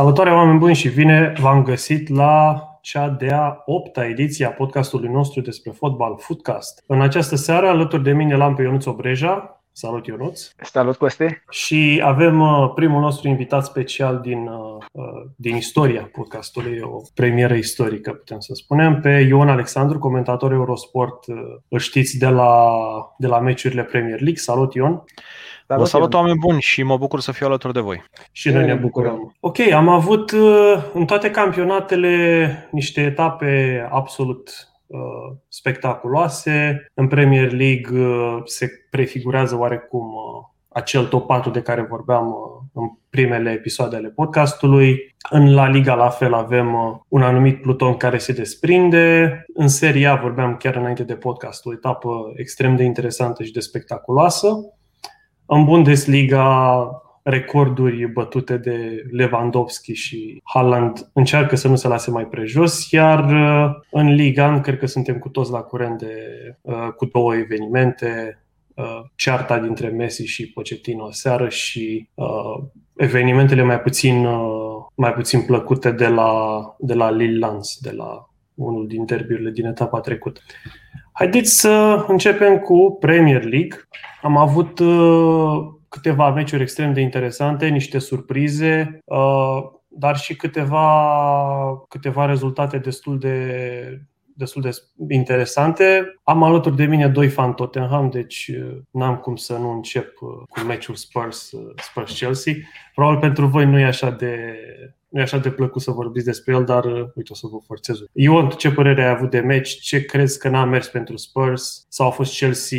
Salutare oameni buni și bine v-am găsit la cea de-a opta ediție a podcastului nostru despre fotbal, Footcast. În această seară, alături de mine, l-am pe Ionuț Obreja. Salut, Ionuț! Salut, Costi! Și avem uh, primul nostru invitat special din, uh, uh, din istoria podcastului, o premieră istorică, putem să spunem, pe Ion Alexandru, comentator Eurosport. Îl știți de la, de la meciurile Premier League. Salut, Ion! Salut, Vă salut, oameni buni, și mă bucur să fiu alături de voi. Și noi ne bucurăm. Ok, am avut uh, în toate campionatele niște etape absolut uh, spectaculoase. În Premier League uh, se prefigurează oarecum acel top 4 de care vorbeam în primele episoade ale podcastului. În La Liga la fel avem un anumit pluton care se desprinde. În seria vorbeam chiar înainte de podcast, o etapă extrem de interesantă și de spectaculoasă. În Bundesliga, recorduri bătute de Lewandowski și Haaland încearcă să nu se lase mai prejos, iar uh, în Liga, cred că suntem cu toți la curent de, uh, cu două evenimente, uh, cearta dintre Messi și Pochettino seară și evenimentele mai puțin, mai puțin plăcute de la, de la Lille Lens, de la unul din derbiurile din etapa trecută. Haideți să începem cu Premier League. Am avut uh, câteva meciuri extrem de interesante, niște surprize, uh, dar și câteva, câteva rezultate destul de, destul de interesante. Am alături de mine doi fan Tottenham, deci uh, n-am cum să nu încep cu meciul Spurs, Spurs-Chelsea. Probabil pentru voi nu e așa de, nu e așa de plăcut să vorbiți despre el, dar uh, uite, o să vă forțez. Ion, ce părere ai avut de meci? Ce crezi că n-a mers pentru Spurs? Sau a fost Chelsea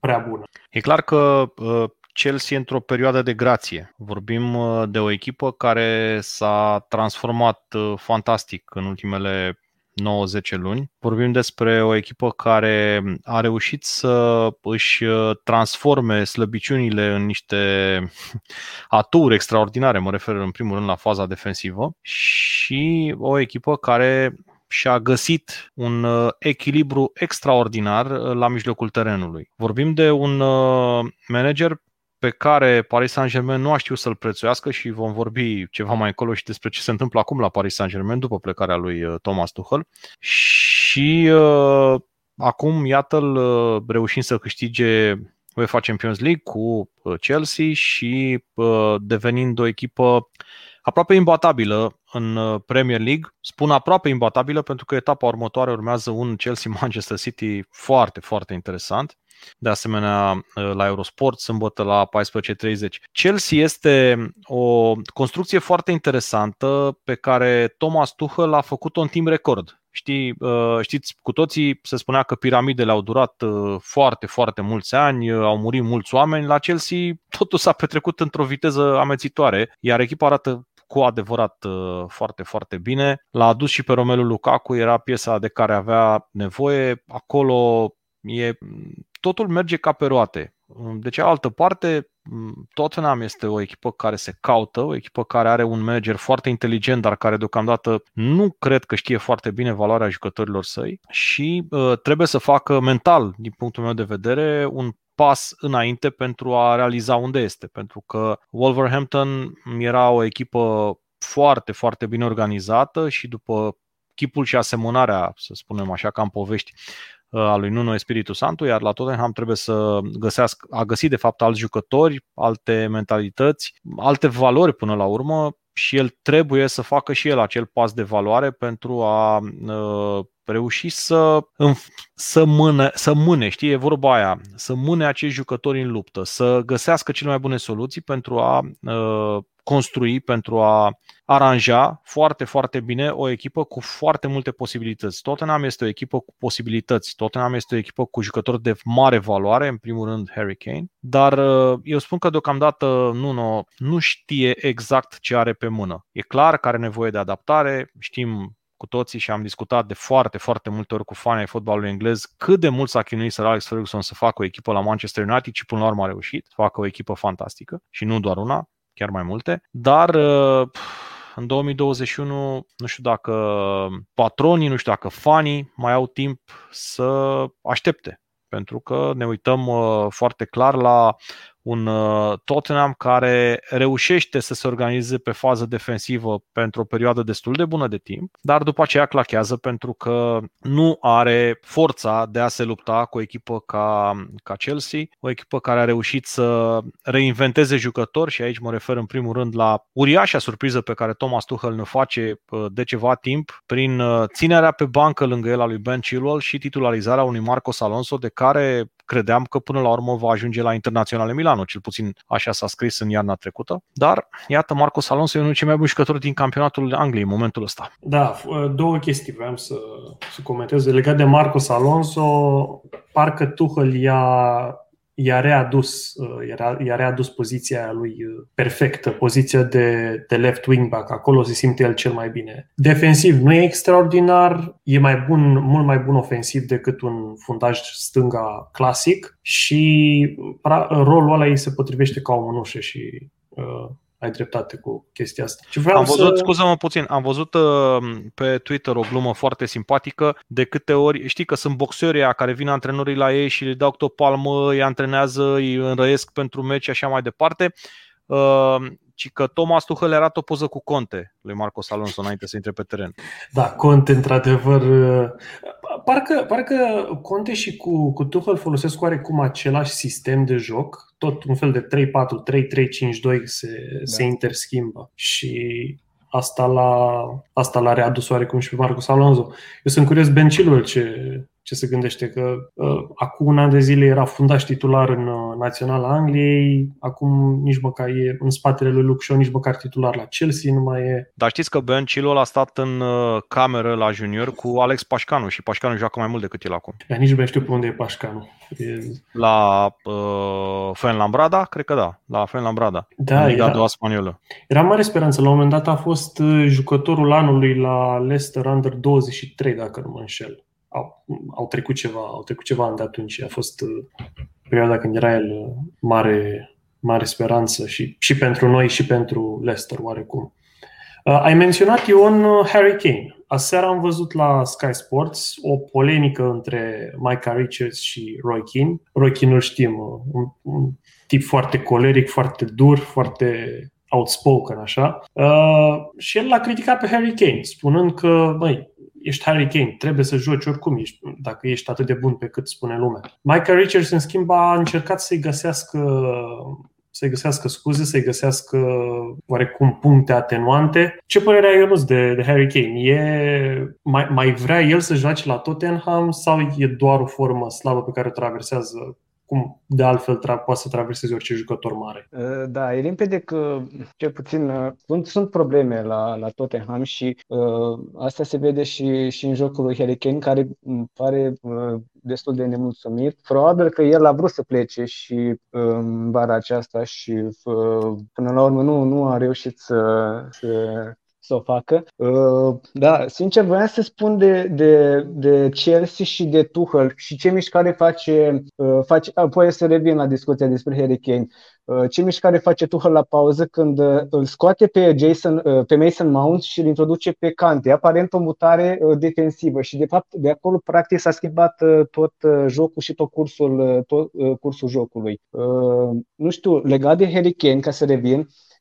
prea bună? E clar că uh, Chelsea într-o perioadă de grație. Vorbim uh, de o echipă care s-a transformat fantastic în ultimele 9-10 luni. Vorbim despre o echipă care a reușit să își uh, transforme slăbiciunile în niște aturi extraordinare, mă refer în primul rând la faza defensivă, și o echipă care și-a găsit un uh, echilibru extraordinar uh, la mijlocul terenului. Vorbim de un manager pe care Paris Saint-Germain nu a știut să-l prețuiască și vom vorbi ceva mai încolo și despre ce se întâmplă acum la Paris Saint-Germain după plecarea lui uh, Thomas Tuchel. Și uh, acum, iată-l uh, reușind să câștige UEFA Champions League cu uh, Chelsea și uh, devenind o echipă aproape imbatabilă în Premier League. Spun aproape imbatabilă pentru că etapa următoare urmează un Chelsea-Manchester City foarte, foarte interesant de asemenea la Eurosport, sâmbătă la 14.30. Chelsea este o construcție foarte interesantă pe care Thomas Tuchel a făcut-o în timp record. Știi, știți, cu toții se spunea că piramidele au durat foarte, foarte mulți ani, au murit mulți oameni. La Chelsea totul s-a petrecut într-o viteză amețitoare, iar echipa arată cu adevărat foarte, foarte bine. L-a adus și pe Romelu Lukaku, era piesa de care avea nevoie. Acolo e totul merge ca pe roate. De cealaltă parte, Tottenham este o echipă care se caută, o echipă care are un manager foarte inteligent, dar care deocamdată nu cred că știe foarte bine valoarea jucătorilor săi și uh, trebuie să facă mental, din punctul meu de vedere, un pas înainte pentru a realiza unde este. Pentru că Wolverhampton era o echipă foarte, foarte bine organizată și după chipul și asemănarea, să spunem așa, ca în povești, Uh, a lui Nuno Espiritu Santu, iar la Tottenham trebuie să găsească, a găsit de fapt alți jucători, alte mentalități, alte valori până la urmă și el trebuie să facă și el acel pas de valoare pentru a uh, reuși să, să, mâne, să mâne, știi, e vorba aia, să mâne acești jucători în luptă, să găsească cele mai bune soluții pentru a uh, construi, pentru a aranja foarte, foarte bine o echipă cu foarte multe posibilități. Tottenham este o echipă cu posibilități. Tottenham este o echipă cu jucători de mare valoare, în primul rând Harry Kane, dar uh, eu spun că deocamdată Nuno nu știe exact ce are pe mână. E clar că are nevoie de adaptare, știm cu toții și am discutat de foarte, foarte multe ori cu fanii ai fotbalului englez cât de mult s-a chinuit Sir Alex Ferguson să facă o echipă la Manchester United și până la urmă a reușit să facă o echipă fantastică și nu doar una, chiar mai multe, dar uh, în 2021 nu știu dacă patronii, nu știu dacă fanii mai au timp să aștepte pentru că ne uităm uh, foarte clar la un uh, Tottenham care reușește să se organizeze pe fază defensivă pentru o perioadă destul de bună de timp, dar după aceea clachează pentru că nu are forța de a se lupta cu o echipă ca, ca Chelsea, o echipă care a reușit să reinventeze jucători și aici mă refer în primul rând la uriașa surpriză pe care Thomas Tuchel ne face uh, de ceva timp prin uh, ținerea pe bancă lângă el a lui Ben Chilwell și titularizarea unui Marcos Alonso de care credeam că până la urmă va ajunge la Internaționale Milano, cel puțin așa s-a scris în iarna trecută. Dar, iată, Marcos Alonso e unul cei mai buni jucători din campionatul Angliei în momentul ăsta. Da, două chestii vreau să, să comentez. Legat de Marcos Alonso, parcă Tuchel i-a i-a readus, uh, i-a, i-a readus poziția lui uh, perfectă, poziția de, de left wing back. Acolo se simte el cel mai bine. Defensiv nu e extraordinar, e mai bun, mult mai bun ofensiv decât un fundaj stânga clasic și rolul ăla îi se potrivește ca o mânușă și uh, ai dreptate cu chestia asta. Și vreau am văzut, să... scuză-mă puțin, am văzut uh, pe Twitter o glumă foarte simpatică de câte ori, știi că sunt boxerii care vin antrenorii la ei și le dau o palmă, îi antrenează, îi înrăiesc pentru meci și așa mai departe. Uh, ci că Thomas Tuchel le arată o poză cu Conte lui Marcos Alonso înainte să intre pe teren. Da, Conte într-adevăr uh, parcă, parcă Conte și cu, cu Tuchel folosesc oarecum același sistem de joc, tot un fel de 3-4-3-3-5-2 se, da. se interschimbă și asta l-a, asta l-a readus oarecum și pe Marcos Alonso. Eu sunt curios Ben Chilwell ce, ce se gândește că uh, acum un an de zile era fundaș titular în uh, Naționala Angliei, acum nici măcar e în spatele lui Luke Shaw, nici măcar titular la Chelsea, nu mai e. Dar știți că Ben Chilwell a stat în uh, cameră la junior cu Alex Pașcanu și Pașcanu joacă mai mult decât el acum. Dar nici nu mai știu pe unde e Pașcanu. E... La uh, Fuenlambrada? Cred că da, la Fuenlambrada. Da, Liga era, spaniolă. Era mare speranță. La un moment dat a fost uh, jucătorul anului la Leicester Under 23, dacă nu mă înșel au, au trecut ceva, au trecut ceva ani de atunci. A fost uh, perioada când era el uh, mare, mare speranță și, și pentru noi și pentru Leicester oarecum. Uh, ai menționat Ion uh, Harry Kane. Aseară am văzut la Sky Sports o polemică între Micah Richards și Roy Keane. Roy Keane îl știm, un, un tip foarte coleric, foarte dur, foarte outspoken, așa. Uh, și el l-a criticat pe Harry Kane, spunând că, băi, ești Harry Kane, trebuie să joci oricum, ești, dacă ești atât de bun pe cât spune lumea. Michael Richards, în schimb, a încercat să-i găsească să-i găsească scuze, să-i găsească oarecum puncte atenuante. Ce părere ai, Ionuț, de, de Harry Kane? E, mai, mai vrea el să joace la Tottenham sau e doar o formă slabă pe care o traversează cum de altfel tra- poate să traverseze orice jucător mare. Uh, da, e limpede că, cel puțin, uh, sunt, sunt probleme la, la Tottenham și uh, asta se vede și, și în jocul lui Harry Kane, care pare uh, destul de nemulțumit. Probabil că el a vrut să plece și uh, în vara aceasta și uh, până la urmă nu, nu a reușit să, să să o facă. Uh, da, sincer, voiam să spun de, de, de Chelsea și de Tuchel și ce mișcare face, uh, face apoi să revin la discuția despre Harry Kane. Uh, ce mișcare face Tuchel la pauză când îl scoate pe, Jason, pe Mason Mount și îl introduce pe Kante, aparent o mutare defensivă și de fapt de acolo practic s-a schimbat tot jocul și tot cursul, tot cursul jocului. Nu știu, legat de Harry Kane, ca să revin, Uh,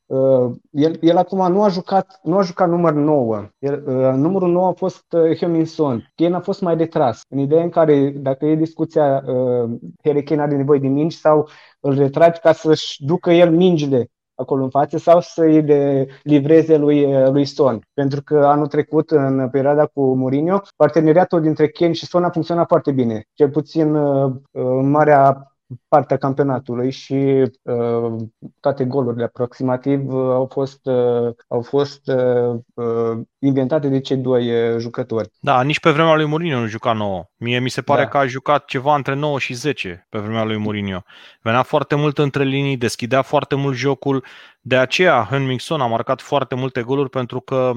el, el acum nu a jucat, nu a jucat număr 9. El, uh, numărul 9 a fost uh, Heminson. Kane a fost mai retras. În ideea în care, dacă e discuția, uh, Harry Kane are nevoie de mingi sau îl retragi ca să-și ducă el mingile acolo în față sau să-i de livreze lui, uh, lui Son. Pentru că anul trecut, în perioada cu Mourinho, parteneriatul dintre Kane și Son a funcționat foarte bine. Cel puțin uh, în marea partea campionatului și uh, toate golurile aproximativ uh, au fost, uh, au fost uh, uh, inventate de cei doi uh, jucători. Da, nici pe vremea lui Mourinho nu juca 9. Mie mi se pare da. că a jucat ceva între 9 și 10 pe vremea lui Mourinho. Venea foarte mult între linii, deschidea foarte mult jocul, de aceea Henmingson a marcat foarte multe goluri pentru că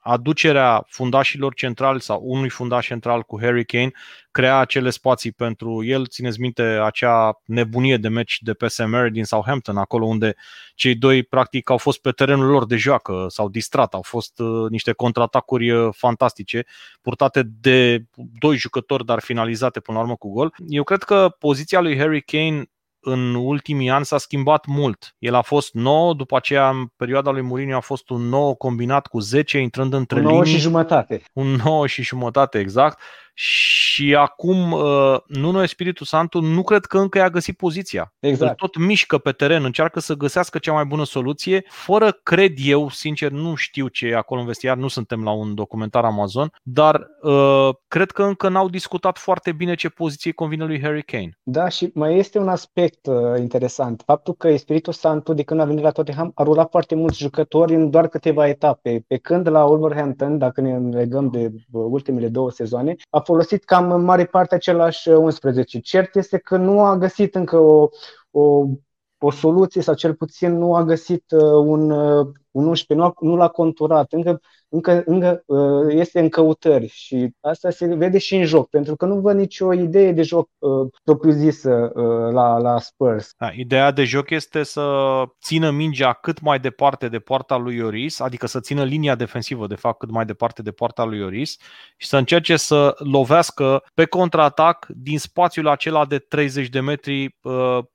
aducerea fundașilor centrali sau unui fundaș central cu Harry Kane crea acele spații pentru el. Țineți minte acea nebunie de meci de PSMR din Southampton, acolo unde cei doi practic au fost pe terenul lor de joacă, s-au distrat, au fost uh, niște contraatacuri uh, fantastice, purtate de doi jucători, dar finalizate până la urmă cu gol. Eu cred că poziția lui Harry Kane în ultimii ani s-a schimbat mult. El a fost 9, după aceea în perioada lui Mourinho a fost un 9 combinat cu 10, intrând între un 9 și jumătate. Un 9 și jumătate, exact. Și acum uh, Nuno Espiritu Santu nu cred că încă i-a găsit poziția. Exact. El tot mișcă pe teren, încearcă să găsească cea mai bună soluție, fără, cred eu, sincer, nu știu ce e acolo în vestiar, nu suntem la un documentar Amazon, dar uh, cred că încă n-au discutat foarte bine ce poziție convine lui Harry Kane. Da, și mai este un aspect uh, interesant. Faptul că Espiritu Santu, de când a venit la Tottenham, a rulat foarte mulți jucători în doar câteva etape. Pe când la Wolverhampton, dacă ne legăm de uh, ultimele două sezoane, a folosit cam în mare parte același 11. Uh, Cert este că nu a găsit încă o, o, o soluție sau cel puțin nu a găsit uh, un, uh, un 11, nu, a, nu l-a conturat. Încă încă, încă uh, este în căutări și asta se vede și în joc, pentru că nu văd nicio idee de joc uh, propriu-zisă uh, la, la Spurs. Da, ideea de joc este să țină mingea cât mai departe de poarta lui Ioris, adică să țină linia defensivă, de fapt, cât mai departe de poarta lui Ioris și să încerce să lovească pe contraatac din spațiul acela de 30 de metri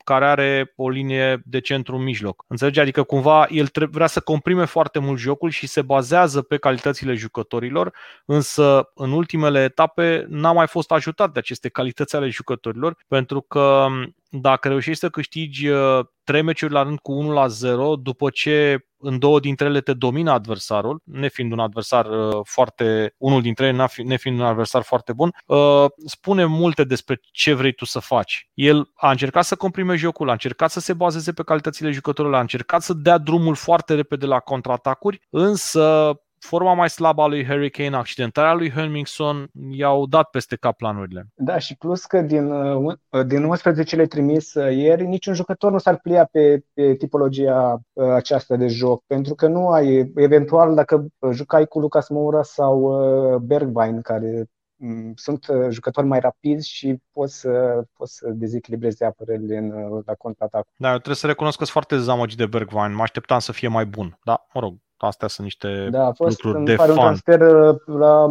care are o linie de centru în mijloc. Înțelegi? Adică cumva el vrea să comprime foarte mult jocul și se bazează pe calitățile jucătorilor, însă în ultimele etape n-a mai fost ajutat de aceste calități ale jucătorilor, pentru că dacă reușești să câștigi uh, trei meciuri la rând cu 1 la 0, după ce în două dintre ele te domină adversarul, nefiind un adversar uh, foarte, unul dintre ele nefiind un adversar foarte bun, uh, spune multe despre ce vrei tu să faci. El a încercat să comprime jocul, a încercat să se bazeze pe calitățile jucătorilor, a încercat să dea drumul foarte repede la contraatacuri, însă forma mai slabă a lui Harry Kane, accidentarea lui Helmingson i-au dat peste cap planurile. Da, și plus că din, uh, din 11 trimis uh, ieri, niciun jucător nu s-ar plia pe, pe tipologia uh, aceasta de joc, pentru că nu ai, eventual, dacă jucai cu Lucas Moura sau Bergwijn, care mm, sunt jucători mai rapizi și poți să, poți să dezechilibrezi apărările în, la contraatac. Da, eu trebuie să recunosc că sunt foarte dezamăgit de Bergwijn. Mă așteptam să fie mai bun. Da, mă rog, Astea sunt niște da, a fost, lucruri de pare fan. un transfer uh, la,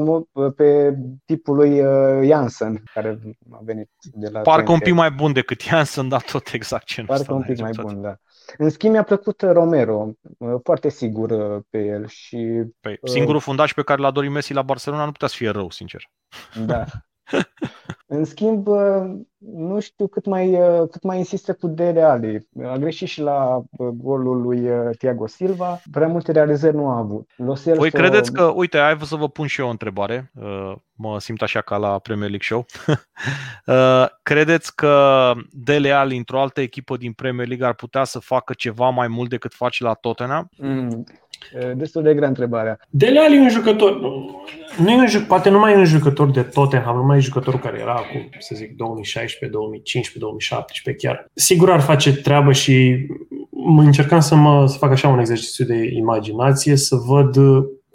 pe tipul lui uh, Janssen, care a venit de la Parcă un pic mai bun decât Janssen, dar tot exact ce Parcă un pic mai bun, da. În schimb, mi-a plăcut Romero, uh, foarte sigur pe el. și. Păi, singurul fundaș pe care l-a dorit Messi la Barcelona nu putea să fie rău, sincer. Da. În schimb, nu știu cât mai, cât mai insistă cu Dele Ali. A greșit și la golul lui Thiago Silva. Prea multe realizări nu a avut. Lo Celso... Voi credeți că, uite, hai să vă pun și eu o întrebare. Mă simt așa ca la Premier League Show. Credeți că Dele Ali într-o altă echipă din Premier League ar putea să facă ceva mai mult decât face la Tottenham? Mm, Destul de grea întrebarea. Dele Ali e un jucător, nu e un jucător, poate nu mai e un jucător de Tottenham, nu mai e jucătorul care era acum, să zic, 2016, 2015, 2017 chiar. Sigur ar face treabă și încercam să, mă, să fac așa un exercițiu de imaginație, să văd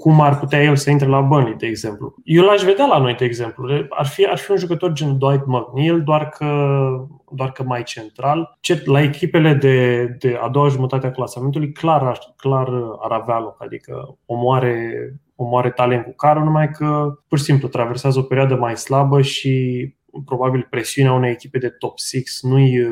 cum ar putea el să intre la Burnley, de exemplu. Eu l-aș vedea la noi, de exemplu. Ar fi, ar fi un jucător gen Dwight McNeil, doar că, doar că mai central. Cert, la echipele de, de a doua jumătate a clasamentului, clar, clar ar avea loc. Adică omoare, omoare talent cu carul, numai că pur și simplu traversează o perioadă mai slabă și probabil presiunea unei echipe de top 6 nu-i uh,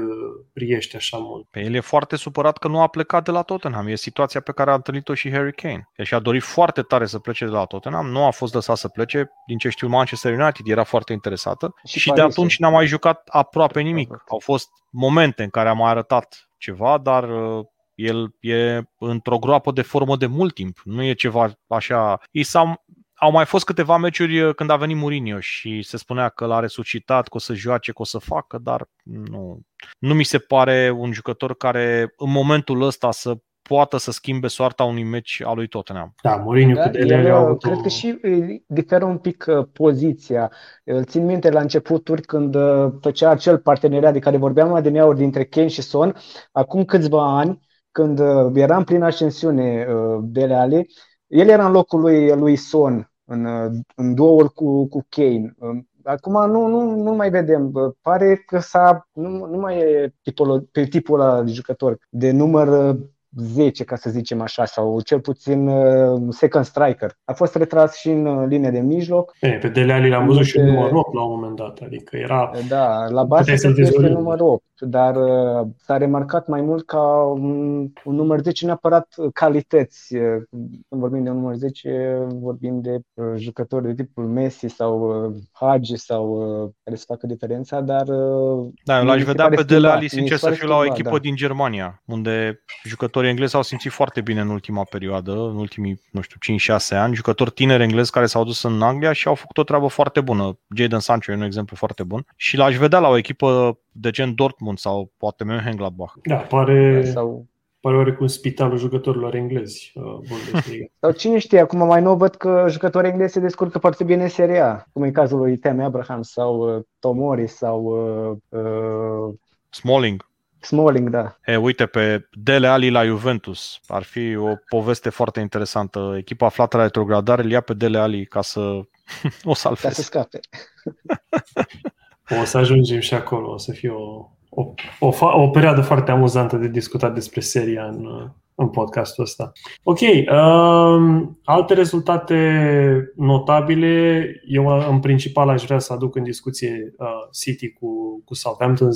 priește așa mult. Pe el e foarte supărat că nu a plecat de la Tottenham. E situația pe care a întâlnit-o și Harry Kane. El și-a dorit foarte tare să plece de la Tottenham, nu a fost lăsat să plece. Din ce știu, Manchester United era foarte interesată și, și de atunci n-a mai jucat aproape nimic. Au fost momente în care a mai arătat ceva, dar uh, el e într-o groapă de formă de mult timp. Nu e ceva așa. I s-a au mai fost câteva meciuri uh, când a venit Mourinho și se spunea că l-a resuscitat, că o să joace, că o să facă, dar nu, nu mi se pare un jucător care în momentul ăsta să poată să schimbe soarta unui meci al lui Tottenham. Da, Mourinho da, cu Dele au Cred că și diferă un pic uh, poziția. Îl țin minte la începuturi când uh, făcea acel parteneriat de care vorbeam adineauri dintre Kane și Son, acum câțiva ani, când era în plină ascensiune Dele Ali, el era în locul lui, lui Son, în, în duoul cu, cu Kane. Acum nu, nu, nu mai vedem. Pare că s-a, nu, nu mai e tipul, pe tipul ăla de jucător de număr 10, ca să zicem așa, sau cel puțin uh, second striker. A fost retras și în uh, linie de mijloc. E, pe Dele Alli l-am văzut și numărul 8 la un moment dat, adică era... Da, la bază este numărul 8, dar uh, s-a remarcat mai mult ca un, un număr 10 neapărat calități. Când vorbim de un număr 10, vorbim de jucători de tipul Messi sau Hagi sau care să facă diferența, dar... Da, eu l-aș vedea pe Dele Alli, sincer să fiu, la o echipă da. din Germania, unde jucătorii englezi s-au simțit foarte bine în ultima perioadă, în ultimii, nu știu, 5-6 ani, jucători tineri englezi care s-au dus în Anglia și au făcut o treabă foarte bună. Jadon Sancho e un exemplu foarte bun și l-aș vedea la o echipă de gen Dortmund sau poate Mönchengladbach. Da, pare... Sau pare oarecum spitalul jucătorilor englezi. Uh, Sau cine știe, acum mai nou văd că jucătorii englezi se descurcă foarte bine în Serie A, cum e cazul lui Temi Abraham sau uh, Tomori sau uh, uh, Smalling. Smalling, da. E, uite, pe Dele Ali la Juventus. Ar fi o poveste foarte interesantă. Echipa aflată la retrogradare îl ia pe Dele Ali ca să o salveze. Ca să scape. o să ajungem și acolo. O să fie o, o, o, o perioadă foarte amuzantă de discutat despre seria în, în podcastul ăsta. Ok, um, alte rezultate notabile, eu în principal aș vrea să aduc în discuție uh, City cu, cu Southampton 0-0.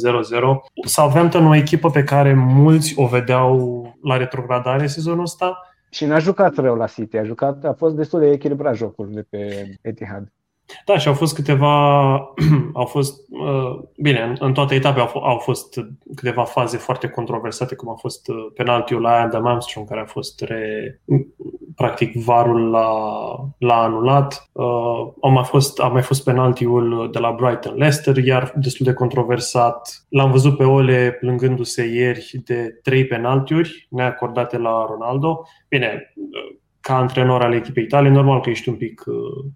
Southampton o echipă pe care mulți o vedeau la retrogradare sezonul ăsta. Și n-a jucat rău la City, a jucat, a fost destul de echilibrat jocul de pe Etihad. Da, și au fost câteva, au fost, uh, bine, în, în toate etape au, au fost câteva faze foarte controversate, cum a fost uh, penaltiul la Adam Armstrong, care a fost re, practic varul l-a, l-a anulat. Uh, a, mai fost, a mai fost penaltiul de la Brighton Leicester, iar destul de controversat. L-am văzut pe Ole plângându-se ieri de trei penaltiuri neacordate la Ronaldo. Bine, ca antrenor al echipei tale, normal că ești un pic Uh,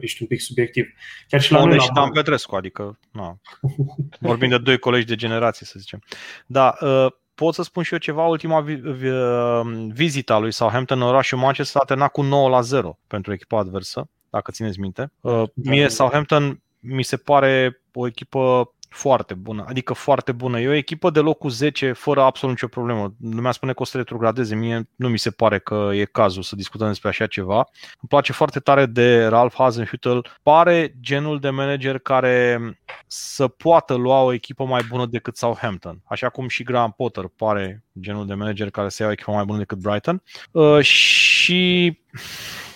ești un pic subiectiv. Chiar și la noi, și Dan Petrescu, adică na, vorbim de doi colegi de generație, să zicem. Da, uh, pot să spun și eu ceva, ultima uh, vizită a lui Southampton în orașul Manchester a terminat cu 9 la 0 pentru echipa adversă, dacă țineți minte. Da, mie da. Southampton mi se pare o echipă foarte bună, adică foarte bună. E o echipă de locul 10 fără absolut nicio problemă. Lumea spune că o să retrogradeze, mie nu mi se pare că e cazul să discutăm despre așa ceva. Îmi place foarte tare de Ralph Hasenhüttl. Pare genul de manager care să poată lua o echipă mai bună decât Southampton. Așa cum și Graham Potter pare genul de manager care să ia o echipă mai bună decât Brighton. Uh, și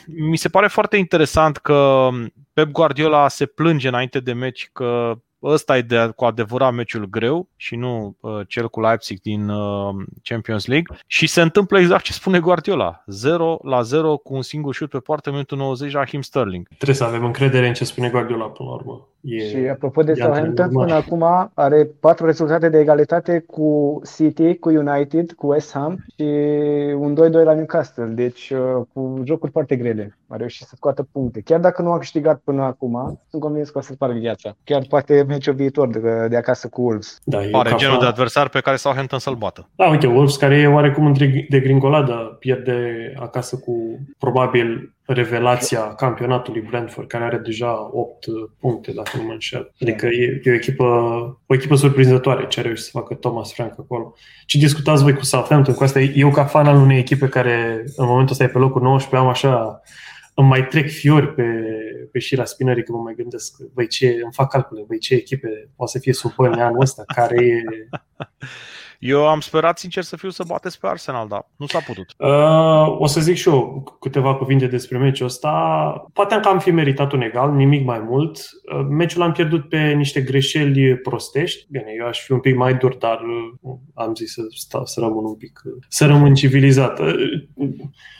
mi se pare foarte interesant că Pep Guardiola se plânge înainte de meci că ăsta e de, cu adevărat meciul greu și nu uh, cel cu Leipzig din uh, Champions League și se întâmplă exact ce spune Guardiola. 0 la 0 cu un singur șut pe poartă minutul 90 Raheem Sterling. Trebuie să avem încredere în ce spune Guardiola până la urmă. E, și apropo de Southampton, până acum are patru rezultate de egalitate cu City, cu United, cu West Ham și un 2-2 la Newcastle. Deci uh, cu jocuri foarte grele. A reușit să scoată puncte. Chiar dacă nu a câștigat până acum, sunt convins că o să spargă viața. Chiar poate meciul viitor de, de acasă cu Wolves. Da, Pare genul de adversar pe care Southampton să-l bată. Da, uite, Wolves care e oarecum de gringoladă, pierde acasă cu probabil revelația campionatului Brentford, care are deja 8 puncte, dacă nu mă înșel. Adică e, e o, echipă, o echipă surprinzătoare ce a reușit să facă Thomas Frank acolo. Ce discutați voi cu Southampton? Cu asta, eu ca fan al unei echipe care în momentul ăsta e pe locul 19, am așa îmi mai trec fiori pe, pe șira spinării că mă mai gândesc, băi, ce, îmi fac calcule, băi, ce echipe poate să fie sub anul ăsta, care e eu am sperat, sincer să fiu, să bateți pe Arsenal, dar nu s-a putut. Uh, o să zic și eu câteva cuvinte despre meciul ăsta. Poate că am fi meritat un egal, nimic mai mult. Uh, meciul am pierdut pe niște greșeli prostești. Bine, eu aș fi un pic mai dur, dar uh, am zis să, stau, să rămân un pic, uh, să rămân civilizat. Uh,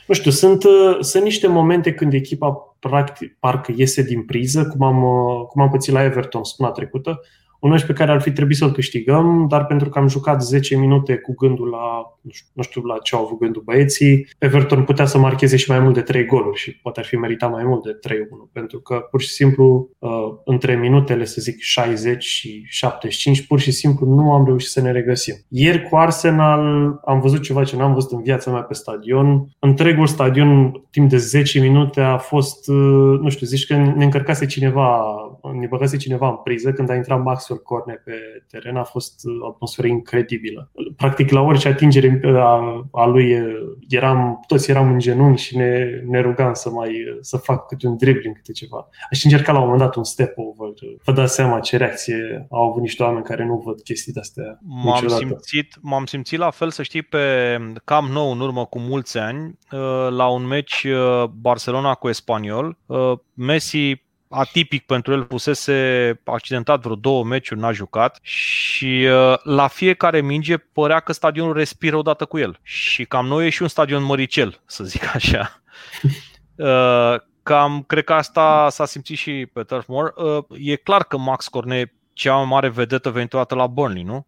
nu știu, sunt, uh, sunt niște momente când echipa practic, parcă iese din priză, cum am, cum am pățit la Everton săptămâna trecută, un meci pe care ar fi trebuit să-l câștigăm, dar pentru că am jucat 10 minute cu gândul la, nu știu, nu știu la ce au avut gândul băieții, Everton putea să marcheze și mai mult de 3 goluri și poate ar fi meritat mai mult de 3-1, pentru că pur și simplu uh, între minutele, să zic, 60 și 75, pur și simplu nu am reușit să ne regăsim. Ieri cu Arsenal am văzut ceva ce n-am văzut în viața mea pe stadion. Întregul stadion, timp de 10 minute, a fost, uh, nu știu, zici că ne încărcase cineva, ne băgase cineva în priză când a intrat Maxwell Maxwell Corne pe teren a fost o atmosferă incredibilă. Practic, la orice atingere a, a lui eram, toți eram în genunchi și ne, ne rugam să mai să fac câte un dribbling, câte ceva. Aș încerca la un moment dat un step over. Vă dați seama ce reacție au avut niște oameni care nu văd chestii de astea m-am niciodată. simțit, m-am simțit la fel, să știi, pe cam nou în urmă cu mulți ani, la un meci Barcelona cu Espanyol. Messi atipic pentru el, pusese accidentat vreo două meciuri, n-a jucat și uh, la fiecare minge părea că stadionul respiră odată cu el. Și cam noi e și un stadion măricel, să zic așa. Uh, cam, cred că asta s-a simțit și pe Turf Moor. Uh, e clar că Max Cornet e cea mai mare vedetă venit la Burnley, nu?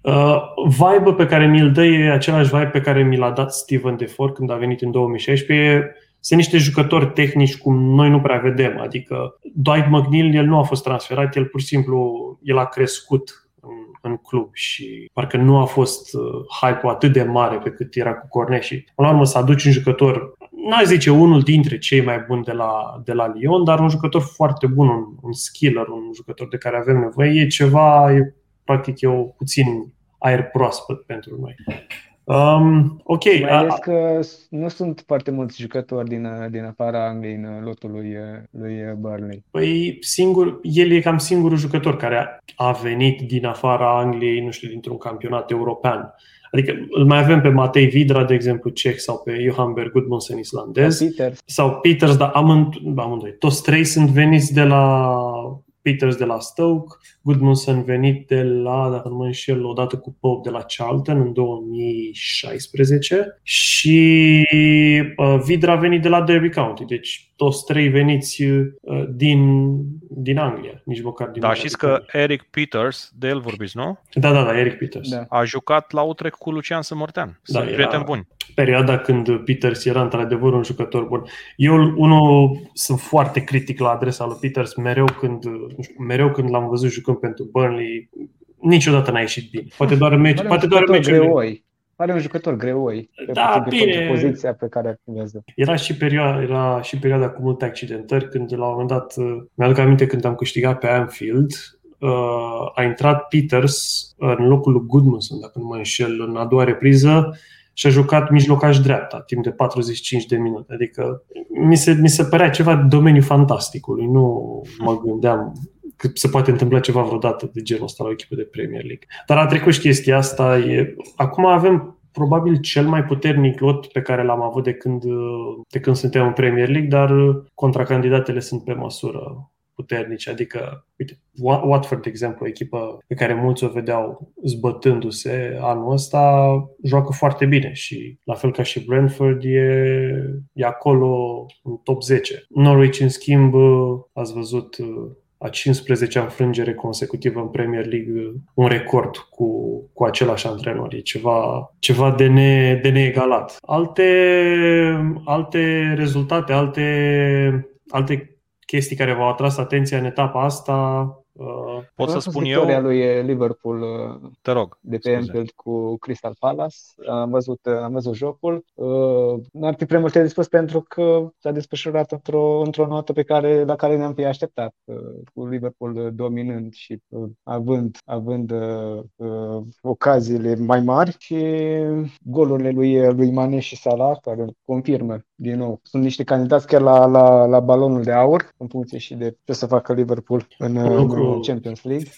Uh, vibe pe care mi-l dă e același vibe pe care mi l-a dat Steven Defor când a venit în 2016 sunt niște jucători tehnici cum noi nu prea vedem. Adică Dwight McNeil, el nu a fost transferat, el pur și simplu el a crescut în, în club și parcă nu a fost uh, hype atât de mare pe cât era cu Cornet și până la urmă să aduci un jucător, n-aș zice unul dintre cei mai buni de la, de la Lyon, dar un jucător foarte bun, un, un skiller, un jucător de care avem nevoie, e ceva, e, practic e o puțin aer proaspăt pentru noi. Um, ok. Mai ales că nu sunt foarte mulți jucători din, din afara Angliei în lotul lui, lui Burnley. Păi singur, el e cam singurul jucător care a venit din afara Angliei, nu știu, dintr-un campionat european. Adică îl mai avem pe Matei Vidra, de exemplu, ceh, sau pe Johan Berg Gudmundsson, islandez. Sau Peters. Sau Peters, dar amândoi. Toți trei sunt veniți de la Peters de la Stoke, Goodmanson venit de la, dacă nu mă înșel, odată cu Pope de la Charlton în 2016 și uh, Vidra a venit de la Derby County, deci toți trei veniți uh, din, din Anglia, nici măcar din Da, știți că Eric Peters, de el vorbiți, nu? Da, da, da, Eric Peters. Da. A jucat la Utrecht cu Lucian Sămărtean. Sunt da, prieteni buni perioada când Peters era într-adevăr un jucător bun. Eu, unul, sunt foarte critic la adresa lui Peters, mereu când, mereu când l-am văzut jucând pentru Burnley, niciodată n-a ieșit bine. Poate doar meci, poate doar meciurile. Pare un jucător greoi, da, bine. poziția pe care activează. Era și, perioada, era și perioada cu multe accidentări, când la un moment dat, mi-aduc aminte când am câștigat pe Anfield, uh, a intrat Peters în locul lui Goodmanson, dacă nu mă înșel, în a doua repriză și a jucat mijlocaș dreapta timp de 45 de minute. Adică mi se, mi se părea ceva de domeniul fantasticului. Nu mă gândeam că se poate întâmpla ceva vreodată de genul ăsta la o echipă de Premier League. Dar a trecut și chestia asta. E... Acum avem probabil cel mai puternic lot pe care l-am avut de când, de când suntem în Premier League, dar contracandidatele sunt pe măsură puternice. Adică, uite, Watford, de exemplu, o echipă pe care mulți o vedeau zbătându-se anul ăsta, joacă foarte bine și la fel ca și Brentford e, e acolo în top 10. Norwich, în schimb, ați văzut a 15-a înfrângere consecutivă în Premier League, un record cu, cu același antrenor. E ceva, ceva de, ne, de neegalat. Alte, alte rezultate, alte, alte chestii care v-au atras atenția în etapa asta Uh, Pot să spun eu? lui Liverpool uh, Te rog, de pe Anfield cu Crystal Palace. Am văzut, uh, am văzut jocul. N-ar fi prea multe de spus pentru că s-a desfășurat într-o, într-o notă pe care, la care ne-am fi așteptat, cu Liverpool dominând și având, având uh, ocaziile mai mari și golurile lui, lui Mane și Salah, care confirmă din nou. Sunt niște candidați chiar la, la, la balonul de aur, în funcție și de ce să facă Liverpool în, în Champions League.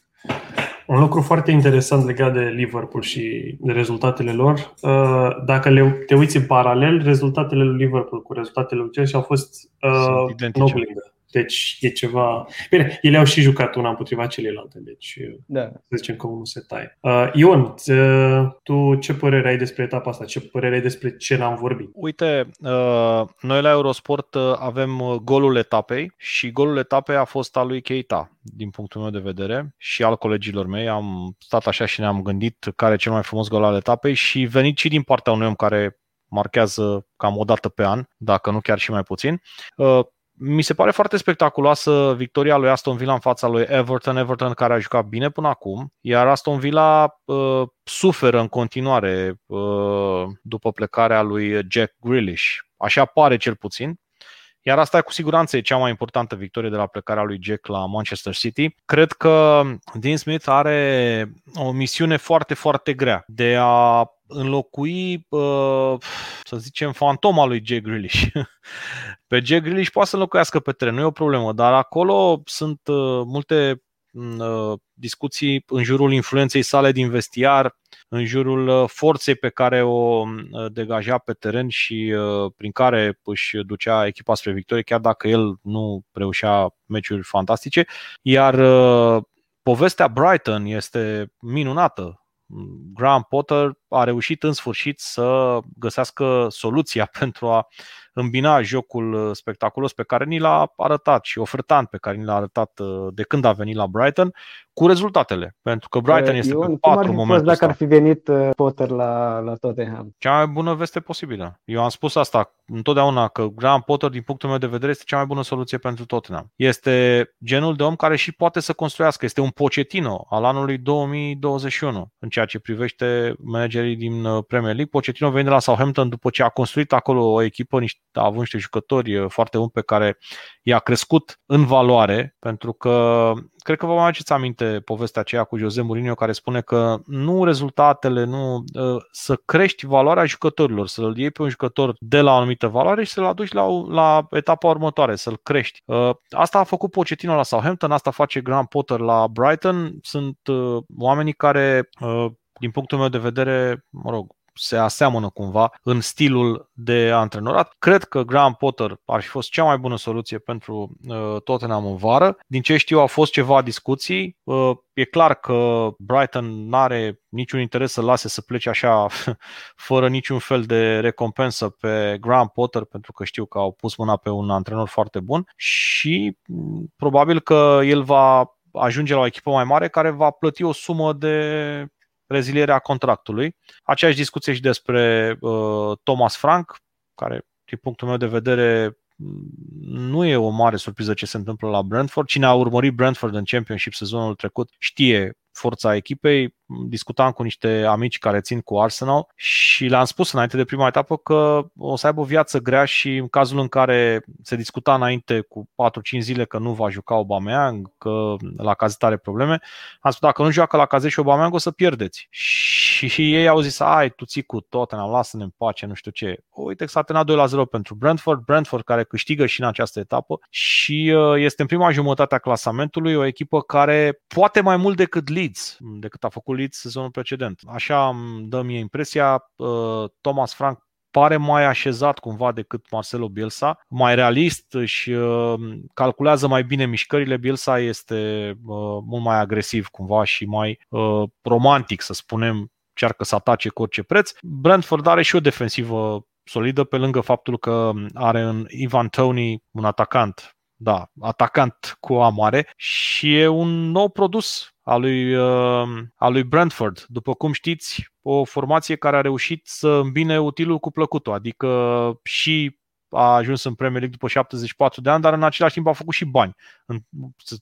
Un lucru foarte interesant legat de Liverpool și de rezultatele lor, uh, dacă le, te uiți în paralel, rezultatele lui Liverpool cu rezultatele lui Chelsea au fost uh, noblingă. Deci e ceva... Bine, ele au și jucat una împotriva celelalte, deci da. să zicem că unul se taie. Uh, Ion, uh, tu ce părere ai despre etapa asta? Ce părere ai despre ce n-am vorbit? Uite, uh, noi la Eurosport uh, avem uh, golul etapei și golul etapei a fost al lui Keita, din punctul meu de vedere, și al colegilor mei. Am stat așa și ne-am gândit care e cel mai frumos gol al etapei și venit și din partea unui om care marchează cam o dată pe an, dacă nu chiar și mai puțin. Uh, mi se pare foarte spectaculoasă victoria lui Aston Villa în fața lui Everton, Everton care a jucat bine până acum, iar Aston Villa uh, suferă în continuare uh, după plecarea lui Jack Grealish. Așa pare cel puțin. Iar asta cu siguranță e cea mai importantă victorie de la plecarea lui Jack la Manchester City. Cred că Dean Smith are o misiune foarte, foarte grea de a înlocui, să zicem, fantoma lui Jay Grealish. Pe Jay Grealish poate să înlocuiască pe teren, nu e o problemă, dar acolo sunt multe discuții în jurul influenței sale din vestiar, în jurul uh, forței pe care o uh, degaja pe teren și uh, prin care își ducea echipa spre victorie, chiar dacă el nu reușea meciuri fantastice. Iar povestea Brighton este minunată. Graham Potter a reușit în sfârșit să găsească soluția pentru a îmbina jocul uh, spectaculos pe care ni l-a arătat și ofertant pe care ni l-a arătat uh, de când a venit la Brighton cu rezultatele. Pentru că Brighton este Ion, pe patru cum momentul dacă ar fi venit uh, Potter la, la Tottenham? Cea mai bună veste posibilă. Eu am spus asta întotdeauna că Graham Potter, din punctul meu de vedere, este cea mai bună soluție pentru Tottenham. Este genul de om care și poate să construiască. Este un Pochettino al anului 2021 în ceea ce privește managerii din Premier League. Pochettino vine de la Southampton după ce a construit acolo o echipă, niște a avut niște jucători uh, foarte buni pe care i-a crescut în valoare, pentru că cred că vă mai aduceți aminte povestea aceea cu Jose Mourinho care spune că nu rezultatele, nu uh, să crești valoarea jucătorilor, să-l iei pe un jucător de la o anumită valoare și să-l aduci la, la etapa următoare, să-l crești. Uh, asta a făcut Pochettino la Southampton, asta face Graham Potter la Brighton. Sunt oamenii care din punctul meu de vedere, mă rog, se aseamănă cumva în stilul de antrenorat. Cred că Graham Potter ar fi fost cea mai bună soluție pentru uh, Tottenham în vară. Din ce știu, au fost ceva discuții. Uh, e clar că Brighton nu are niciun interes să lase să plece așa fără niciun fel de recompensă pe Graham Potter pentru că știu că au pus mâna pe un antrenor foarte bun și mm, probabil că el va ajunge la o echipă mai mare care va plăti o sumă de rezilierea contractului. Aceeași discuție și despre uh, Thomas Frank, care, din punctul meu de vedere, nu e o mare surpriză ce se întâmplă la Brentford. Cine a urmărit Brentford în Championship sezonul trecut știe forța echipei. Discutam cu niște amici care țin cu Arsenal și le-am spus înainte de prima etapă că o să aibă o viață grea și în cazul în care se discuta înainte cu 4-5 zile că nu va juca Aubameyang, că la cazet are probleme, am spus dacă nu joacă la cazet și Aubameyang o să pierdeți. Și, și ei au zis, ai, tu ții cu tot, ne lasă-ne în pace, nu știu ce. Uite, s-a terminat 2 la 0 pentru Brentford, Brentford care câștigă și în această etapă și uh, este în prima jumătate a clasamentului o echipă care poate mai mult decât Leeds, decât a făcut Leeds sezonul precedent. Așa îmi dă mie impresia, uh, Thomas Frank pare mai așezat cumva decât Marcelo Bielsa, mai realist și uh, calculează mai bine mișcările. Bielsa este uh, mult mai agresiv cumva și mai romantic, să spunem, încearcă să atace cu orice preț. Brentford are și o defensivă solidă pe lângă faptul că are în Ivan Tony un atacant da, atacant cu A mare și e un nou produs al lui, uh, al lui Brentford. După cum știți, o formație care a reușit să îmbine utilul cu plăcutul, adică și a ajuns în Premier League după 74 de ani, dar în același timp a făcut și bani în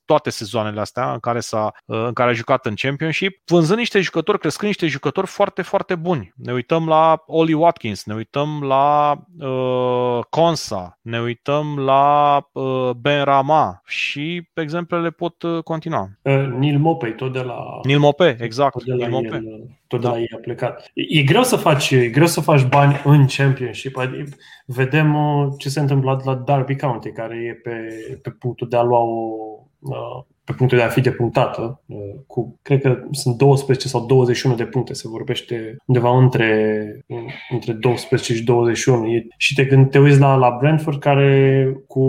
toate sezoanele astea în care, s-a, în care a jucat în Championship, vânzând niște jucători, crescând niște jucători foarte, foarte buni. Ne uităm la Oli Watkins, ne uităm la uh, Consa, ne uităm la uh, Ben Rama și exemplele pot uh, continua. Uh, Neil Mopey, tot de la... Neil Mopey, exact. Tot de la, Neil Mopey. El, tot de da. la ei a plecat. E greu să faci, e greu să faci bani în Championship. Adică vedem uh, ce se întâmplă la Derby County, care e pe, pe punctul de a lua o uh, pe punctul de a fi depunctată, uh, cu, cred că sunt 12 sau 21 de puncte, se vorbește undeva între, între 12 și 21. Și te, când te uiți la, la Brentford, care cu,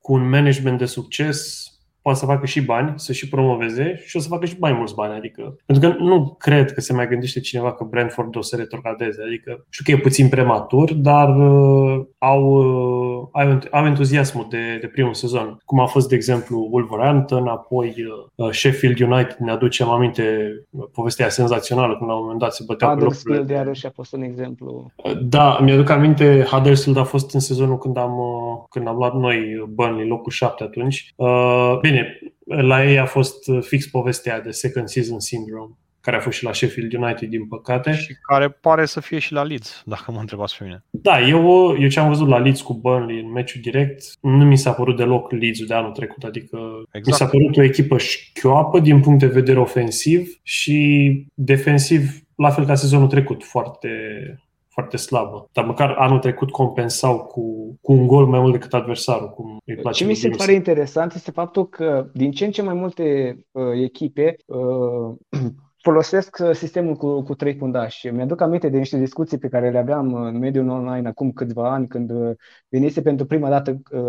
cu un management de succes poate să facă și bani, să și promoveze și o să facă și mai mulți bani. Adică, pentru că nu cred că se mai gândește cineva că Brentford o să retrogradeze. Adică știu că e puțin prematur, dar uh, au, uh, au, au entuziasmul de, de primul sezon. Cum a fost, de exemplu, Wolverhampton, apoi uh, Sheffield United, ne aducem aminte povestea senzațională când la un moment dat se băteau Huddersfield iarăși a fost un exemplu. Uh, da, mi-aduc aminte, Huddersfield a fost în sezonul când am, uh, când am luat noi Burnley, locul 7 atunci. Uh, bine, la ei a fost fix povestea de second season syndrome care a fost și la Sheffield United, din păcate. Și care pare să fie și la Leeds, dacă mă întrebați pe mine. Da, eu, eu ce am văzut la Leeds cu Burnley în meciul direct, nu mi s-a părut deloc Leeds de anul trecut, adică exact. mi s-a părut o echipă șchioapă din punct de vedere ofensiv și defensiv la fel ca sezonul trecut, foarte, foarte slabă. Dar măcar anul trecut compensau cu, cu un gol mai mult decât adversarul. Cum îi place Ce mi se pare interesant este faptul că din ce în ce mai multe uh, echipe uh, folosesc uh, sistemul cu, cu trei fundași. Mi-aduc aminte de niște discuții pe care le aveam în mediul online acum câțiva ani, când uh, venise pentru prima dată uh,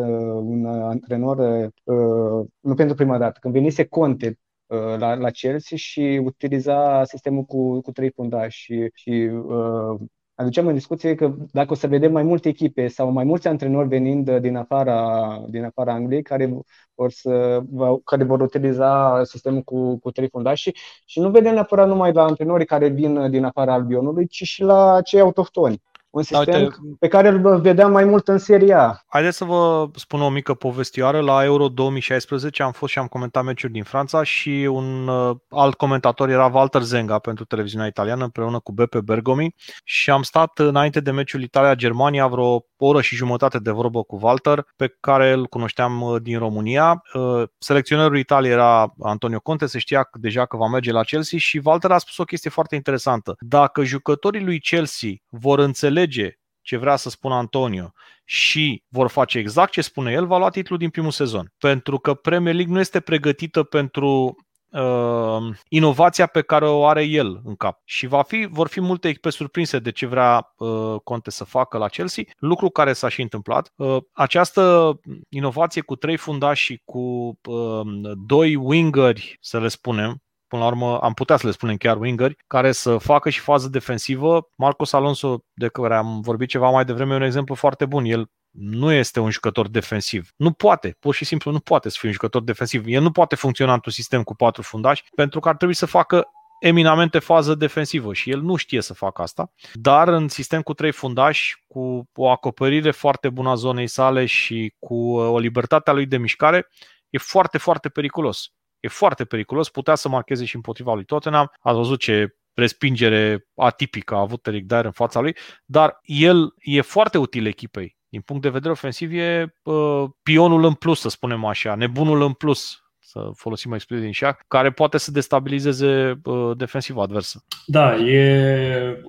un antrenor, uh, nu pentru prima dată, când venise Conte uh, la, la Chelsea și utiliza sistemul cu, cu trei fundași și, și uh, aduceam în discuție că dacă o să vedem mai multe echipe sau mai mulți antrenori venind din afara, din afara Angliei care vor, să, care vor utiliza sistemul cu, cu trei fundași și, și nu vedem neapărat numai la antrenorii care vin din afara Albionului, ci și la cei autohtoni un da, sistem Uite, pe care îl vedeam mai mult în Seria A. Haideți să vă spun o mică povestioară. La Euro 2016 am fost și am comentat meciuri din Franța și un uh, alt comentator era Walter Zenga pentru televiziunea italiană împreună cu Beppe Bergomi și am stat înainte de meciul Italia-Germania vreo o oră și jumătate de vorbă cu Walter, pe care îl cunoșteam uh, din România. Uh, selecționerul Italiei era Antonio Conte, se știa deja că va merge la Chelsea și Walter a spus o chestie foarte interesantă. Dacă jucătorii lui Chelsea vor înțelege înțelege ce vrea să spună Antonio și vor face exact ce spune el, va lua titlul din primul sezon. Pentru că Premier League nu este pregătită pentru uh, inovația pe care o are el în cap. Și va fi, vor fi multe echipe surprinse de ce vrea uh, Conte să facă la Chelsea, lucru care s-a și întâmplat. Uh, această inovație cu trei fundași și cu uh, doi wingeri, să le spunem, până la urmă am putea să le spunem chiar wingeri, care să facă și fază defensivă. Marcos Alonso, de care am vorbit ceva mai devreme, e un exemplu foarte bun. El nu este un jucător defensiv. Nu poate, pur și simplu nu poate să fie un jucător defensiv. El nu poate funcționa într-un sistem cu patru fundași pentru că ar trebui să facă eminamente fază defensivă și el nu știe să facă asta, dar în sistem cu trei fundași, cu o acoperire foarte bună a zonei sale și cu o libertate a lui de mișcare, e foarte, foarte periculos. E foarte periculos, putea să marcheze și împotriva lui Tottenham. Ați văzut ce respingere atipică a avut Eric Dyer în fața lui, dar el e foarte util echipei. Din punct de vedere ofensiv e uh, pionul în plus, să spunem așa, nebunul în plus, să folosim expresie din șah, care poate să destabilizeze uh, defensiva adversă. Da, e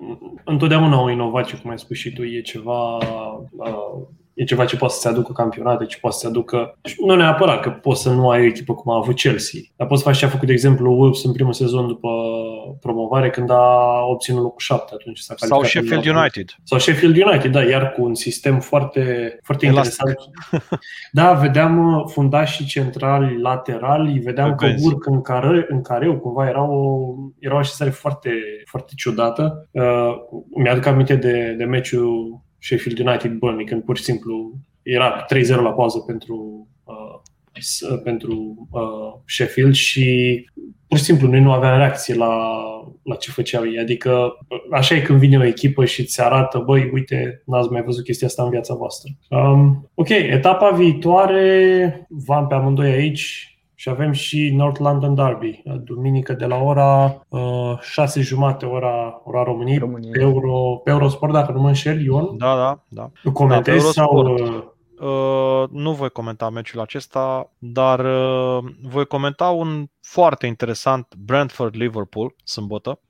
întotdeauna o inovație, cum ai spus și tu, e ceva uh, e ceva ce poate să-ți aducă campionate, ce poate să-ți aducă... Nu neapărat că poți să nu ai o echipă cum a avut Chelsea, dar poți să faci ce a făcut, de exemplu, Wolves în primul sezon după promovare, când a obținut locul 7 atunci s-a Sau Sheffield United. Sau Sheffield United, da, iar cu un sistem foarte, foarte interesant. da, vedeam uh, fundașii centrali, laterali, vedeam că urc în, care, în careu, cumva era o, era o așezare foarte, foarte ciudată. Uh, mi-aduc aminte de, de meciul Sheffield United Burnley, când pur și simplu era 3-0 la pauză pentru, uh, pentru uh, Sheffield și pur și simplu noi nu aveam reacție la, la ce făceau ei. Adică așa e când vine o echipă și ți arată, băi, uite, n-ați mai văzut chestia asta în viața voastră. Um, ok, etapa viitoare, v-am pe amândoi aici, și avem și North London Derby, duminică de la ora uh, 6 jumate, ora, ora României, România. pe, Euro, pe Eurosport, dacă nu mă înșel, Ion. Da, da, da. Comentezi da, sau... Uh, uh, nu voi comenta meciul acesta, dar uh, voi comenta un foarte interesant Brentford-Liverpool sâmbătă.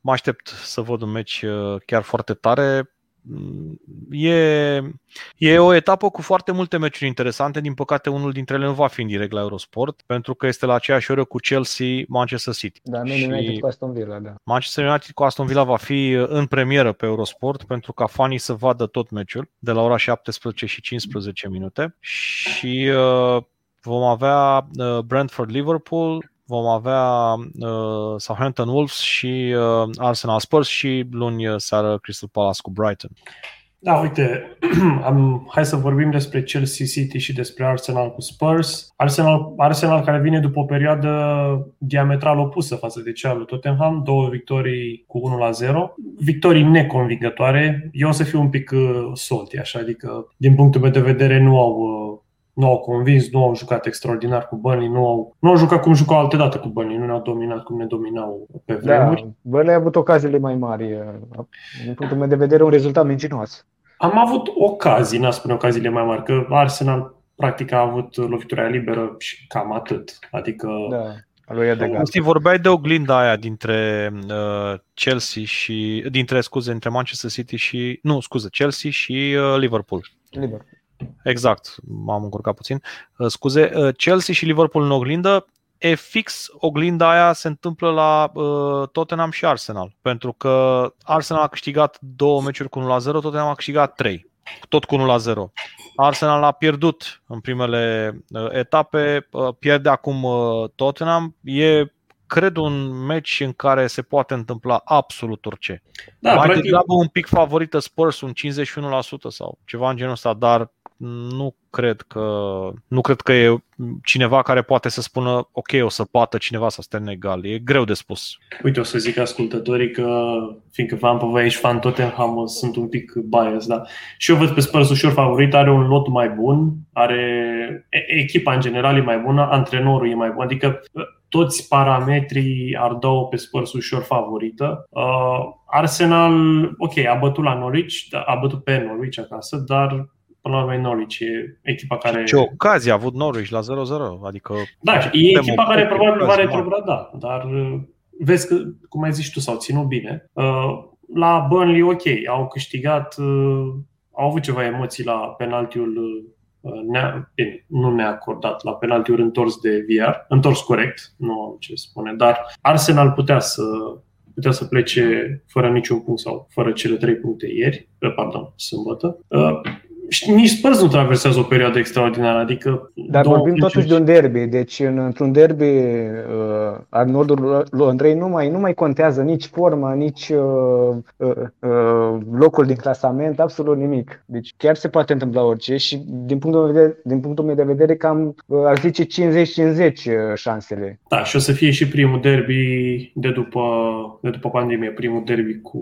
Mă aștept să văd un meci uh, chiar foarte tare. E, e o etapă cu foarte multe meciuri interesante. Din păcate, unul dintre ele nu va fi în direct la Eurosport, pentru că este la aceeași oră cu Chelsea-Manchester City. Da, Man United cu Aston Villa, da. Manchester United cu Aston Villa va fi în premieră pe Eurosport, pentru ca fanii să vadă tot meciul, de la ora 17 și 15 minute. Și uh, vom avea uh, Brentford-Liverpool, vom avea uh, Southampton Wolves și uh, Arsenal Spurs și luni uh, seară Crystal Palace cu Brighton. Da, uite, am, hai să vorbim despre Chelsea City și despre Arsenal cu Spurs. Arsenal, Arsenal care vine după o perioadă diametral opusă față de cea lui Tottenham, două victorii cu 1 la 0, victorii neconvingătoare. Eu o să fiu un pic uh, salty, așa, adică din punctul meu de vedere nu au uh, nu au convins, nu au jucat extraordinar cu Burnley, nu au, nu au jucat cum jucau alte dată cu Burnley, nu ne-au dominat cum ne dominau pe da, vremuri. Da, Burnley a avut ocaziile mai mari. Din punctul meu de vedere, un rezultat mincinos. Am avut ocazii, n-aș spune ocaziile mai mari, că Arsenal practic a avut lovitura liberă și cam atât. Adică da lui Edegaard. Steve, vorbeai de oglinda aia dintre uh, Chelsea și dintre scuze, între Manchester City și nu, scuze, Chelsea și uh, Liverpool. Liverpool. Exact, m-am încurcat puțin. Uh, scuze, uh, Chelsea și Liverpool în oglindă, e fix oglinda aia se întâmplă la uh, Tottenham și Arsenal. Pentru că Arsenal a câștigat două meciuri cu 1 la 0, Tottenham a câștigat 3 tot cu 1 la 0. Arsenal a pierdut în primele uh, etape, uh, pierde acum uh, Tottenham. E cred un meci în care se poate întâmpla absolut orice. Da, Mai practic... degrabă un pic favorită Spurs, un 51% sau ceva în genul ăsta, dar nu cred că nu cred că e cineva care poate să spună ok, o să poată cineva să stea în egal. E greu de spus. Uite, o să zic ascultătorii că, fiindcă v-am pe voi aici fan Tottenham, sunt un pic bias, da. Și eu văd pe Spurs ușor favorit, are un lot mai bun, are echipa în general e mai bună, antrenorul e mai bun, adică toți parametrii ar dau pe Spurs ușor favorită. Uh, Arsenal, ok, a bătut la Norwich, a bătut pe Norwich acasă, dar până la urmă e Norwich, e echipa care... Ce ocazie a avut Norwich la 0-0, adică... Da, e echipa care probabil va retrograda, dar uh, vezi că, cum ai zis tu, s-au ținut bine. Uh, la Burnley, ok, au câștigat, uh, au avut ceva emoții la penaltiul ne bine, nu neacordat, la penaltiuri întors de VR, întors corect, nu am ce spune, dar Arsenal putea să putea să plece fără niciun punct sau fără cele trei puncte ieri, pardon, sâmbătă nici Spurs nu traversează o perioadă extraordinară, adică... Dar vorbim totuși de un derby, deci în, într-un derby uh, Arnoldul Londrei nu mai, nu mai contează nici forma, nici uh, uh, uh, locul din clasament, absolut nimic. Deci chiar se poate întâmpla orice și din punctul meu de vedere, din punctul meu de vedere cam uh, ar zice 50-50 uh, șansele. Da, și o să fie și primul derby de după, de după pandemie, primul derby cu...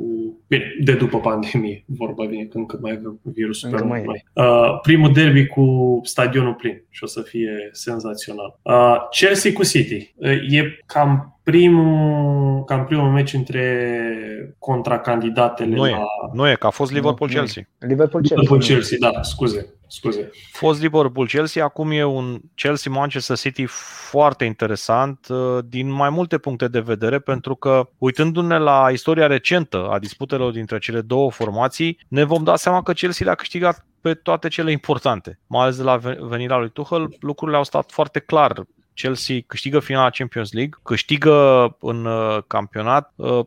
Bine, de după pandemie, vorba bine, când cât mai avem virusul încă mai Uh, primul derby cu stadionul plin și o să fie senzațional. Uh, Chelsea cu City. Uh, e cam primul, cam primul meci între contracandidatele nu la... E, nu e, că a fost Liverpool-Chelsea. Liverpool-Chelsea. Liverpool-Chelsea, da, scuze. Scuze. Fost Liverpool-Chelsea, acum e un Chelsea-Manchester City foarte interesant uh, din mai multe puncte de vedere, pentru că uitându-ne la istoria recentă a disputelor dintre cele două formații, ne vom da seama că Chelsea le-a câștigat pe toate cele importante. Mai ales de la venirea lui Tuchel, lucrurile au stat foarte clar. Chelsea câștigă finala Champions League, câștigă în uh, campionat. Uh,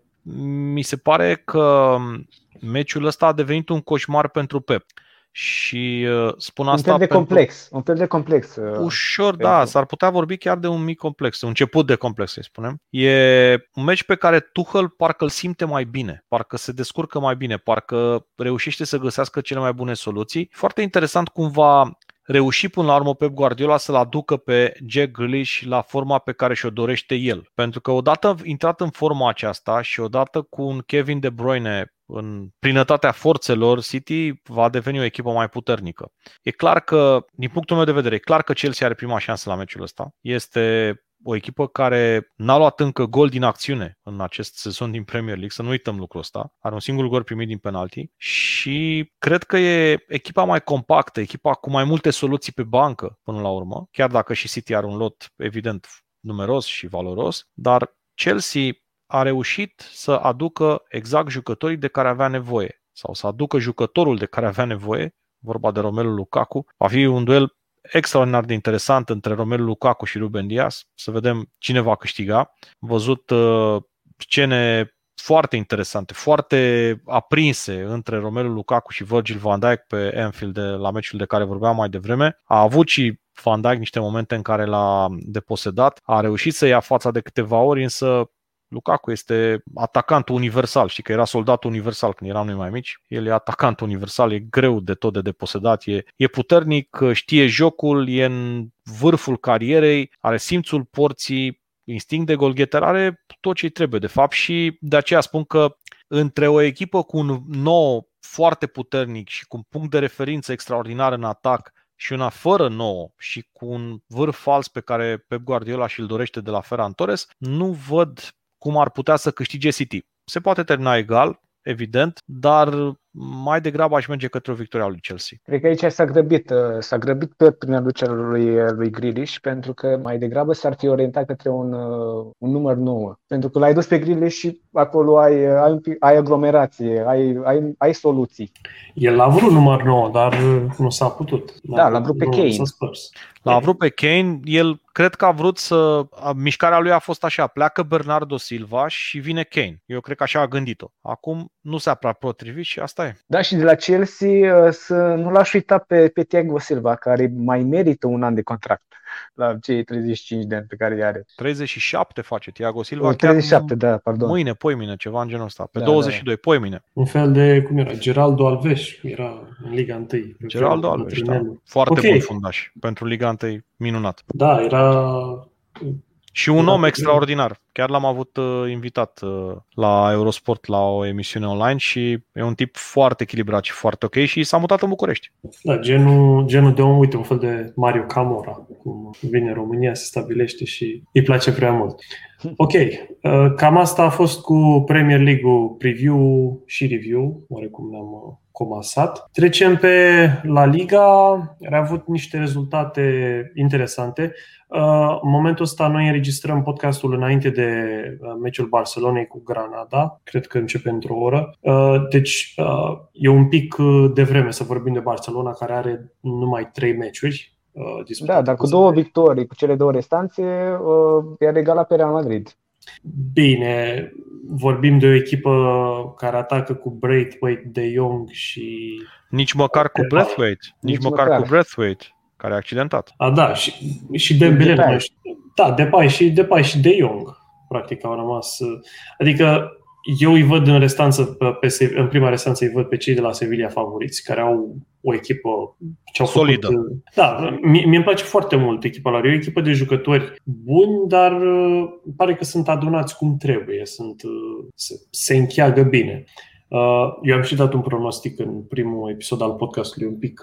mi se pare că meciul ăsta a devenit un coșmar pentru Pep. Și uh, spun asta. Un fel de pentru... complex. Un fel de complex. Uh, Ușor, pentru... da. S-ar putea vorbi chiar de un mic complex, un început de complex, să spunem. E un meci pe care Tuchel parcă îl simte mai bine, parcă se descurcă mai bine, parcă reușește să găsească cele mai bune soluții. Foarte interesant cum va reuși până la urmă Pep Guardiola să-l aducă pe Jack Grealish la forma pe care și-o dorește el. Pentru că odată intrat în forma aceasta și odată cu un Kevin De Bruyne în plinătatea forțelor, City va deveni o echipă mai puternică. E clar că, din punctul meu de vedere, e clar că Chelsea are prima șansă la meciul ăsta. Este o echipă care n-a luat încă gol din acțiune în acest sezon din Premier League, să nu uităm lucrul ăsta. Are un singur gol primit din penalti și cred că e echipa mai compactă, echipa cu mai multe soluții pe bancă până la urmă, chiar dacă și City are un lot evident numeros și valoros, dar Chelsea a reușit să aducă exact jucătorii de care avea nevoie sau să aducă jucătorul de care avea nevoie, vorba de Romelu Lukaku. Va fi un duel extraordinar de interesant între Romelu Lukaku și Ruben Dias, să vedem cine va câștiga. Am văzut uh, scene foarte interesante, foarte aprinse între Romelu Lukaku și Virgil van Dijk pe Anfield de, la meciul de care vorbeam mai devreme. A avut și Van Dijk niște momente în care l-a deposedat, a reușit să ia fața de câteva ori, însă Lukaku este atacant universal, știi că era soldat universal când eram noi mai mici, el e atacant universal, e greu de tot de deposedat, e, e puternic, știe jocul, e în vârful carierei, are simțul porții, instinct de golgheter, are tot ce trebuie de fapt și de aceea spun că între o echipă cu un nou foarte puternic și cu un punct de referință extraordinar în atac și una fără nouă și cu un vârf fals pe care Pep Guardiola și-l dorește de la Ferran Torres, nu văd cum ar putea să câștige City. Se poate termina egal, evident, dar mai degrabă aș merge către o victorie a lui Chelsea. Cred că aici s-a grăbit, uh, s-a grăbit pe prin aducerea lui, uh, lui Grealish, pentru că mai degrabă s-ar fi orientat către un, uh, un număr nou. Pentru că l-ai dus pe Grealish și acolo ai, ai, ai aglomerație, ai, ai, ai soluții. El a vrut număr nou, dar nu s-a putut. Da, l-a vrut pe Kane. L-a vrut pe Kane, el cred că a vrut să... Mișcarea lui a fost așa, pleacă Bernardo Silva și vine Kane. Eu cred că așa a gândit-o. Acum nu s-a prea potrivit și asta e. Da, și de la Chelsea uh, să nu l-aș uita pe, pe Thiago Silva, care mai merită un an de contract la cei 35 de ani pe care îi are. 37 face Thiago Silva. O, 37, da, pardon. Mâine, poimine, ceva în genul ăsta. Pe da, 22, da. poimine. Un fel de, cum era, Geraldo Alves, era în Liga 1. Geraldo Alves, da. Foarte okay. bun fundaș pentru Liga 1, minunat. Da, era și un om extraordinar. Chiar l-am avut uh, invitat uh, la Eurosport la o emisiune online și e un tip foarte echilibrat și foarte ok și s-a mutat în București. Da, genul, genul de om, uite, un fel de Mario Camora, cum vine în România, se stabilește și îi place prea mult. Ok, uh, cam asta a fost cu Premier League-ul preview și review, oarecum ne-am uh, comasat. Trecem pe La Liga, a avut niște rezultate interesante. Uh, în momentul ăsta noi înregistrăm podcastul înainte de meciul Barcelonei cu Granada, cred că începe într-o oră. Deci e un pic de vreme să vorbim de Barcelona, care are numai trei meciuri uh, Da, dar cu două victorii, cu cele două restanțe, uh, e egalat pe Real Madrid. Bine, vorbim de o echipă care atacă cu Braithwaite, De Jong și... Nici măcar cu Braithwaite, nici, nici măcar, măcar. cu Braithwaite, care a accidentat. A, da, și, și Dembele, nu știu. Da, Depay și, Depay și De Jong, practic, au rămas... Adică eu îi văd în restanță, pe, în prima restanță îi văd pe cei de la Sevilla favoriți, care au o echipă ce au solidă. Făcut, da, mie, mie îmi place foarte mult echipa lor. E o echipă de jucători buni, dar uh, pare că sunt adunați cum trebuie, sunt, uh, se, se încheagă bine. Uh, eu am și dat un pronostic în primul episod al podcastului, un pic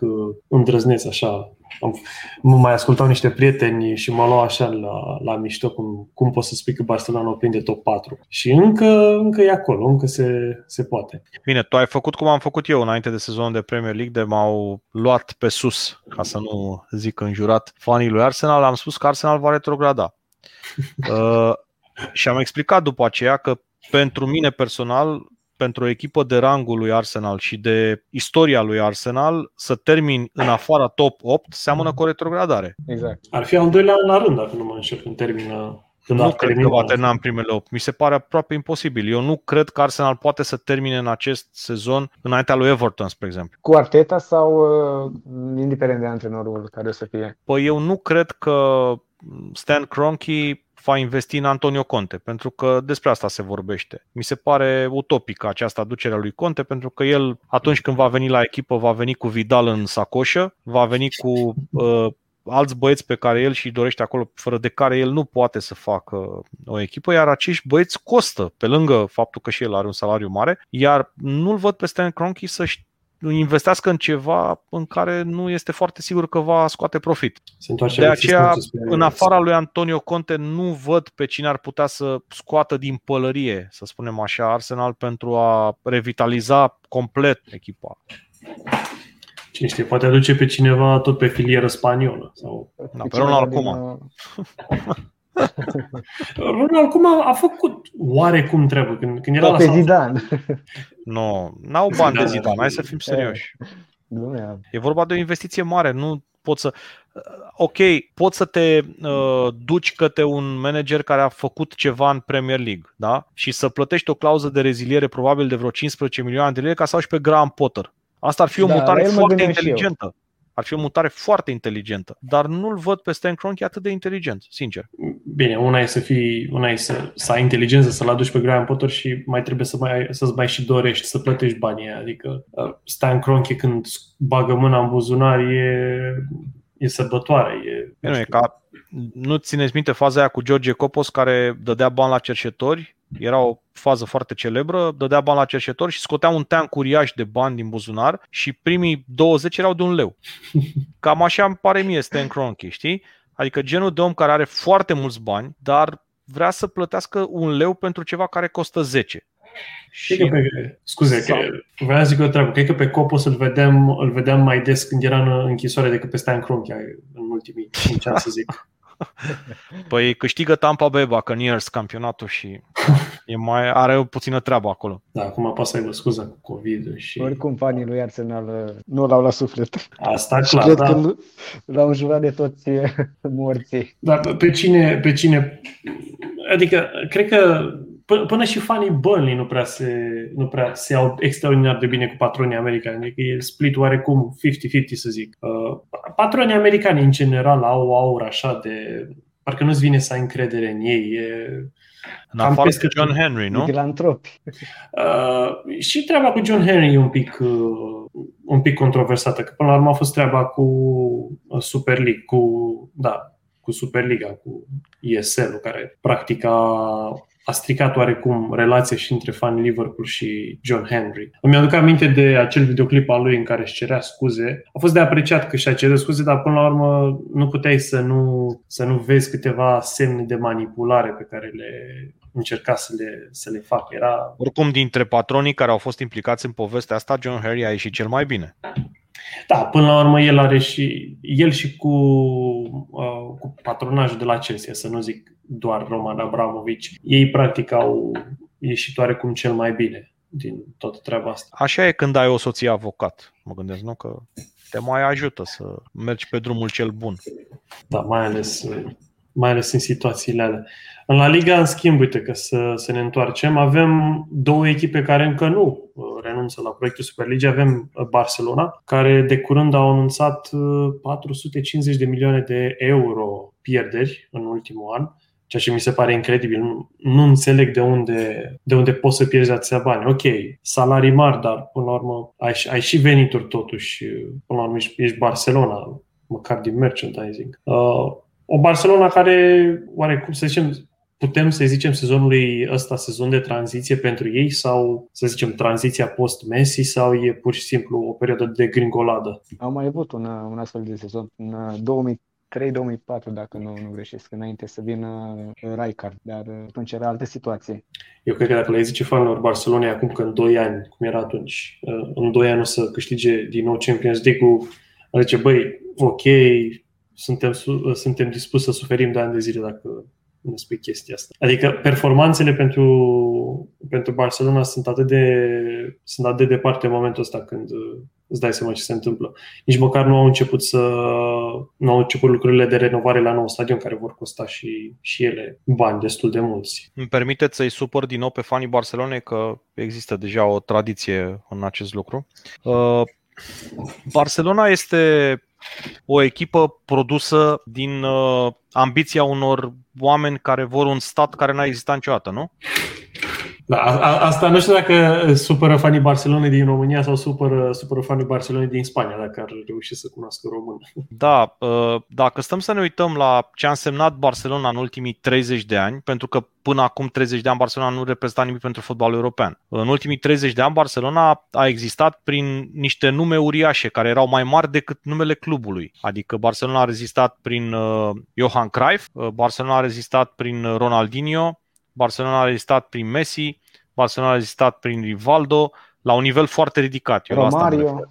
îndrăzneț, așa, am, mai ascultau niște prieteni și mă luau așa la, la mișto cum, cum poți să spui că Barcelona o prinde top 4. Și încă, încă e acolo, încă se, se poate. Bine, tu ai făcut cum am făcut eu înainte de sezonul de Premier League, de m-au luat pe sus, ca să nu zic înjurat, fanii lui Arsenal, am spus că Arsenal va retrograda. uh, și am explicat după aceea că pentru mine personal pentru o echipă de rangul lui Arsenal și de istoria lui Arsenal să termin în afara top 8 seamănă cu o retrogradare. Exact. Ar fi al doilea an la rând, dacă nu mă înșel, când termină când nu cred că va termina în primele 8. Mi se pare aproape imposibil. Eu nu cred că Arsenal poate să termine în acest sezon înaintea lui Everton, spre exemplu. Cu Arteta sau uh, indiferent de antrenorul care o să fie? Păi eu nu cred că Stan Kroenke va investi în Antonio Conte, pentru că despre asta se vorbește. Mi se pare utopică această aducere a lui Conte, pentru că el, atunci când va veni la echipă, va veni cu Vidal în sacoșă, va veni cu uh, alți băieți pe care el și dorește acolo, fără de care el nu poate să facă o echipă, iar acești băieți costă, pe lângă faptul că și el are un salariu mare, iar nu-l văd pe Stan Kroenke să investească în ceva în care nu este foarte sigur că va scoate profit. De aceea, în afara lui Antonio Conte, nu văd pe cine ar putea să scoată din pălărie, să spunem așa, Arsenal pentru a revitaliza complet echipa. Cine știe, poate aduce pe cineva tot pe filieră spaniolă. Sau... Da, pe Ronald Koeman. Ronald Koeman a făcut oarecum trebuie când, când era da, la pe Zidane. Nu, n-au bani de Zidane, hai să fim serioși. E vorba de o investiție mare, nu poți să... Ok, poți să te uh, duci către un manager care a făcut ceva în Premier League, da? Și să plătești o clauză de reziliere probabil de vreo 15 milioane de lire ca să auzi pe Graham Potter. Asta ar fi o da, mutare foarte inteligentă. Ar fi o mutare foarte inteligentă, dar nu-l văd pe Stan Kroenke atât de inteligent, sincer. Bine, una e să fii, una e să, să ai inteligență, să-l aduci pe Graham Potter și mai trebuie să mai, să-ți mai și dorești să plătești banii. Adică uh, Stan Kroenke când bagă mâna în buzunar e, e sărbătoare. E, nu, e ca, nu țineți minte faza aia cu George Copos care dădea bani la cercetători Era o fază foarte celebră, dădea bani la cerșetor și scotea un teanc uriaș de bani din buzunar și primii 20 erau de un leu. Cam așa îmi pare mie Stan Kroenke, știi? Adică genul de om care are foarte mulți bani, dar vrea să plătească un leu pentru ceva care costă 10. Și... Că pe, scuze, sau... că vreau să zic o treabă. Cred că pe Copos îl vedeam, îl vedeam mai des când era în închisoare decât pe Stan Kroenke în ultimii 5 ani, să zic. Păi câștigă Tampa Bay Buccaneers campionatul și e mai, are o puțină treabă acolo. Da, acum poate să aibă scuză cu COVID și... Oricum fanii lui Arsenal uh, nu l-au la suflet. Asta clar, cred da. că l-au jurat de toți uh, morții. Da, pe cine, pe cine... Adică, cred că până și fanii Burnley nu prea se, nu prea se iau extraordinar de bine cu patronii americani. Adică e split oarecum 50-50 să zic. Uh, patronii americani în general au o aură așa de... Parcă nu-ți vine să ai încredere în ei. E, în afară de John Henry, nu? Filantropi. Uh, și treaba cu John Henry e un pic, uh, un pic controversată, că până la urmă a fost treaba cu uh, Super League, cu, da, cu Superliga, cu ESL-ul, care practica a stricat oarecum relația și între fanii Liverpool și John Henry. Îmi aduc aminte de acel videoclip al lui în care își cerea scuze. A fost de apreciat că și-a cerut scuze, dar până la urmă nu puteai să nu, să nu vezi câteva semne de manipulare pe care le încerca să le, să le facă. Era... Oricum, dintre patronii care au fost implicați în povestea asta, John Henry a ieșit cel mai bine. Da, până la urmă el are și el și cu, uh, cu patronajul de la Chelsea, să nu zic doar Roman Abramovici. Ei practic au ieșit oarecum cel mai bine din toată treaba asta. Așa e când ai o soție avocat, mă gândesc, nu? Că te mai ajută să mergi pe drumul cel bun. Da, mai ales, mai ales în situațiile alea. În La Liga, în schimb, uite că să, să ne întoarcem, avem două echipe care încă nu uh, renunță la proiectul Superliga. Avem uh, Barcelona, care de curând au anunțat 450 uh, de milioane de euro pierderi în ultimul an ceea ce mi se pare incredibil. Nu, nu înțeleg de unde, de unde poți să pierzi atâția bani. Ok, salarii mari, dar până la urmă ai, ai și venituri totuși. Până la urmă ești Barcelona, măcar din merchandising. Uh, o Barcelona care, oarecum să zicem, putem să zicem sezonului ăsta sezon de tranziție pentru ei sau să zicem tranziția post-Messi sau e pur și simplu o perioadă de gringoladă? Am mai avut un, un astfel de sezon în 2000 2003-2004, dacă nu, nu greșesc, înainte să vină uh, Rijkaard, dar uh, atunci era altă situație. Eu cred că dacă le zice fanilor Barcelonei acum că în 2 ani, cum era atunci, uh, în 2 ani o să câștige din nou Champions League-ul, zice, băi, ok, suntem, suntem dispuși să suferim de ani de zile dacă nu spui chestia asta. Adică performanțele pentru, pentru Barcelona sunt atât de, sunt atât de departe în momentul ăsta când uh, îți dai seama ce se întâmplă. Nici măcar nu au început să nu au început lucrurile de renovare la nou stadion care vor costa și, și ele bani destul de mulți. Îmi permiteți să-i supăr din nou pe fanii Barcelonei că există deja o tradiție în acest lucru. Uh, Barcelona este o echipă produsă din uh, ambiția unor oameni care vor un stat care n-a existat niciodată, nu? Da, a, asta nu știu dacă supără fanii Barcelonei din România sau supără, supără fanii Barcelonei din Spania, dacă ar reuși să cunoască român. Da, ă, dacă stăm să ne uităm la ce a însemnat Barcelona în ultimii 30 de ani, pentru că până acum 30 de ani Barcelona nu reprezenta nimic pentru fotbalul european. În ultimii 30 de ani Barcelona a existat prin niște nume uriașe care erau mai mari decât numele clubului. Adică Barcelona a rezistat prin uh, Johan Cruyff, Barcelona a rezistat prin Ronaldinho, Barcelona a rezistat prin Messi, Barcelona a rezistat prin Rivaldo, la un nivel foarte ridicat. Eu Romario.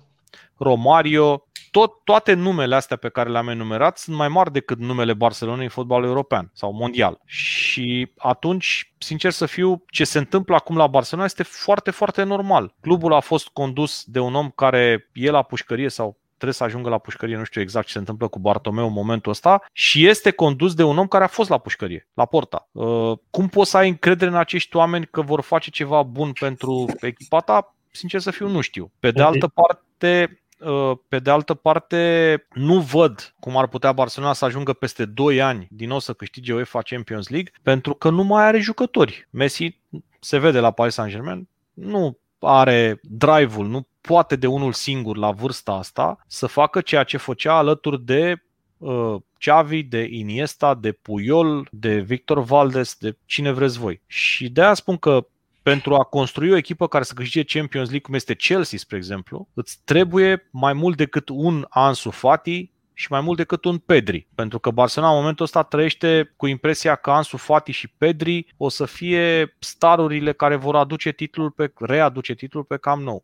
Romario, tot, toate numele astea pe care le-am enumerat sunt mai mari decât numele Barcelonei în fotbalul european sau mondial. Și atunci, sincer să fiu, ce se întâmplă acum la Barcelona este foarte, foarte normal. Clubul a fost condus de un om care e la pușcărie sau trebuie să ajungă la pușcărie, nu știu exact ce se întâmplă cu Bartomeu în momentul ăsta, și este condus de un om care a fost la pușcărie, la porta. Uh, cum poți să ai încredere în acești oameni că vor face ceva bun pentru echipa ta? Sincer să fiu, nu știu. Pe de altă parte, uh, pe de altă parte, nu văd cum ar putea Barcelona să ajungă peste 2 ani din nou să câștige UEFA Champions League, pentru că nu mai are jucători. Messi se vede la Paris Saint-Germain, nu are drive-ul, nu poate de unul singur la vârsta asta să facă ceea ce făcea alături de uh, Xavi, de Iniesta, de Puyol, de Victor Valdes, de cine vreți voi. Și de aia spun că pentru a construi o echipă care să câștige Champions League, cum este Chelsea, spre exemplu, îți trebuie mai mult decât un Ansu Fati și mai mult decât un Pedri. Pentru că Barcelona în momentul ăsta trăiește cu impresia că Ansu Fati și Pedri o să fie starurile care vor aduce titlul pe, readuce titlul pe Cam Nou.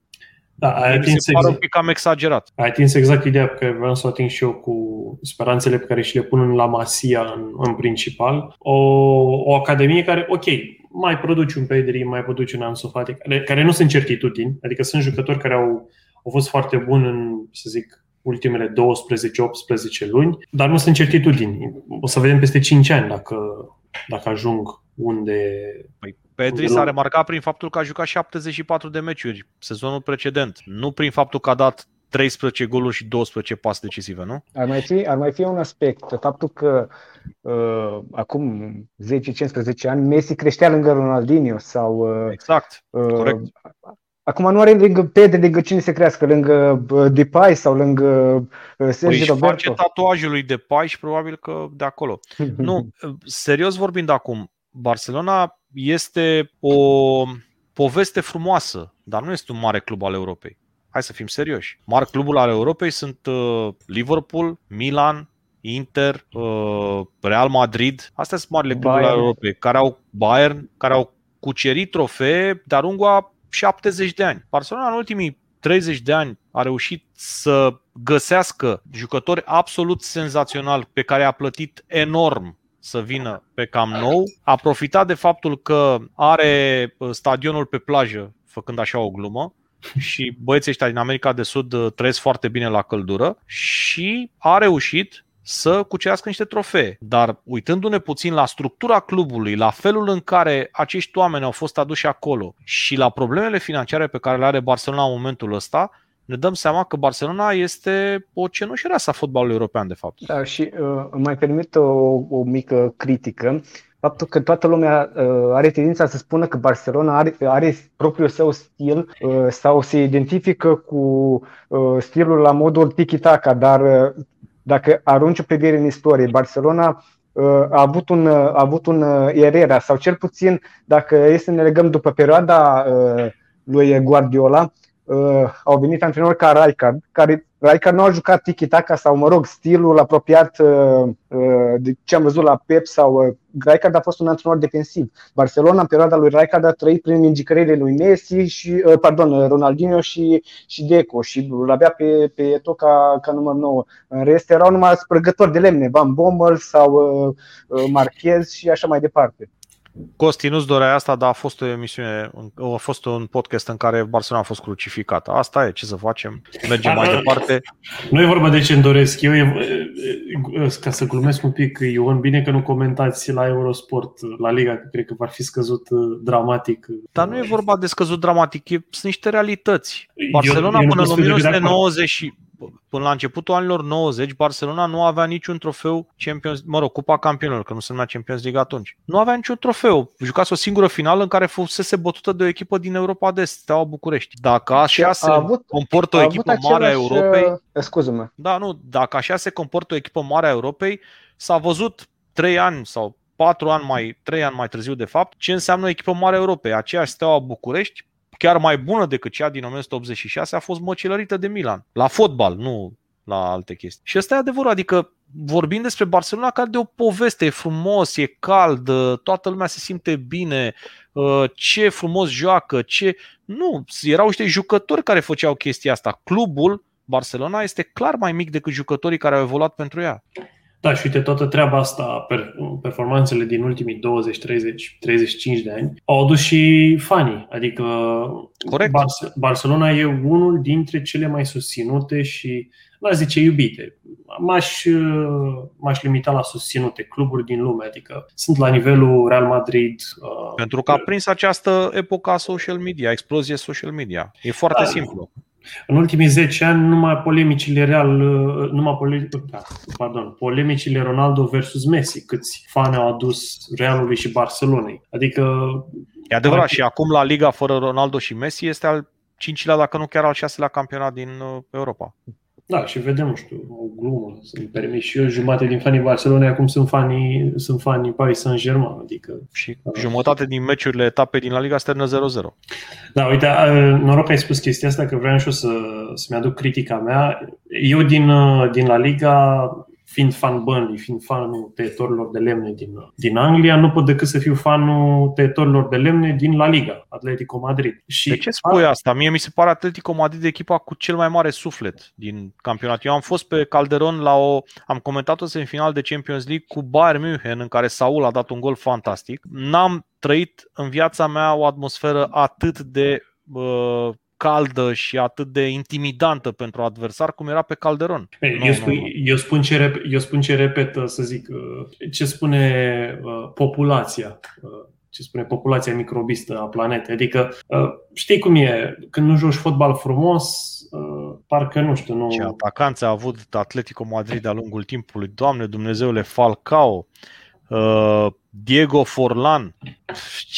Da, ai atins, exact, un pic cam exagerat. ai atins exact ideea pe care vreau să o ating și eu cu speranțele pe care și le pun în La Masia în, în principal. O, o academie care, ok, mai produce un Pedri, mai produce un Ansu Fati, care, care nu sunt certitudini, adică sunt jucători care au, au fost foarte buni în, să zic, ultimele 12-18 luni, dar nu sunt certitudini. O să vedem peste 5 ani dacă, dacă ajung unde... Păi Pedri s-a remarcat prin faptul că a jucat 74 de meciuri sezonul precedent, nu prin faptul că a dat 13 goluri și 12 pas decisive, nu? Ar mai fi, ar mai fi un aspect, faptul că uh, acum 10-15 ani Messi creștea lângă Ronaldinho sau uh, exact, uh, corect. Acum nu are lângă Pedri lângă cine se crească, lângă Depay sau lângă Sergio păi Roberto. face tatuajul lui Depay și probabil că de acolo. nu, serios vorbind acum, Barcelona este o poveste frumoasă, dar nu este un mare club al Europei. Hai să fim serioși. Mari clubul al Europei sunt uh, Liverpool, Milan, Inter, uh, Real Madrid. Astea sunt marile cluburi ale Europei, care au Bayern, care au cucerit trofee de-a lungul a 70 de ani. Barcelona în ultimii 30 de ani a reușit să găsească jucători absolut senzaționali pe care a plătit enorm să vină pe cam nou, a profitat de faptul că are uh, stadionul pe plajă, făcând așa o glumă, și băieții ăștia din America de Sud uh, trăiesc foarte bine la căldură și a reușit să cucerească niște trofee. Dar uitându-ne puțin la structura clubului, la felul în care acești oameni au fost aduși acolo și la problemele financiare pe care le are Barcelona în momentul ăsta, ne dăm seama că Barcelona este o cenușereasă a fotbalului european, de fapt. Da, și uh, mai permit o, o mică critică. Faptul că toată lumea uh, are tendința să spună că Barcelona are, are propriul său stil uh, sau se identifică cu uh, stilul la modul tiki-taka, dar uh, dacă arunci o privire în istorie, Barcelona uh, a avut un, uh, a avut un uh, Herrera sau cel puțin dacă este să ne legăm după perioada lui Guardiola, uh, au venit antrenori ca Rijkaard, care Rijkaard nu a jucat tiki-taka sau, mă rog, stilul apropiat uh, uh, de ce am văzut la Pep sau uh, Rijkaard a fost un antrenor defensiv. Barcelona în perioada lui Rijkaard a trăit prin mingicările lui Messi și, uh, pardon, Ronaldinho și, și Deco și îl avea pe, pe Eto ca, ca număr 9. În rest erau numai spărgători de lemne, Van Bommel sau uh, uh, Marquez și așa mai departe. Costi nu-ți dorea asta, dar a fost o emisiune, a fost un podcast în care Barcelona a fost crucificată. Asta e, ce să facem? Mergem mai departe. Nu e vorba de ce îmi doresc eu, e, ca să glumesc un pic, Ion, bine că nu comentați la Eurosport, la Liga, că cred că va fi scăzut uh, dramatic. Dar nu e vorba de scăzut dramatic, e, sunt niște realități. Barcelona eu, eu până în 1990 până la începutul anilor 90, Barcelona nu avea niciun trofeu Champions, mă rog, Cupa Campionilor, că nu se numea Champions League atunci. Nu avea niciun trofeu. Jucase o singură finală în care fusese bătută de o echipă din Europa de Est, Steaua București. Dacă așa se avut, comportă o echipă mare a Europei... Uh, scuză-mă. Da, nu, dacă așa se comportă o echipă mare a Europei, s-a văzut trei ani sau patru ani mai, trei ani mai târziu de fapt, ce înseamnă o echipă mare a Europei. Aceeași Steaua București, chiar mai bună decât cea din 1986, a fost măcelărită de Milan. La fotbal, nu la alte chestii. Și asta e adevărul, adică vorbim despre Barcelona ca de o poveste, e frumos, e cald, toată lumea se simte bine, uh, ce frumos joacă, ce... Nu, erau niște jucători care făceau chestia asta. Clubul Barcelona este clar mai mic decât jucătorii care au evoluat pentru ea. Da, și uite, toată treaba asta, performanțele din ultimii 20, 30, 35 de ani, au adus și fanii. Adică Corect. Barcelona e unul dintre cele mai susținute și, n zice iubite, m-aș, m-aș limita la susținute cluburi din lume, adică sunt la nivelul Real Madrid. Uh, Pentru că a prins această epocă a social media, explozie social media. E foarte da. simplu. În ultimii 10 ani, numai polemicile real, numai pole, da, pardon, polemicile Ronaldo versus Messi, câți fani au adus Realului și Barcelonei. Adică E adevărat, și acum la Liga fără Ronaldo și Messi este al cincilea, dacă nu chiar al șaselea campionat din uh, Europa. Da, și vedem, nu știu, o glumă, să-mi permit și eu, jumătate din fanii Barcelona, acum sunt fanii, sunt fanii Paris Saint-Germain, adică... Și uh, jumătate din meciurile etape din La Liga sternă 0-0. Da, uite, noroc că ai spus chestia asta, că vreau și eu să, să-mi aduc critica mea. Eu din, din La Liga fiind fan Burnley, fiind fanul tăietorilor de lemne din, din Anglia, nu pot decât să fiu fanul tăietorilor de lemne din La Liga, Atletico Madrid. Și de ce spui asta? Mie mi se pare Atletico Madrid echipa cu cel mai mare suflet din campionat. Eu am fost pe Calderon la o... am comentat o semifinal de Champions League cu Bayern München, în care Saul a dat un gol fantastic. N-am trăit în viața mea o atmosferă atât de uh, caldă și atât de intimidantă pentru adversar cum era pe Calderon. Ei, nu, eu, spun, nu, nu. Eu, spun ce repet, eu spun ce repet, să zic, uh, ce spune uh, populația uh, ce spune populația microbistă a planetei. Adică știi cum e, când nu joci fotbal frumos, parcă nu știu, nu... Ce atacanți a avut Atletico Madrid de-a lungul timpului, Doamne Dumnezeule, Falcao, Diego Forlan,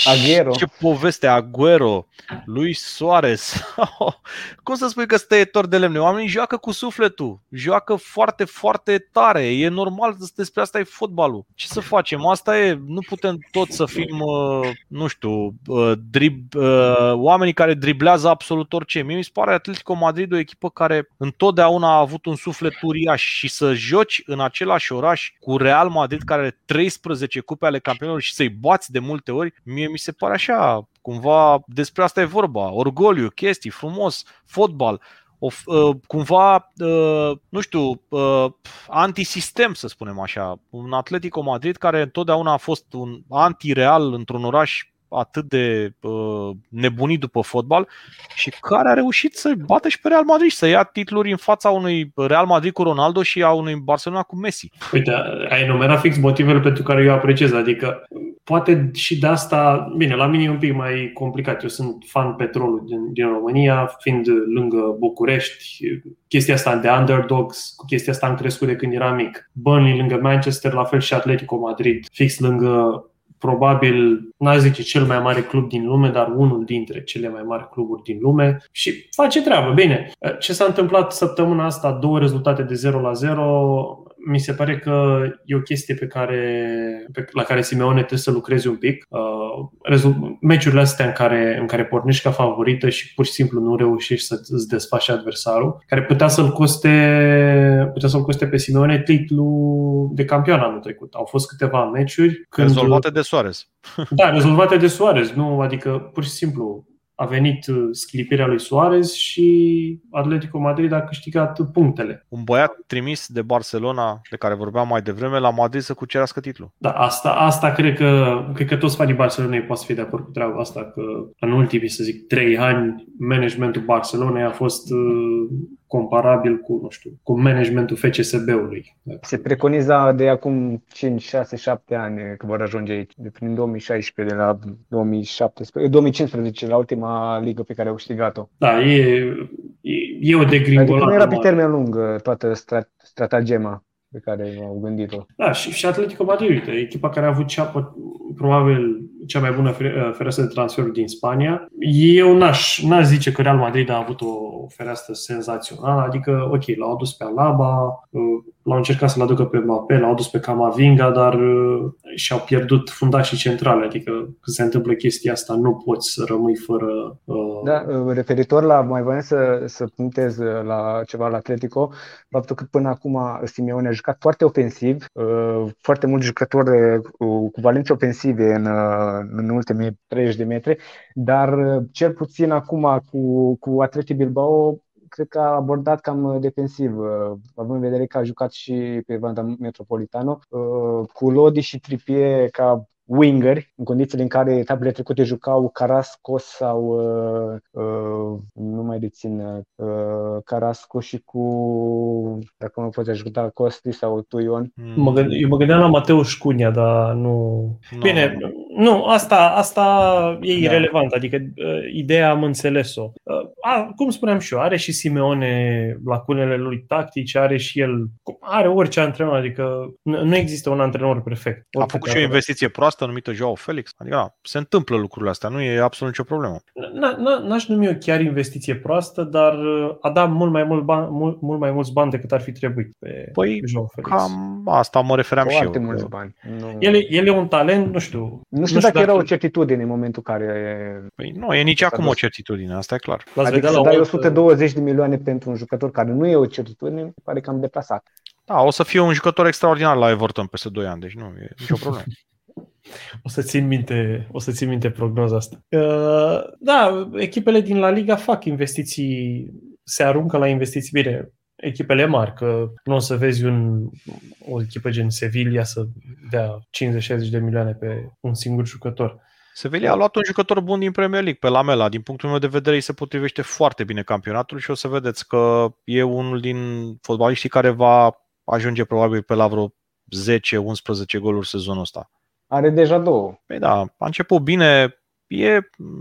Aguero. Ce poveste, Aguero, Luis Suarez. Cum să spui că stăietor de lemne? Oamenii joacă cu sufletul, joacă foarte, foarte tare. E normal, despre asta e fotbalul. Ce să facem? Asta e, nu putem tot să fim, uh, nu știu, uh, drib, uh, oamenii care driblează absolut orice. Mie mi se pare Atletico Madrid o echipă care întotdeauna a avut un suflet uriaș și să joci în același oraș cu Real Madrid care are 13 cupe ale campionilor și să-i bați de multe ori, mie mi se pare așa, cumva despre asta e vorba, orgoliu, chestii, frumos, fotbal, o, uh, cumva, uh, nu știu, uh, antisistem, să spunem așa. Un Atletico Madrid care întotdeauna a fost un anti-real într-un oraș atât de uh, nebunit după fotbal și care a reușit să bată și pe Real Madrid și să ia titluri în fața unui Real Madrid cu Ronaldo și a unui Barcelona cu Messi. Uite, ai enumerat fix motivele pentru care eu apreciez, adică poate și de asta, bine, la mine e un pic mai complicat. Eu sunt fan petrolului din, din România, fiind lângă București, chestia asta de underdogs, cu chestia asta am crescut de când eram mic. Burnley lângă Manchester, la fel și Atletico Madrid, fix lângă probabil, n-aș zice cel mai mare club din lume, dar unul dintre cele mai mari cluburi din lume. Și face treabă. Bine, ce s-a întâmplat săptămâna asta, două rezultate de 0 la 0, mi se pare că e o chestie pe care, pe, la care Simeone trebuie să lucrezi un pic. Uh, meciurile astea în care, în care pornești ca favorită și pur și simplu nu reușești să îți desfaci adversarul, care putea să-l coste, putea să-l coste pe Simeone titlul de campion anul trecut. Au fost câteva meciuri. Când, rezolvate de Soares. Da, rezolvate de Soares. Nu, adică pur și simplu a venit uh, sclipirea lui Suarez și Atletico Madrid a câștigat punctele. Un băiat trimis de Barcelona, de care vorbeam mai devreme, la Madrid să cucerească titlul. Da, asta, asta cred, că, cred că toți fanii Barcelonei pot să fie de acord cu treaba asta, că în ultimii, să zic, trei ani, managementul Barcelonei a fost uh, comparabil cu, nu știu, cu managementul FCSB-ului. Se preconiza de acum 5, 6, 7 ani că vor ajunge aici, de prin 2016, de la 2017, 2015, la ultima ligă pe care au câștigat-o. Da, e, e, e o degringolată. Adică nu era pe termen lung uh, toată stratagema pe care au gândit-o. Da, și, și Atletico Madrid, uite, echipa care a avut cea, probabil cea mai bună uh, fereastră de transferuri din Spania. Eu n-aș, n-aș zice că Real Madrid a avut o fereastră senzațională, adică, ok, l-au adus pe Alaba, uh, l-au încercat să-l aducă pe Mbappé, l-au adus pe Camavinga, dar uh, și-au pierdut fundașii centrale, adică când se întâmplă chestia asta, nu poți să rămâi fără... Uh... Da, referitor la, mai voiam să, să punctez la ceva la Atletico, faptul că până acum Simeone a jucat foarte ofensiv, foarte mulți jucători cu valențe ofensive în, în ultimii 30 de metri, dar cel puțin acum cu, cu Atleti Bilbao cred că a abordat cam defensiv, având în vedere că a jucat și pe Vanda Metropolitano, cu Lodi și Tripie ca wingeri, în condițiile în care etapele trecute jucau Carasco sau uh, uh, nu mai dețin uh, Carasco și cu, dacă nu poți ajuta, Costi sau Tuion. Mm. Mă gândeam, eu mă gândeam la Mateusz Cunha, dar nu... No. Bine, Nu, asta, asta e da. irrelevant, adică uh, ideea am înțeles-o. Uh, a, cum spuneam și eu, are și Simeone lacunele lui tactice, are și el, are orice antrenor, adică nu există un antrenor perfect. A făcut și o investiție proastă numită Joao Felix, adică da, se întâmplă lucrurile astea, nu e absolut nicio problemă. N-aș numi eu chiar investiție proastă, dar uh, a dat mult mai, mult bani, mult, mult mai mulți bani decât ar fi trebuit pe păi, Joao Felix. cam asta mă refeream Foarte și eu. mulți bani. Nu... El, el e un talent, nu știu. Nu știu, nu știu dacă, dacă era o certitudine în momentul care... Păi nu, e nici acum o certitudine, asta e clar. L-ați adică să dai 120 de milioane pentru un jucător care nu e o certitudine, pare cam deplasat. Da, o să fie un jucător extraordinar la Everton peste 2 ani, deci nu e nicio problemă. O să țin minte, o să țin minte prognoza asta. Uh, da, echipele din La Liga fac investiții, se aruncă la investiții bine echipele mari, că nu o să vezi un, o echipă gen Sevilla să dea 50-60 de milioane pe un singur jucător. Sevilla a luat un jucător bun din Premier League, pe Lamela. Din punctul meu de vedere, îi se potrivește foarte bine campionatul și o să vedeți că e unul din fotbaliștii care va ajunge probabil pe la vreo 10-11 goluri sezonul ăsta. Are deja două. Păi da, a început bine, e,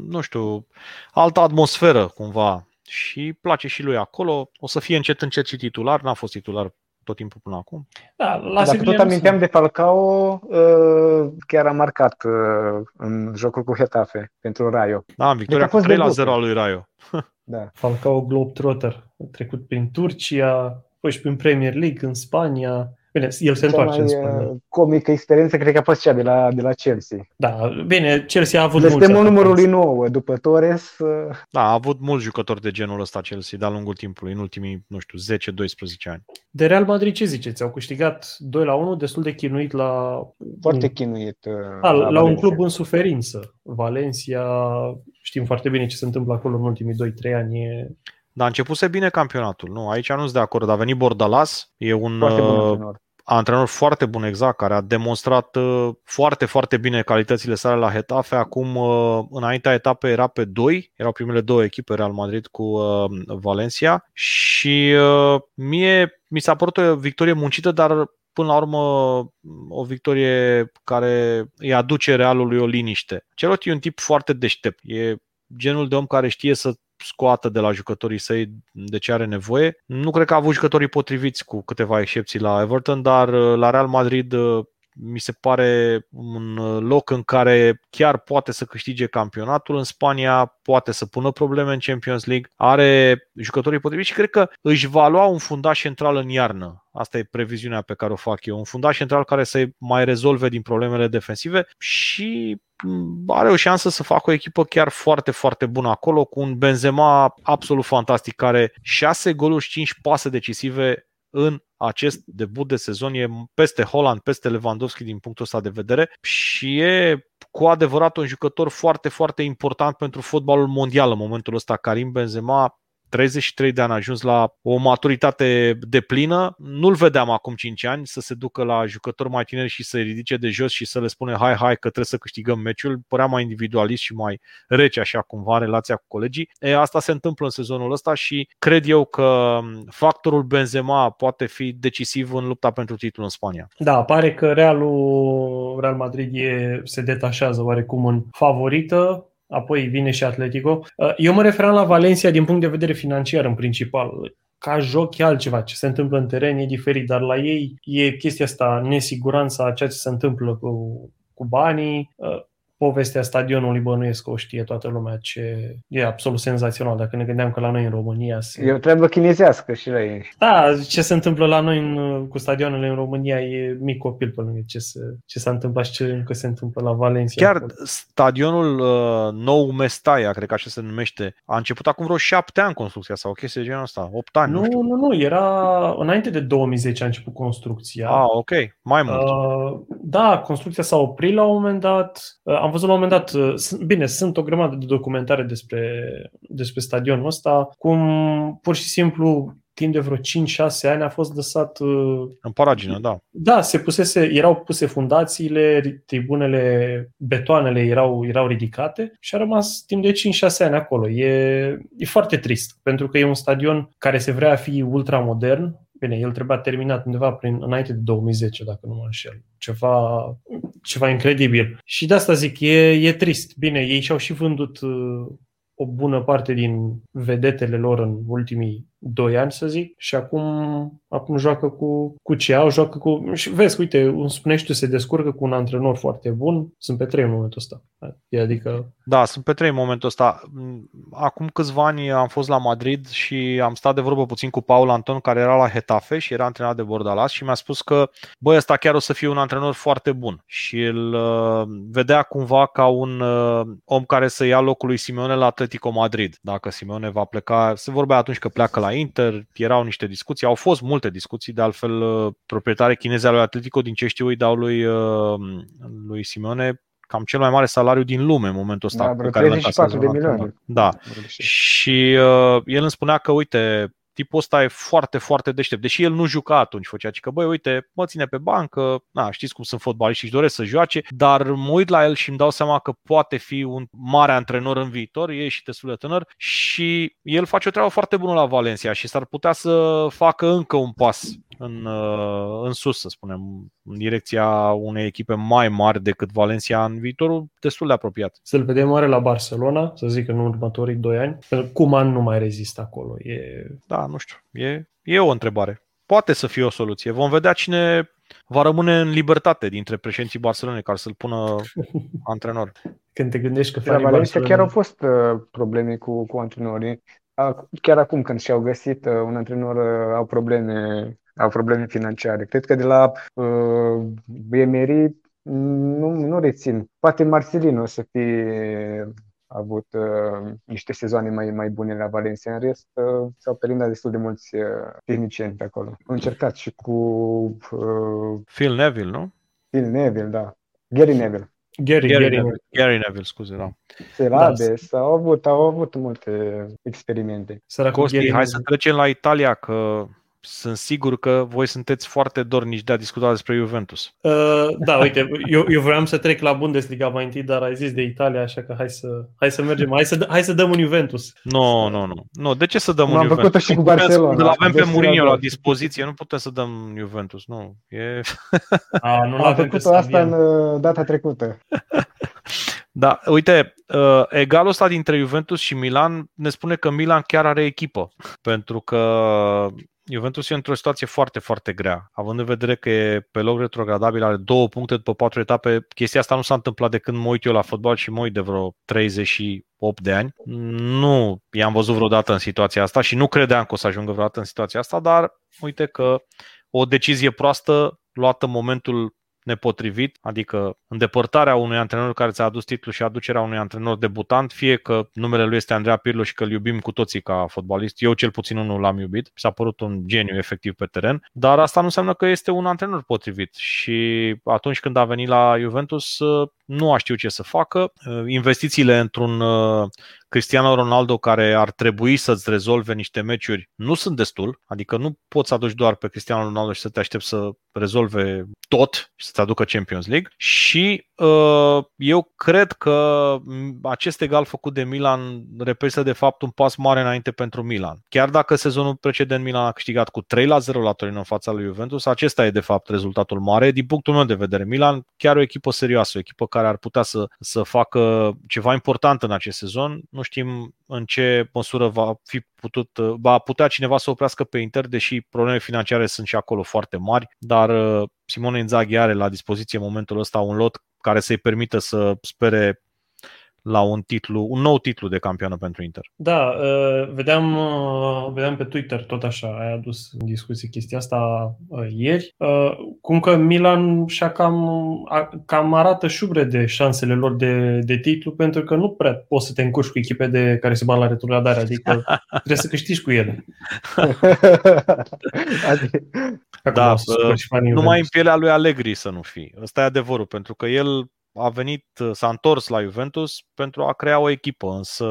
nu știu, altă atmosferă cumva și place și lui acolo. O să fie încet încet și titular, n-a fost titular tot timpul până acum. Da, la Dacă tot aminteam de Falcao, uh, chiar a marcat uh, în jocul cu Hetafe pentru Rayo. Da, în victoria deci cu 3 la 0 al lui Rayo. da. Falcao Globetrotter, a trecut prin Turcia, păi și prin Premier League în Spania, Bine, el se întoarce în Spania. Uh, comică experiență, cred că a fost cea de la, de la Chelsea. Da, bine, Chelsea a avut mulți. Suntem numărul 9 după Torres. Uh, da, a avut mulți jucători de genul ăsta Chelsea de-a lungul timpului, în ultimii, nu știu, 10-12 ani. De Real Madrid ce ziceți? Au câștigat 2 la 1, destul de chinuit la... Foarte un... chinuit. Uh, da, la, la un club în suferință. Valencia, știm foarte bine ce se întâmplă acolo în ultimii 2-3 ani. E... Dar a începuse bine campionatul. Nu, aici nu sunt de acord. A venit Bordalas, e un foarte bun uh, antrenor. antrenor foarte bun, exact, care a demonstrat uh, foarte, foarte bine calitățile sale la Hetafe. Acum, uh, înaintea etapei era pe 2, erau primele două echipe, Real Madrid cu Valencia și mie mi s-a părut o victorie muncită, dar până la urmă o victorie care îi aduce Realului o liniște. Celot e un tip foarte deștept, e genul de om care știe să scoată de la jucătorii săi de ce are nevoie. Nu cred că a avut jucătorii potriviți cu câteva excepții la Everton, dar uh, la Real Madrid uh, mi se pare un uh, loc în care chiar poate să câștige campionatul. În Spania poate să pună probleme în Champions League, are jucătorii potriviți și cred că își va lua un fundaș central în iarnă. Asta e previziunea pe care o fac eu. Un fundaș central care să mai rezolve din problemele defensive și are o șansă să facă o echipă chiar foarte, foarte bună acolo, cu un Benzema absolut fantastic, care 6 goluri și 5 pase decisive în acest debut de sezon e peste Holland, peste Lewandowski din punctul ăsta de vedere și e cu adevărat un jucător foarte, foarte important pentru fotbalul mondial în momentul ăsta. Karim Benzema 33 de ani a ajuns la o maturitate de plină. Nu-l vedeam acum 5 ani să se ducă la jucători mai tineri și să ridice de jos și să le spune hai, hai că trebuie să câștigăm meciul. Părea mai individualist și mai rece așa cumva în relația cu colegii. E, asta se întâmplă în sezonul ăsta și cred eu că factorul Benzema poate fi decisiv în lupta pentru titlul în Spania. Da, pare că Realul, Real Madrid e, se detașează oarecum în favorită apoi vine și Atletico. Uh, eu mă referam la Valencia din punct de vedere financiar în principal. Ca joc e altceva, ce se întâmplă în teren e diferit, dar la ei e chestia asta, nesiguranța a ceea ce se întâmplă cu, cu banii, uh, povestea stadionului Bănuiesc o știe toată lumea ce e absolut senzațional. Dacă ne gândeam că la noi în România se... E o treabă chinezească și la ei. Da, ce se întâmplă la noi în, cu stadionele în România e mic copil pe lângă ce, se, ce s-a întâmplat și ce încă se întâmplă la Valencia. Chiar acolo. stadionul uh, nou Mestaia, cred că așa se numește, a început acum vreo șapte ani construcția sau o chestie de genul ăsta, opt ani. Nu, nu, știu. nu, nu, era înainte de 2010 a început construcția. Ah, ok, mai mult. Uh, da, construcția s-a oprit la un moment dat. Uh, am văzut la un moment dat, uh, bine, sunt o grămadă de documentare despre, despre stadionul ăsta, cum pur și simplu timp de vreo 5-6 ani a fost lăsat... Uh, în paragină, da. Da, se pusese, erau puse fundațiile, tribunele, betoanele erau, erau ridicate și a rămas timp de 5-6 ani acolo. E, e foarte trist, pentru că e un stadion care se vrea a fi ultramodern, Bine, el trebuia terminat undeva prin, înainte de 2010, dacă nu mă înșel. Ceva ceva incredibil. Și de asta zic, e, e trist. Bine, ei și-au și vândut uh, o bună parte din vedetele lor în ultimii doi ani, să zic, și acum, acum joacă cu, cu ce au, joacă cu... Și vezi, uite, un Spunești se descurcă cu un antrenor foarte bun, sunt pe trei în momentul ăsta. Adică... Da, sunt pe trei în momentul ăsta. Acum câțiva ani am fost la Madrid și am stat de vorbă puțin cu Paul Anton, care era la Hetafe și era antrenat de Bordalas și mi-a spus că, băi, ăsta chiar o să fie un antrenor foarte bun și îl uh, vedea cumva ca un uh, om care să ia locul lui Simeone la Atletico Madrid. Dacă Simeone va pleca, se vorbea atunci că pleacă la Inter, erau niște discuții, au fost multe discuții, de altfel uh, proprietarii chineze al lui Atletico, din ce știu, îi dau lui, uh, lui Simeone cam cel mai mare salariu din lume în momentul ăsta. Da, vreo 34 de milioane. Da. Și uh, el îmi spunea că, uite, tipul ăsta e foarte, foarte deștept. Deși el nu juca atunci, făcea că, băi, uite, mă ține pe bancă, na, știți cum sunt fotbaliști și își doresc să joace, dar mă uit la el și îmi dau seama că poate fi un mare antrenor în viitor, e și destul de tânăr și el face o treabă foarte bună la Valencia și s-ar putea să facă încă un pas în, uh, în sus, să spunem, în direcția unei echipe mai mari decât Valencia în viitorul destul de apropiat. Să-l vedem oare la Barcelona, să zic în următorii doi ani. Cum an nu mai rezistă acolo. E... Da, nu știu. E, e o întrebare. Poate să fie o soluție. Vom vedea cine va rămâne în libertate dintre președinții Barcelonei care să-l pună antrenor. Când te gândești că la Valencia Barcelona... chiar au fost uh, probleme cu, cu antrenorii. Chiar acum când și-au găsit uh, un antrenor, uh, au probleme au probleme financiare. Cred că de la uh, Emery nu, nu rețin. Poate Marcelino o să fie avut uh, niște sezoane mai, mai bune la Valencia. În rest, uh, s-au perindat destul de mulți uh, tehnicieni pe acolo. Au încercat și cu... Uh, Phil Neville, nu? Phil Neville, da. Gary Neville. Gary, Gary, Gary, Neville. Gary Neville, scuze, da. Celades, da. au avut, au avut multe experimente. Costi, hai să trecem la Italia, că sunt sigur că voi sunteți foarte dornici de a discuta despre Juventus. Uh, da, uite, eu, eu vreau să trec la Bundesliga mai întâi, dar ai zis de Italia, așa că hai să, hai să mergem, hai să, hai să dăm un Juventus. Nu, nu, nu. Nu, de ce să dăm un Juventus? Am făcut și cu Barcelona. Îl avem pe Mourinho la dispoziție, nu putem să dăm Juventus, nu. E... A, nu Am făcut asta în uh, data trecută. Da, uite, uh, egalul ăsta dintre Juventus și Milan ne spune că Milan chiar are echipă, pentru că Juventus e într-o situație foarte, foarte grea. Având în vedere că e pe loc retrogradabil, are două puncte după patru etape, chestia asta nu s-a întâmplat de când mă uit eu la fotbal și mă uit de vreo 38 de ani. Nu i-am văzut vreodată în situația asta și nu credeam că o să ajungă vreodată în situația asta, dar uite că o decizie proastă luată în momentul nepotrivit, adică îndepărtarea unui antrenor care ți-a adus titlul și aducerea unui antrenor debutant, fie că numele lui este Andreea Pirlo și că îl iubim cu toții ca fotbalist, eu cel puțin unul l-am iubit, s-a părut un geniu efectiv pe teren, dar asta nu înseamnă că este un antrenor potrivit. Și atunci când a venit la Juventus nu a știut ce să facă. Investițiile într-un uh, Cristiano Ronaldo care ar trebui să-ți rezolve niște meciuri nu sunt destul, adică nu poți să aduci doar pe Cristiano Ronaldo și să te aștepți să rezolve tot și să-ți aducă Champions League și uh, eu cred că acest egal făcut de Milan reprezintă de fapt un pas mare înainte pentru Milan. Chiar dacă sezonul precedent Milan a câștigat cu 3 la 0 la Torino în fața lui Juventus, acesta e de fapt rezultatul mare. Din punctul meu de vedere, Milan chiar o echipă serioasă, o echipă care ar putea să, să facă ceva important în acest sezon. Nu știm în ce măsură va fi putut, va putea cineva să oprească pe Inter, deși problemele financiare sunt și acolo foarte mari, dar uh, Simone Inzaghi are la dispoziție în momentul ăsta un lot care să-i permită să spere la un titlu, un nou titlu de campionă pentru Inter. Da, uh, vedeam, uh, vedeam pe Twitter tot așa, ai adus în discuție chestia asta uh, ieri, cum că Milan și-a cam, cam arată șubre de șansele lor de, de titlu, pentru că nu prea poți să te încurci cu echipe de care se bat la retrogradare, adică trebuie să câștigi cu ele. da, numai în pielea lui Allegri să nu fii. Ăsta e adevărul, pentru că el a venit, s-a întors la Juventus pentru a crea o echipă, însă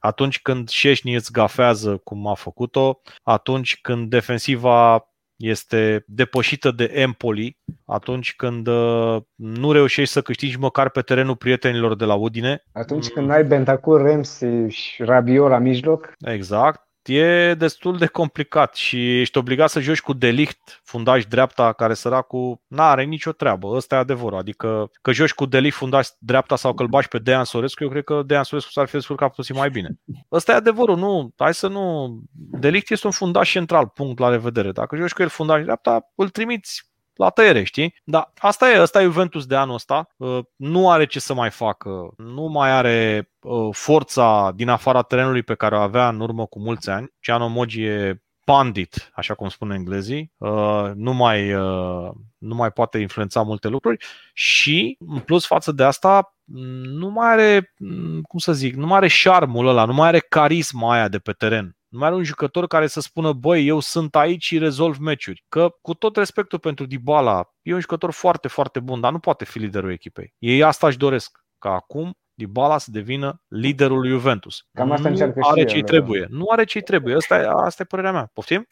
atunci când Șeșni îți gafează cum a făcut-o, atunci când defensiva este depășită de Empoli, atunci când uh, nu reușești să câștigi măcar pe terenul prietenilor de la Udine. Atunci când ai Bentacur, Remsi și Rabiot la mijloc. Exact e destul de complicat și ești obligat să joci cu delict, fundaj dreapta, care săracul n-are nicio treabă. Ăsta e adevărul. Adică că joci cu delict, fundaj dreapta sau că îl bași pe Dean Sorescu, eu cred că Dean Sorescu s-ar fi descurcat puțin mai bine. Ăsta e adevărul, nu, hai să nu... Delict este un fundaj central, punct la revedere. Dacă joci cu el fundaj dreapta, îl trimiți la tăiere, știi? Dar asta e, ăsta e Juventus de anul ăsta. Uh, nu are ce să mai facă, nu mai are uh, forța din afara terenului pe care o avea în urmă cu mulți ani. Ciano Mogi e pandit, așa cum spun englezii, uh, nu mai, nu mai poate influența multe lucruri și, în plus față de asta, nu mai are, cum să zic, nu mai are șarmul ăla, nu mai are carisma aia de pe teren nu mai are un jucător care să spună, băi, eu sunt aici și rezolv meciuri. Că, cu tot respectul pentru Dybala, e un jucător foarte, foarte bun, dar nu poate fi liderul echipei. Ei asta își doresc, ca acum Dybala să devină liderul lui Juventus. Cam asta nu încearcă are și ce el. trebuie. Nu are ce trebuie. Asta e, asta e părerea mea. Poftim?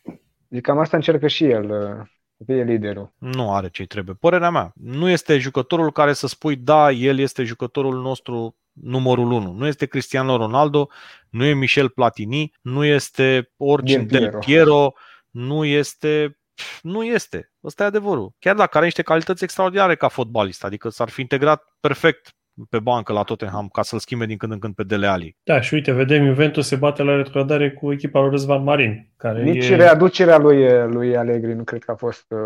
Zic, cam asta încearcă și el, să fie liderul. Nu are ce trebuie. Părerea mea. Nu este jucătorul care să spui, da, el este jucătorul nostru numărul 1. Nu este Cristiano Ronaldo, nu e Michel Platini, nu este oricine Del Del Piero. Piero, nu este nu este. Ăsta e adevărul. Chiar dacă are niște calități extraordinare ca fotbalist, adică s-ar fi integrat perfect pe bancă la Tottenham ca să-l schimbe din când în când pe Dele Alli. Da, și uite, vedem Juventus se bate la retrogradare cu echipa lui Răzvan Marin, care Nici e... readucerea lui, lui Allegri nu cred că a fost uh,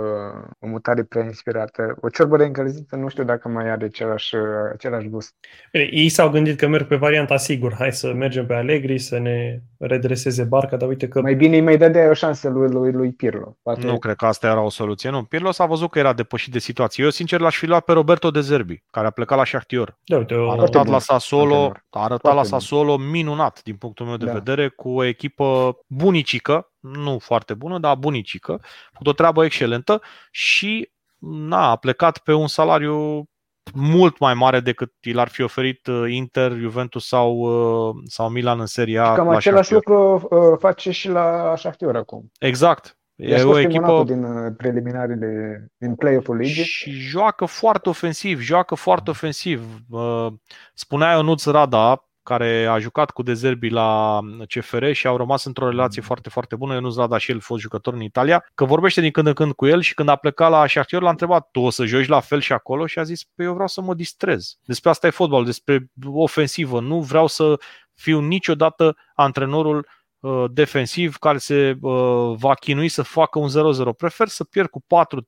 o mutare prea inspirată. O ciorbă de încălzită nu știu dacă mai are același, uh, același gust. Bine, ei s-au gândit că merg pe varianta sigur, hai să mergem pe Allegri, să ne redreseze barca, dar uite că Mai bine îi mai dădea o șansă lui, lui, lui Pirlo. Poate Nu cred că asta era o soluție. Nu, Pirlo s-a văzut că era depășit de situație. Eu, sincer, l-aș fi luat pe Roberto De Zerbi, care a plecat la Shakhtyor. Da, uite, A o, arătat bun la Sassuolo, antrenor. A arătat Foarte la bun. Sassuolo minunat din punctul meu de Da. vedere, cu o echipă bunicică, nu foarte bună, dar bunicică, cu o treabă excelentă și na, a plecat pe un salariu mult mai mare decât i-l-ar fi oferit uh, Inter, Juventus sau, uh, sau Milan în Serie A. cam la același Shakhtar. lucru uh, face și la Shakhtyor acum. Exact. I-a E scos o pe Monaco echipă din uh, preliminarele, din play-off-ul ligii. și joacă foarte ofensiv, joacă foarte ofensiv. Uh, Spunea Ionuț Rada, care a jucat cu Dezerbi la CFR și au rămas într-o relație foarte, foarte bună. Ionuț Rada și el fost jucător în Italia, că vorbește din când în când cu el și când a plecat la Shakhtar l-a întrebat, tu o să joci la fel și acolo? Și a zis, păi eu vreau să mă distrez. Despre asta e fotbal, despre ofensivă. Nu vreau să fiu niciodată antrenorul uh, defensiv care se uh, va chinui să facă un 0-0. Prefer să pierd cu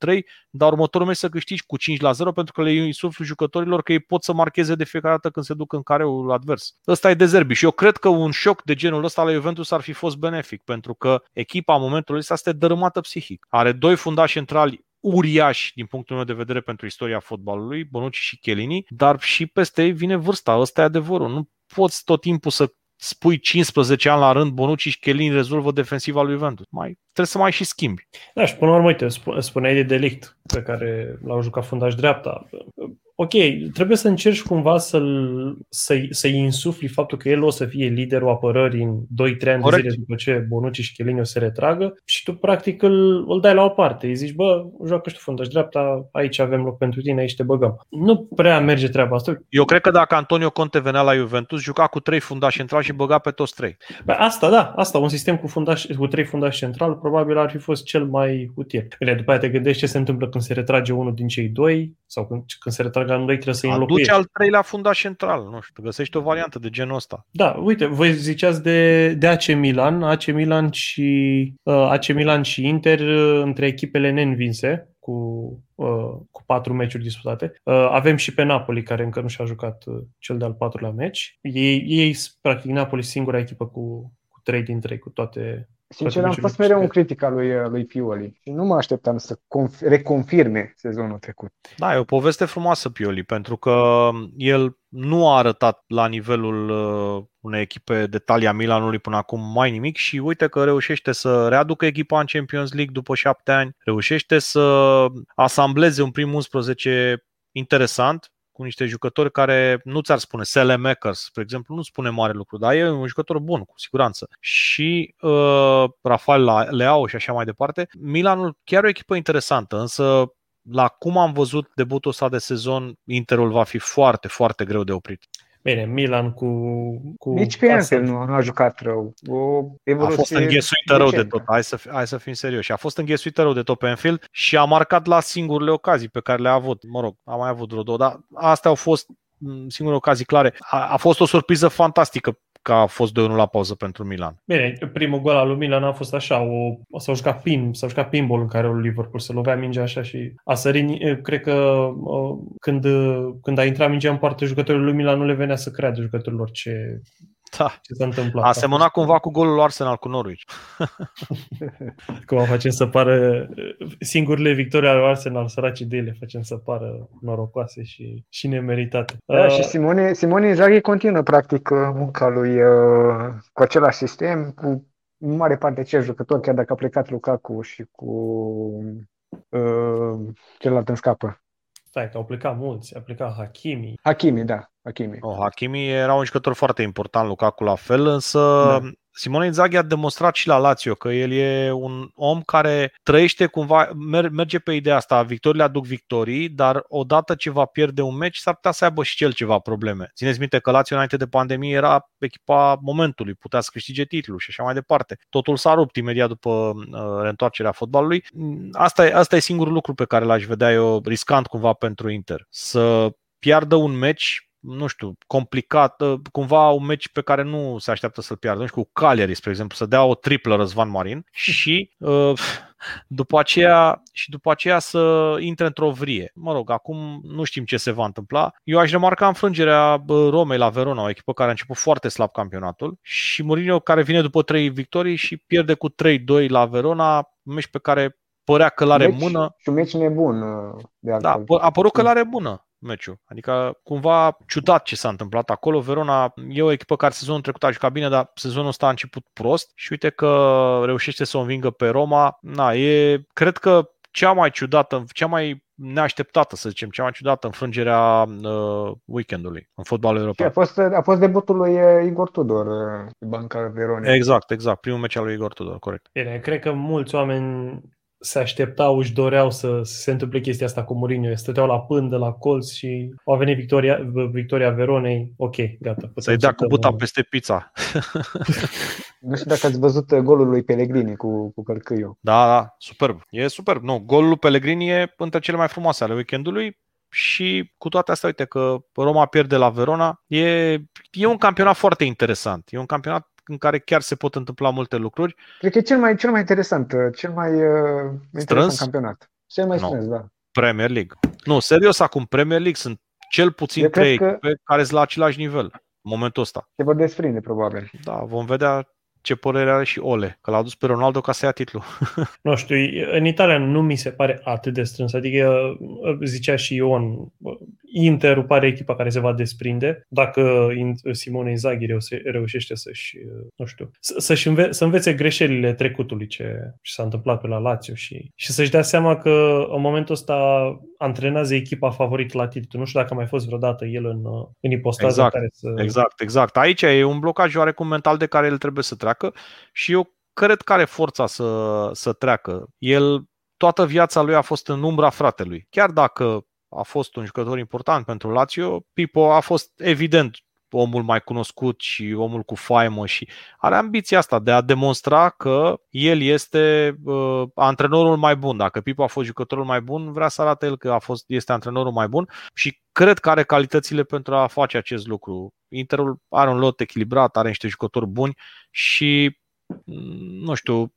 4-3, dar următorul meci să câștigi cu 5 la 0 pentru că le insuflu jucătorilor că ei pot să marcheze de fiecare dată când se duc în careul advers. Ăsta e de Zerbi și eu cred că un șoc de genul ăsta la Juventus ar fi fost benefic pentru că echipa în momentul ăsta este dărâmată psihic. Are doi fundași centrali uriași din punctul meu de vedere pentru istoria fotbalului, Bonucci și Chiellini, dar și peste ei vine vârsta. Ăsta e adevărul. Nu poți tot timpul să spui 15 ani la rând, Bonucci și Chiellini rezolvă defensiva lui Juventus. Mai, trebuie să mai și schimbi. Da, și până la urmă, uite, sp- spuneai de delict pe care l-au jucat fundaș dreapta. Ok, trebuie să încerci cumva să-l, să-i, să-i insufli faptul că el o să fie liderul apărării în 2-3 ani de Corect. zile după ce Bonucci și Chiellini o să se retragă și tu practic îl, îl dai la o parte. Îi zici, bă, joacă și tu fundaș dreapta, aici avem loc pentru tine, aici te băgăm. Nu prea merge treaba asta. Eu cred că dacă Antonio Conte venea la Juventus, juca cu trei fundași centrali și băga pe toți trei. Bă, asta, da, asta, un sistem cu, fundaș, cu trei fundași central probabil ar fi fost cel mai util. Bine, după aia te gândești ce se întâmplă când se retrage unul din cei doi sau când, când se retrage amândoi, trebuie să-i Aduce înlocuiești. al treilea fundaș central. Nu știu, găsești o variantă de genul ăsta. Da, uite, voi ziceați de, de AC Milan, AC Milan și uh, AC Milan și Inter uh, între echipele neînvinse cu, uh, cu patru meciuri disputate. Uh, avem și pe Napoli care încă nu și-a jucat uh, cel de-al patrulea meci. Ei, ei practic Napoli singura echipă cu, cu trei din trei, cu toate Sincer, am fost mereu un critic al lui, lui Pioli și nu mă așteptam să conf- reconfirme sezonul trecut. Da, e o poveste frumoasă, Pioli, pentru că el nu a arătat la nivelul uh, unei echipe de talia Milanului până acum mai nimic și uite că reușește să readucă echipa în Champions League după șapte ani, reușește să asambleze un prim 11 interesant, cu niște jucători care nu ți-ar spune, Makers, spre exemplu, nu spune mare lucru, dar e un jucător bun, cu siguranță. Și uh, Rafael Leao și așa mai departe. Milanul chiar o echipă interesantă, însă la cum am văzut debutul ăsta de sezon, Interul va fi foarte, foarte greu de oprit. Bine, Milan cu... cu Nici pe Anfield nu, nu a jucat rău. O evoluție a fost înghesuită rău de tot, hai să, hai să fim serioși. A fost înghesuită rău de tot pe Anfield și a marcat la singurele ocazii pe care le-a avut. Mă rog, a mai avut vreo două, dar astea au fost singure ocazii clare. A, a fost o surpriză fantastică că a fost 2-1 la pauză pentru Milan. Bine, primul gol al lui Milan a fost așa, o, o s-au jucat pin, s-au jucat pinball în care Liverpool să lovea mingea așa și a sărit, cred că când, când a intrat mingea în poartă jucătorii lui Milan nu le venea să creadă jucătorilor ce, da. Ce s-a întâmplat? A semănat cumva cu golul Arsenal cu Norwich. Cum facem să pară singurile victorii ale Arsenal, săraci de ele, facem să pară norocoase și, și nemeritate. Da, uh, și Simone, Simone Inzaghi continuă practic munca lui uh, cu același sistem, cu în mare parte ce jucători, chiar dacă a plecat Lukaku și cu uh, celălalt în scapă. Stai, că au plecat mulți, a plecat Hakimi. Hakimi, da. Hakimi. Oh, Hakimi era un jucător foarte important, Lukaku la fel, însă da. Simone Inzaghi a demonstrat și la Lazio că el e un om care trăiește cumva, merge pe ideea asta, victoriile aduc victorii, dar odată ce va pierde un meci, s-ar putea să aibă și el ceva probleme. Țineți minte că Lazio înainte de pandemie era echipa momentului, putea să câștige titlul și așa mai departe. Totul s-a rupt imediat după uh, reîntoarcerea fotbalului. Asta e, asta e singurul lucru pe care l-aș vedea eu riscant cumva pentru Inter. Să piardă un meci nu știu, complicat, ă, cumva un meci pe care nu se așteaptă să-l piardă, nu știu, cu Cagliari, spre exemplu, să dea o triplă Răzvan Marin și uh, după aceea, și după aceea să intre într-o vrie. Mă rog, acum nu știm ce se va întâmpla. Eu aș remarca înfrângerea Romei la Verona, o echipă care a început foarte slab campionatul și Mourinho care vine după trei victorii și pierde cu 3-2 la Verona, un meci pe care părea că l-are meci, mână. Și un meci nebun. De da, a părut că l-are bună meciul. Adică cumva ciudat ce s-a întâmplat acolo. Verona e o echipă care sezonul trecut a jucat bine, dar sezonul ăsta a început prost și uite că reușește să o învingă pe Roma. Na, e, cred că cea mai ciudată, cea mai neașteptată, să zicem, cea mai ciudată înfrângerea uh, weekendului în fotbalul european. A fost, a fost debutul lui uh, Igor Tudor, uh, banca Verona. Exact, exact. Primul meci al lui Igor Tudor, corect. Bine, cred că mulți oameni se așteptau, își doreau să, să se întâmple chestia asta cu Mourinho. Stăteau la pândă, la colț și a venit victoria, victoria Veronei. Ok, gata. Să-i dea cu buta peste pizza. nu știu dacă ați văzut uh, golul lui Pellegrini cu, cu călcâiul. Da, da, superb. E superb. Nu, golul lui Pellegrini e între cele mai frumoase ale weekendului și cu toate astea, uite că Roma pierde la Verona. E, e un campionat foarte interesant. E un campionat în care chiar se pot întâmpla multe lucruri. Cred că e cel mai, cel mai interesant, uh, cel mai uh, interesant campionat. Cel mai strâns, no. da. Premier League. Nu, serios, acum Premier League sunt cel puțin Eu trei că... care sunt la același nivel în momentul ăsta. Se vor desprinde, probabil. Da, vom vedea ce părere are și Ole, că l-a dus pe Ronaldo ca să ia titlul. nu știu, în Italia nu mi se pare atât de strâns. Adică, zicea și Ion, Inter pare echipa care se va desprinde dacă Simone Inzaghi reușește să-și, nu știu, să-și înve- să învețe greșelile trecutului ce, ce s-a întâmplat pe la Lazio și, și să-și dea seama că în momentul ăsta antrenează echipa favorit la titlu. Nu știu dacă a mai fost vreodată el în, în ipostază exact, care să... Exact, exact. Aici e un blocaj oarecum mental de care el trebuie să treacă și eu cred că are forța să, să treacă. El toată viața lui a fost în umbra fratelui. Chiar dacă a fost un jucător important pentru Lazio, Pipo a fost evident omul mai cunoscut și omul cu faimă și are ambiția asta de a demonstra că el este uh, antrenorul mai bun. Dacă Pipo a fost jucătorul mai bun, vrea să arate el că a fost, este antrenorul mai bun și cred că are calitățile pentru a face acest lucru. Interul are un lot echilibrat, are niște jucători buni și nu știu,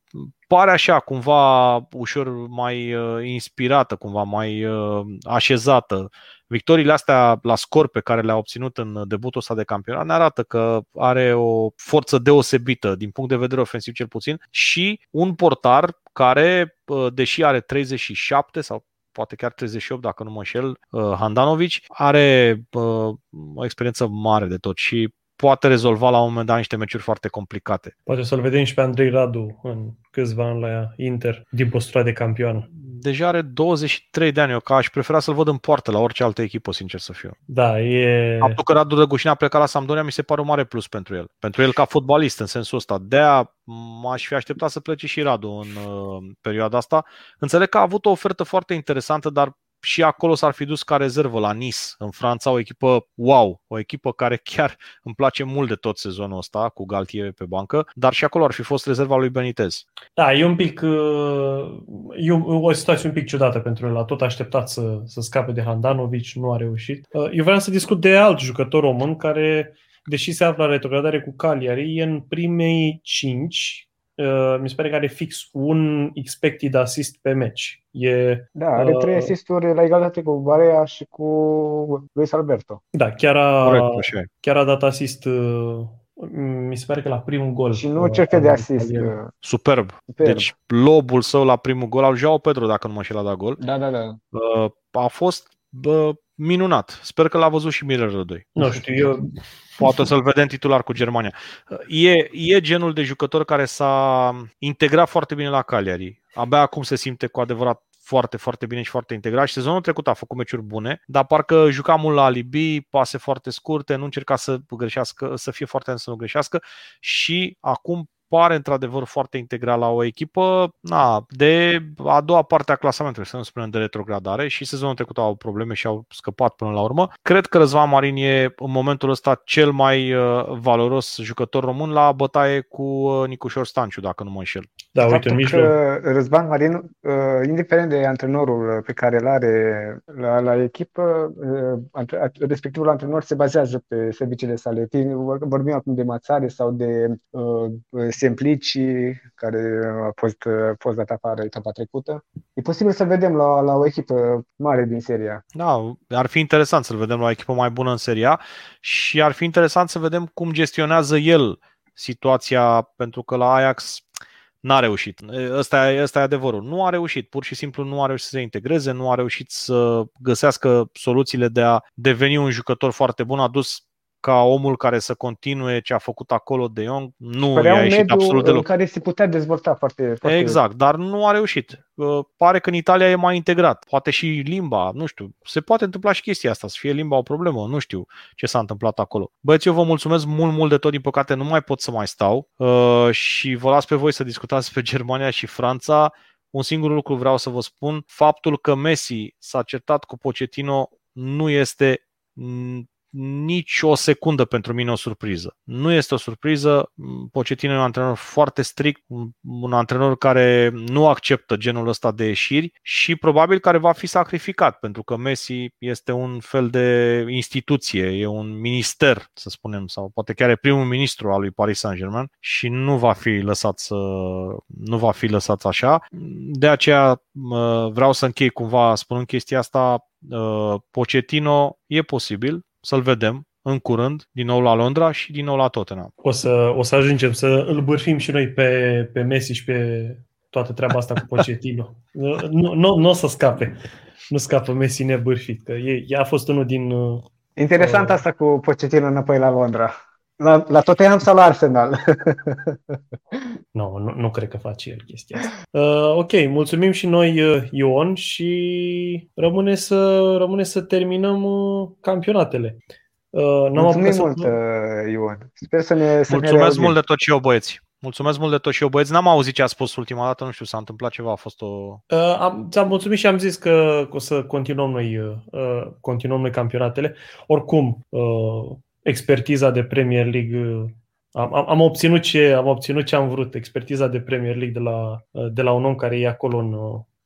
pare așa cumva ușor mai uh, inspirată, cumva mai uh, așezată. Victoriile astea la scor pe care le-a obținut în debutul ăsta de campionat ne arată că are o forță deosebită din punct de vedere ofensiv cel puțin și un portar care, uh, deși are 37 sau poate chiar 38 dacă nu mă înșel, Handanovic, are o experiență mare de tot și poate rezolva la un moment dat niște meciuri foarte complicate. Poate să-l vedem și pe Andrei Radu în câțiva ani la Inter, din postura de campioană. Deja are 23 de ani, eu ca aș prefera să-l văd în poartă la orice altă echipă, sincer să fiu. Da, e... Faptul că Radu Răgușin a plecat la Sampdoria mi se pare un mare plus pentru el. Pentru el ca fotbalist, în sensul ăsta. De-aia m-aș fi așteptat să plece și Radu în uh, perioada asta. Înțeleg că a avut o ofertă foarte interesantă, dar și acolo s-ar fi dus ca rezervă la Nice, în Franța, o echipă wow, o echipă care chiar îmi place mult de tot sezonul ăsta, cu Galtier pe bancă, dar și acolo ar fi fost rezerva lui Benitez. Da, e un pic, uh, e o situație un pic ciudată pentru el, a tot așteptat să, să scape de Handanovic, nu a reușit. Uh, eu vreau să discut de alt jucător român care deși se află la retrogradare cu Cagliari, e în primei cinci Uh, mi se pare că are fix un expected assist pe meci. E, da, are uh, trei asisturi la egalitate cu Barea și cu Luis Alberto. Da, chiar a, Corect, chiar a dat asist uh, mi se pare că la primul gol. Și nu ce de asist. Superb. Superb. Deci lobul său la primul gol al Joao Pedro, dacă nu mă știu, a dat gol. Da, da, da. A fost bă, minunat. Sper că l-a văzut și Miller Rădoi. Nu știu, eu... Poate să-l vedem titular cu Germania. E, e genul de jucător care s-a integrat foarte bine la Cagliari. Abia acum se simte cu adevărat foarte, foarte bine și foarte integrat și sezonul trecut a făcut meciuri bune, dar parcă juca mult la alibi, pase foarte scurte, nu încerca să greșească, să fie foarte să nu greșească și acum pare într-adevăr foarte integral la o echipă na, de a doua parte a clasamentului, să nu spunem de retrogradare și sezonul trecut au probleme și au scăpat până la urmă. Cred că Răzvan Marin e în momentul ăsta cel mai uh, valoros jucător român la bătaie cu uh, Nicușor Stanciu, dacă nu mă înșel. Da, uite, în mijloc. Răzvan Marin, uh, indiferent de antrenorul pe care îl are la, la echipă, respectivul antrenor se bazează pe serviciile sale. Vorbim acum de Mațare sau de uh, Semplici, care a fost, a fost dat afară etapa trecută. E posibil să vedem la, la o echipă mare din seria. Da, ar fi interesant să-l vedem la o echipă mai bună în seria și ar fi interesant să vedem cum gestionează el situația, pentru că la Ajax N-a reușit. Ăsta, ăsta e adevărul. Nu a reușit. Pur și simplu nu a reușit să se integreze, nu a reușit să găsească soluțiile de a deveni un jucător foarte bun. A dus ca omul care să continue ce a făcut acolo de Jong, nu Părea i-a ieșit absolut deloc. în care se putea dezvolta foarte, foarte... Exact, dar nu a reușit. Pare că în Italia e mai integrat. Poate și limba, nu știu, se poate întâmpla și chestia asta, să fie limba o problemă, nu știu ce s-a întâmplat acolo. Băieți, eu vă mulțumesc mult, mult de tot, din păcate nu mai pot să mai stau uh, și vă las pe voi să discutați pe Germania și Franța. Un singur lucru vreau să vă spun, faptul că Messi s-a certat cu Pochettino nu este nici o secundă pentru mine o surpriză. Nu este o surpriză. Pochettino e un antrenor foarte strict, un antrenor care nu acceptă genul ăsta de ieșiri și probabil care va fi sacrificat, pentru că Messi este un fel de instituție, e un minister, să spunem, sau poate chiar e primul ministru al lui Paris Saint-Germain și nu va fi lăsat să nu va fi lăsat așa. De aceea vreau să închei cumva spunând chestia asta, Pochettino e posibil, să-l vedem în curând, din nou la Londra și din nou la Tottenham. O să, o să ajungem să îl bârfim și noi pe, pe Messi și pe toată treaba asta cu Pochettino. nu, nu, nu o să scape. Nu scapă Messi nebârfit, că e, a fost unul din... Interesant uh, asta cu Pochettino înapoi la Londra. La, la Tottenham sau la Arsenal? no, nu, nu cred că face el chestia asta. Uh, ok, mulțumim și noi, uh, Ion, și rămâne să, rămâne să terminăm uh, campionatele. Uh, Mulțumim mult, să... uh, Ion. Sper să ne să Mulțumesc ne mult de tot și eu, băieți. Mulțumesc mult de tot și eu, băieți. N-am auzit ce a spus ultima dată, nu știu, s-a întâmplat ceva, a fost o... Uh, am, ți-am mulțumit și am zis că, că o să continuăm noi, uh, continuăm noi campionatele. Oricum, uh, expertiza de Premier League am, am, am, obținut ce, am obținut ce am vrut, expertiza de Premier League de la, de la un om care e acolo în,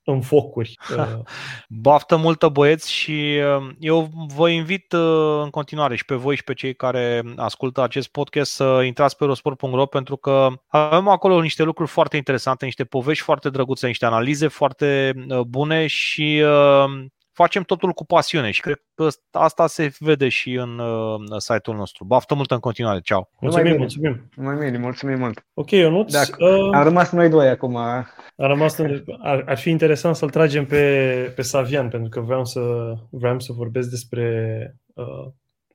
în focuri. Baftă multă băieți și eu vă invit în continuare și pe voi și pe cei care ascultă acest podcast să intrați pe rosport.ro pentru că avem acolo niște lucruri foarte interesante, niște povești foarte drăguțe, niște analize foarte bune și facem totul cu pasiune și cred că asta se vede și în uh, site-ul nostru. Baftă mult în continuare. Ceau! Mulțumim, mulțumim! Mai bine, mulțumim mult! Ok, Ionuț. Dacă, uh, am rămas noi doi acum. A rămas, ar, ar fi interesant să-l tragem pe, pe Savian, pentru că vreau să, vreau să vorbesc despre uh,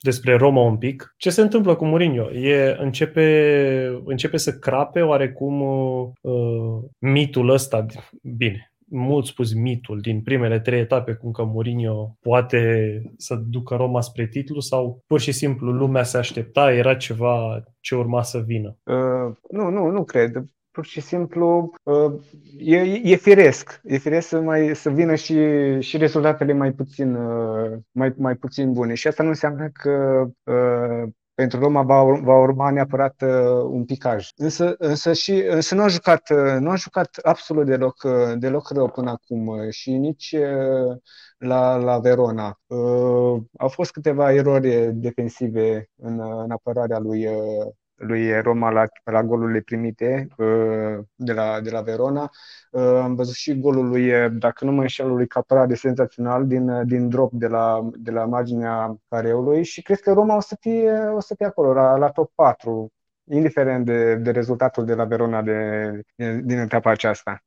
despre Roma un pic. Ce se întâmplă cu Mourinho? E, începe, începe să crape oarecum uh, mitul ăsta, bine, mult spus mitul din primele trei etape, cum că Mourinho poate să ducă Roma spre titlu sau pur și simplu lumea se aștepta, era ceva ce urma să vină? Uh, nu, nu, nu cred. pur și simplu uh, e, e firesc. E firesc să, mai, să vină și, și rezultatele mai puțin, uh, mai, mai puțin bune. Și asta nu înseamnă că uh, pentru Roma va, va urma neapărat uh, un picaj. Însă, însă, și, însă nu, a jucat, uh, nu a jucat absolut deloc, uh, deloc rău până acum uh, și nici uh, la, la Verona. Uh, au fost câteva erori defensive în, în apărarea lui, uh, lui Roma la, la golurile primite uh, de la, de la Verona. Uh, am văzut și golul lui, dacă nu mă înșel, lui Caprade senzațional din, din drop de la, de la marginea careului și cred că Roma o să fie, o să fie acolo, la, la top 4, indiferent de, de rezultatul de la Verona de, din etapa aceasta.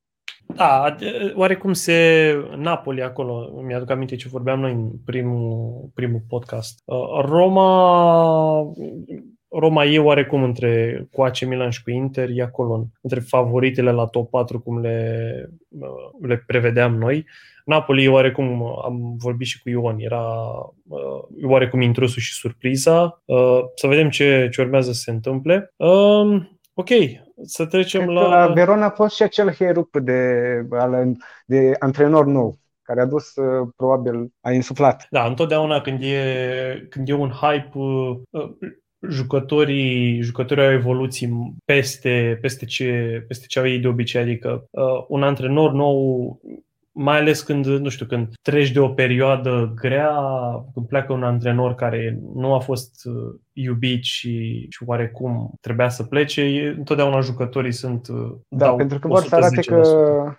Da, oarecum se Napoli acolo, mi-aduc aminte ce vorbeam noi în primul, primul podcast. Uh, Roma Roma e oarecum între cu AC Milan și cu Inter, e acolo între favoritele la top 4 cum le, uh, le prevedeam noi. Napoli e oarecum, am vorbit și cu Ion, era uh, oarecum intrusul și surpriza. Uh, să vedem ce, ce urmează să se întâmple. Uh, ok, să trecem Cred la... la Verona a fost și acel herup de, de antrenor nou care a dus, uh, probabil, a insuflat. Da, întotdeauna când e, când e un hype, uh, jucătorii, jucătorii au evoluții peste, peste, ce, peste ce au ei de obicei. Adică uh, un antrenor nou mai ales când, nu știu, când treci de o perioadă grea, când pleacă un antrenor care nu a fost uh, iubit și, și oarecum trebuia să plece, întotdeauna jucătorii sunt uh, Da, pentru că vor să arate că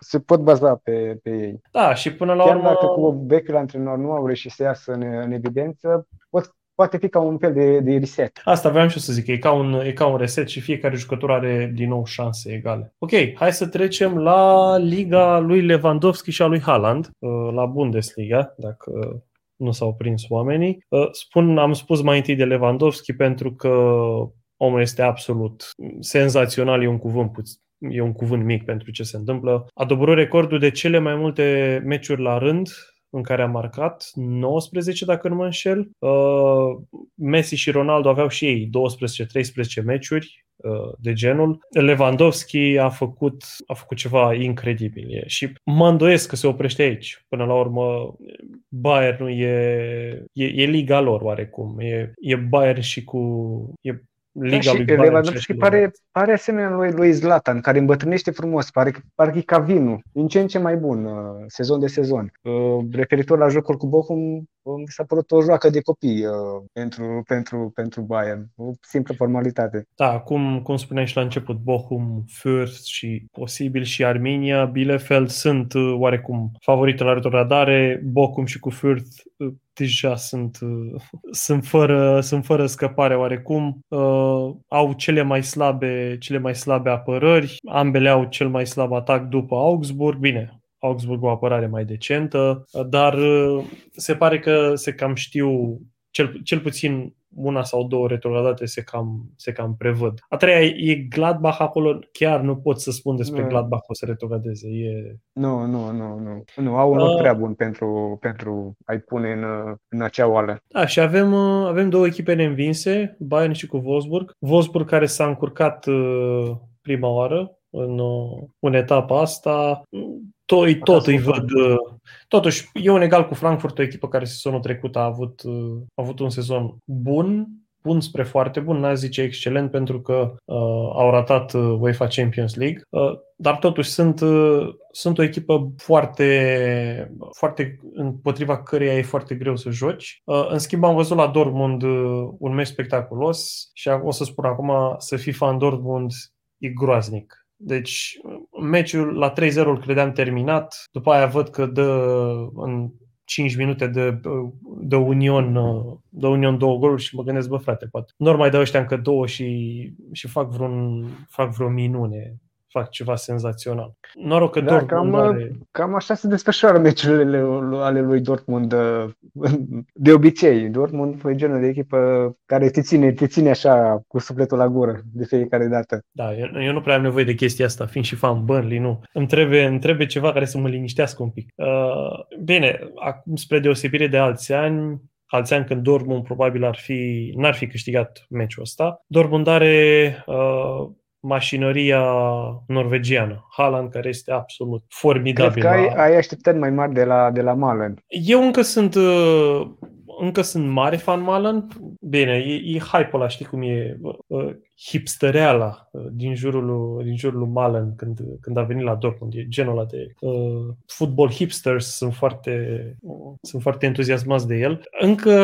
se pot baza pe, pe ei. Da, și până la Chiar urmă... dacă cu vechiul antrenor nu au reușit să iasă în, în evidență, pot poate fi ca un fel de, de reset. Asta vreau și eu să zic, e ca, un, e ca un reset și fiecare jucător are din nou șanse egale. Ok, hai să trecem la liga lui Lewandowski și a lui Haaland, uh, la Bundesliga, dacă nu s-au prins oamenii. Uh, spun, am spus mai întâi de Lewandowski pentru că omul este absolut senzațional, e un cuvânt puțin e un cuvânt mic pentru ce se întâmplă. A doborât recordul de cele mai multe meciuri la rând în care a marcat, 19 dacă nu mă înșel. Uh, Messi și Ronaldo aveau și ei 12-13 meciuri uh, de genul. Lewandowski a făcut, a făcut ceva incredibil și mă îndoiesc că se oprește aici. Până la urmă, Bayern nu e, e, e liga lor oarecum. E, e Bayern și cu... E Liga da, lui Lewandowski pare, pare asemenea lui, lui Zlatan, care îmbătrânește frumos, pare, pare că e ca vinul, din ce în ce mai bun, uh, sezon de sezon. Uh, referitor la jocul cu Bochum, uh, mi s-a părut o joacă de copii uh, pentru, pentru, pentru Bayern, o simplă formalitate. Da, cum, cum spuneai și la început, Bochum, Fürth și posibil și Arminia, Bielefeld sunt uh, oarecum favorite la retrogradare, Bochum și cu Fürth uh, deja sunt, uh, sunt, fără, sunt fără scăpare oarecum. Uh, au cele mai slabe, cele mai slabe apărări, ambele au cel mai slab atac după Augsburg. Bine, Augsburg o apărare mai decentă, dar uh, se pare că se cam știu cel, cel puțin una sau două retrogradate se cam, se cam prevăd. A treia e Gladbach acolo, chiar nu pot să spun despre nu. Gladbach o să retrogradeze. E... Nu, nu, nu, nu. Nu, au un uh, prea bun pentru, pentru a-i pune în, în acea oală. Da, și avem, uh, avem două echipe neînvinse, Bayern și cu Wolfsburg. Wolfsburg care s-a încurcat uh, prima oară în, uh, în etapa asta tot, tot îi văd. Uh, totuși, e un egal cu Frankfurt, o echipă care sezonul trecut a avut, uh, a avut un sezon bun, bun spre foarte bun, n-aș zice excelent pentru că uh, au ratat uh, UEFA Champions League, uh, dar totuși sunt, uh, sunt o echipă foarte, foarte împotriva căreia e foarte greu să joci. Uh, în schimb am văzut la Dortmund uh, un meci spectaculos și o să spun acum să fii fan Dortmund e groaznic deci, meciul la 3-0 îl credeam terminat, după aia văd că dă în 5 minute de, de Union, de Union două goluri și mă gândesc, bă frate, poate. Nu mai dau ăștia încă două și, și fac, vreun, fac vreo minune fac ceva senzațional. Noroc că da, Dortmund cam, are... cam așa se desfășoară meciurile ale lui Dortmund uh, de obicei. Dortmund e genul de echipă care te ține, te ține așa cu sufletul la gură de fiecare dată. Da, eu, eu nu prea am nevoie de chestia asta, fiind și fan Burnley, nu. Îmi trebuie, îmi trebuie ceva care să mă liniștească un pic. Uh, bine, acum spre deosebire de alți ani, alți ani când Dortmund probabil ar fi, n-ar fi câștigat meciul ăsta. Dortmund are uh, mașinăria norvegiană. Haaland, care este absolut formidabil. Cred că ai, ai așteptări mai mari de la, de la Malen. Eu încă sunt uh, încă sunt mare fan Malen. Bine, e, e hype-ul ăla, știi cum e uh, hipstereala uh, din jurul, din jurul lui Malen când, când a venit la Dortmund. E genul ăla de uh, football hipsters, sunt foarte, uh, sunt foarte entuziasmați de el. Încă,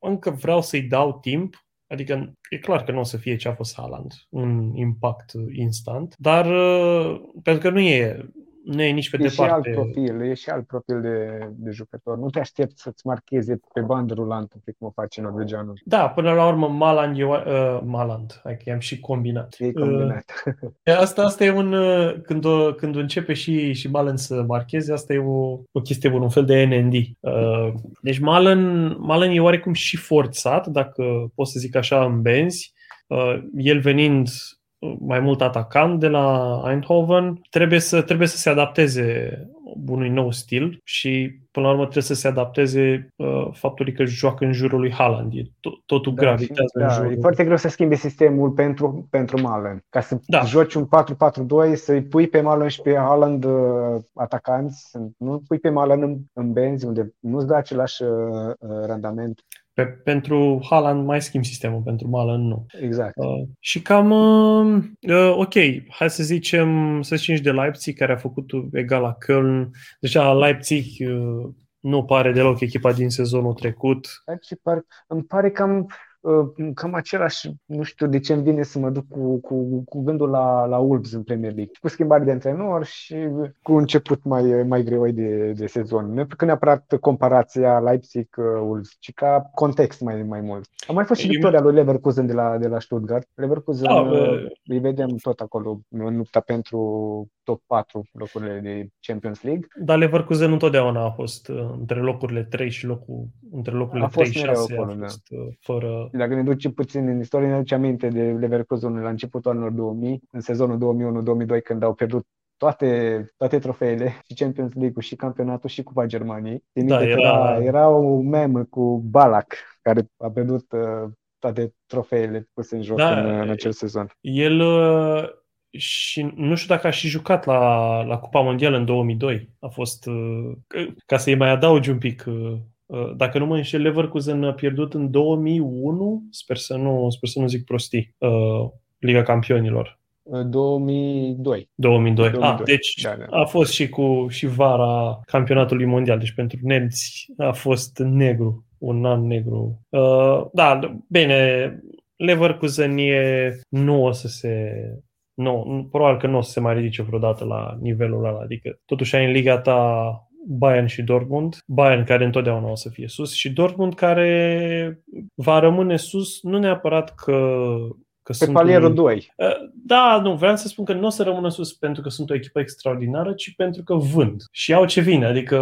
încă vreau să-i dau timp Adică e clar că nu o să fie ce a fost Haaland, un impact instant, dar uh, pentru că nu e nu e nici pe e departe. Și alt profil, e și alt profil de, de jucător. Nu te aștepți să-ți marcheze pe bandă rulantă, cum o face norvegianul. Da, până la urmă Maland e, uh, Maland, hai că i-am și combinat. E combinat. Uh, asta, asta e un, uh, când, o, când începe și, și Maland să marcheze, asta e o, o chestie bună, un fel de NND. Uh, deci Maland, Maland e oarecum și forțat, dacă pot să zic așa, în benzi. Uh, el venind mai mult atacant de la Eindhoven, trebuie să, trebuie să se adapteze unui nou stil și până la urmă trebuie să se adapteze uh, faptului că joacă în jurul lui Haaland. E to- totul da, gravitează da, în jurul. E foarte greu să schimbi sistemul pentru, pentru Malen. Ca să da. joci un 4-4-2, să-i pui pe Malen și pe Haaland uh, atacanți, nu pui pe Malen în, în benzi, unde nu-ți dă același uh, uh randament. Pe, pentru Haaland mai schimb sistemul, pentru Malen nu. Exact. Uh, și cam, uh, uh, ok, hai să zicem, să zicem și de Leipzig, care a făcut egal la Köln. Deja Leipzig uh, nu pare deloc echipa din sezonul trecut. Leipzig par, îmi pare cam Uh, cam același, nu știu de ce îmi vine să mă duc cu, cu, cu gândul la, la Wolves în Premier League, cu schimbare de antrenor și cu început mai, mai greu de, de sezon. Nu că neapărat comparația Leipzig-Wolves, ci ca context mai, mai mult. Am mai fost și victoria lui Leverkusen de la, de la Stuttgart. Leverkusen da, uh, îi vedem tot acolo în lupta pentru top 4 locurile de Champions League. Dar Leverkusen întotdeauna a fost uh, între locurile 3 și locul, între locurile 3 și 6 acolo, a fost da. fără... Dacă ne ducem puțin în istorie, ne aduce aminte de Leverkusen la începutul anilor 2000, în sezonul 2001-2002, când au pierdut toate, toate trofeele, și Champions League-ul, și campionatul, și Cupa Germaniei. Da, era... Era, era un mem cu Balak, care a pierdut uh, toate trofeele puse în joc da, în, în acel sezon. El uh, și nu știu dacă a și jucat la, la Cupa Mondială în 2002. A fost, uh, ca să-i mai adaugi un pic, uh, uh, dacă nu mă înșel, Leverkusen a pierdut în 2001, sper să nu, sper să nu zic prostii, Liga Campionilor. 2002. 2002. 2002. Ah, deci da, da. a fost și cu și vara campionatului mondial. Deci pentru nemți a fost negru, un an negru. Uh, da, bine, Leverkusen e, nu o să se nu, probabil că nu o să se mai ridice vreodată la nivelul ăla. Adică totuși ai în liga ta Bayern și Dortmund. Bayern care întotdeauna o să fie sus și Dortmund care va rămâne sus, nu neapărat că Că Pe palierul un... 2. Uh, da, nu, vreau să spun că nu o să rămână sus pentru că sunt o echipă extraordinară, ci pentru că vând. Și au ce vine, adică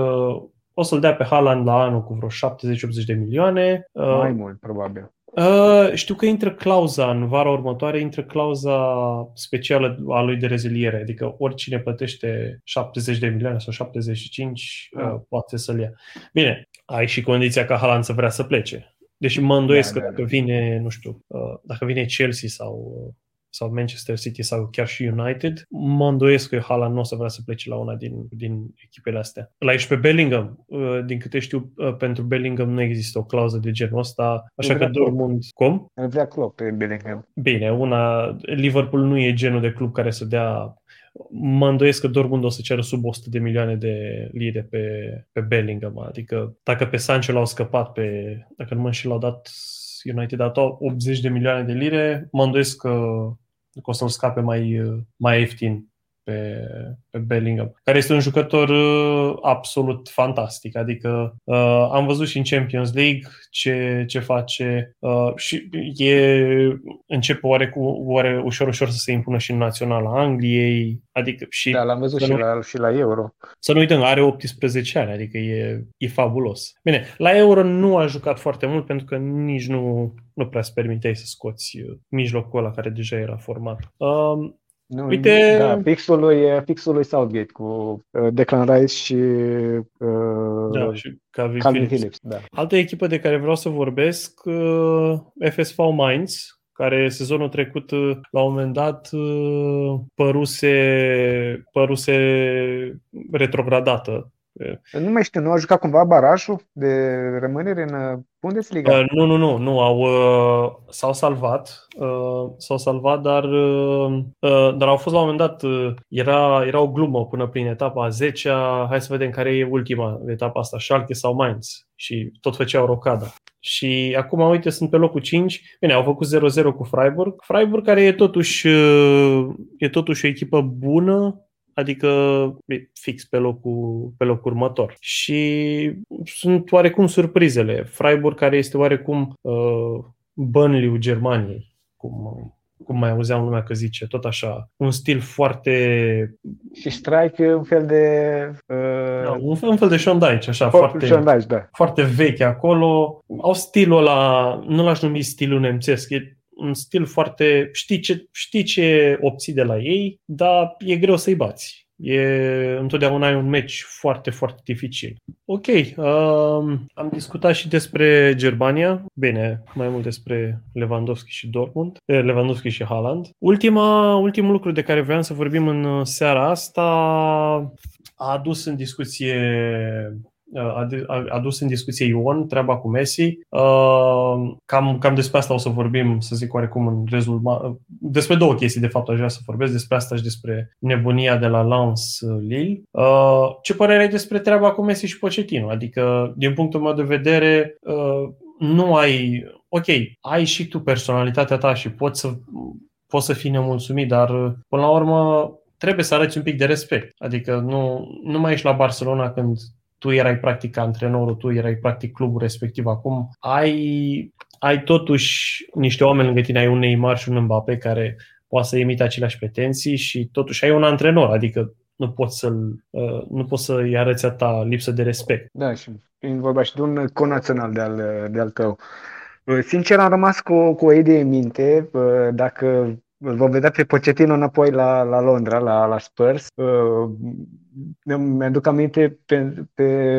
o să-l dea pe Haaland la anul cu vreo 70-80 de milioane. Uh, mai mult, probabil. Uh, știu că intră clauza în vara următoare, intră clauza specială a lui de reziliere, adică oricine plătește 70 de milioane sau 75 uh, ah. poate să-l ia. Bine, ai și condiția ca Haaland să vrea să plece. Deși mă îndoiesc da, că da, dacă da. vine, nu știu, uh, dacă vine Chelsea sau uh, sau Manchester City sau chiar și United, mă îndoiesc că Haaland nu o să vrea să plece la una din, din echipele astea. La aici pe Bellingham, uh, din câte știu, uh, pentru Bellingham nu există o clauză de genul ăsta, așa că Dortmund... Cum? Îl vrea Klopp pe Bellingham. Bine, una, Liverpool nu e genul de club care să dea mă îndoiesc că Dortmund o să ceară sub 100 de milioane de lire pe, pe Bellingham. Adică dacă pe Sancho l-au scăpat pe, dacă nu mă înșel, l-au dat United a dat 80 de milioane de lire, mă îndoiesc că că o să-l scape mai, mai ieftin pe, pe Bellingham, care este un jucător uh, absolut fantastic. Adică uh, am văzut și în Champions League ce, ce face uh, și e, începe oare, cu, oare ușor, ușor să se impună și în naționala Angliei. Adică și, da, l-am văzut și, nu, la, și la Euro. Să nu uităm, are 18 ani, adică e, e fabulos. Bine, la Euro nu a jucat foarte mult pentru că nici nu, nu prea îți permiteai să scoți uh, mijlocul ăla care deja era format. Um, nu, Uite... Da, pixul lui, pixul lui Southgate cu uh, Declan Rice și, uh, da, și Calvin, Calvin Phillips. Phillips da. Altă echipă de care vreau să vorbesc, uh, FSV Mainz, care sezonul trecut, la un moment dat, păruse, păruse retrogradată. Nu mai știu, nu a jucat cumva barajul de rămânere în Bundesliga? Uh, nu, nu, nu, nu, au, uh, s-au salvat, uh, s-au salvat, dar, uh, uh, dar au fost la un moment dat, uh, era, era o glumă până prin etapa 10 hai să vedem care e ultima etapa asta, Schalke sau Mainz și tot făceau rocada. Și acum, uite, sunt pe locul 5. Bine, au făcut 0-0 cu Freiburg. Freiburg care e totuși, uh, e totuși o echipă bună, adică fix pe locul, pe locul următor. Și sunt oarecum surprizele. Freiburg, care este oarecum uh, Burnley-ul Germaniei, cum, cum mai auzeam lumea că zice, tot așa, un stil foarte... Și Strike un fel de... Uh... Da, un, fel, un fel de Shondaici, așa, foarte, Shondaici, da. foarte vechi acolo. Au stilul ăla, nu l-aș numi stilul nemțesc, e un stil foarte... Știi ce, știi ce obții de la ei, dar e greu să-i bați. E, întotdeauna ai un meci foarte, foarte dificil. Ok, um, am discutat și despre Germania, bine, mai mult despre Lewandowski și Dortmund, eh, Lewandowski și Haaland. Ultima, ultimul lucru de care vreau să vorbim în seara asta a adus în discuție a adus în discuție Ion treaba cu Messi. Cam, cam despre asta o să vorbim, să zic oarecum, în rezultat. Despre două chestii, de fapt, aș vrea să vorbesc despre asta și despre nebunia de la Lens Lille. Ce părere ai despre treaba cu Messi și Pochettino? Adică, din punctul meu de vedere, nu ai... Ok, ai și tu personalitatea ta și poți să, poți să fii nemulțumit, dar, până la urmă, trebuie să arăți un pic de respect. Adică nu, nu mai ești la Barcelona când tu erai practic antrenorul, tu erai practic clubul respectiv. Acum ai, ai totuși niște oameni lângă tine, ai un Neymar și un Mbappé care poate să imite aceleași pretenții și totuși ai un antrenor, adică nu poți, să-l, uh, nu poți să-i arăți a ta lipsă de respect. Da, și fiind vorba și de un conațional de al, de al tău. Uh, sincer, am rămas cu, cu o idee în minte. Uh, dacă îl vom vedea pe Pochettino înapoi la, la Londra, la, la Spurs. Uh, mi-aduc aminte pe, pe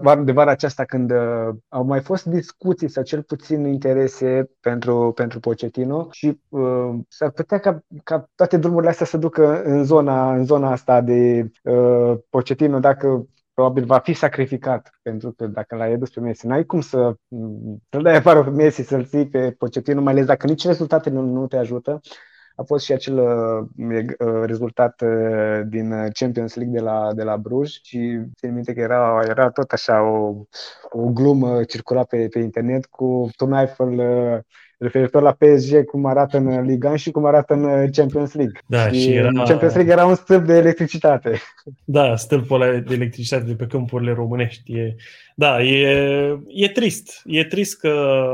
var, de vara aceasta când uh, au mai fost discuții sau cel puțin interese pentru, pentru Pochettino și uh, s-ar putea ca, ca toate drumurile astea să ducă în zona, în zona asta de uh, Pochettino dacă probabil va fi sacrificat, pentru că dacă l-ai adus pe Messi, n-ai cum să, să-l dai afară pe Messi, să-l ții pe Pochettino, mai ales dacă nici rezultatele nu, nu te ajută. A fost și acel uh, uh rezultat uh, din Champions League de la, de la Bruj și țin minte că era, era tot așa o, o glumă circula pe, pe internet cu Tom Eiffel uh, referitor la PSG, cum arată în Liga și cum arată în Champions League. Da, și, și era... Champions League era un stâlp de electricitate. Da, stâlpul ăla de electricitate de pe câmpurile românești. E... Da, e, e trist. E trist că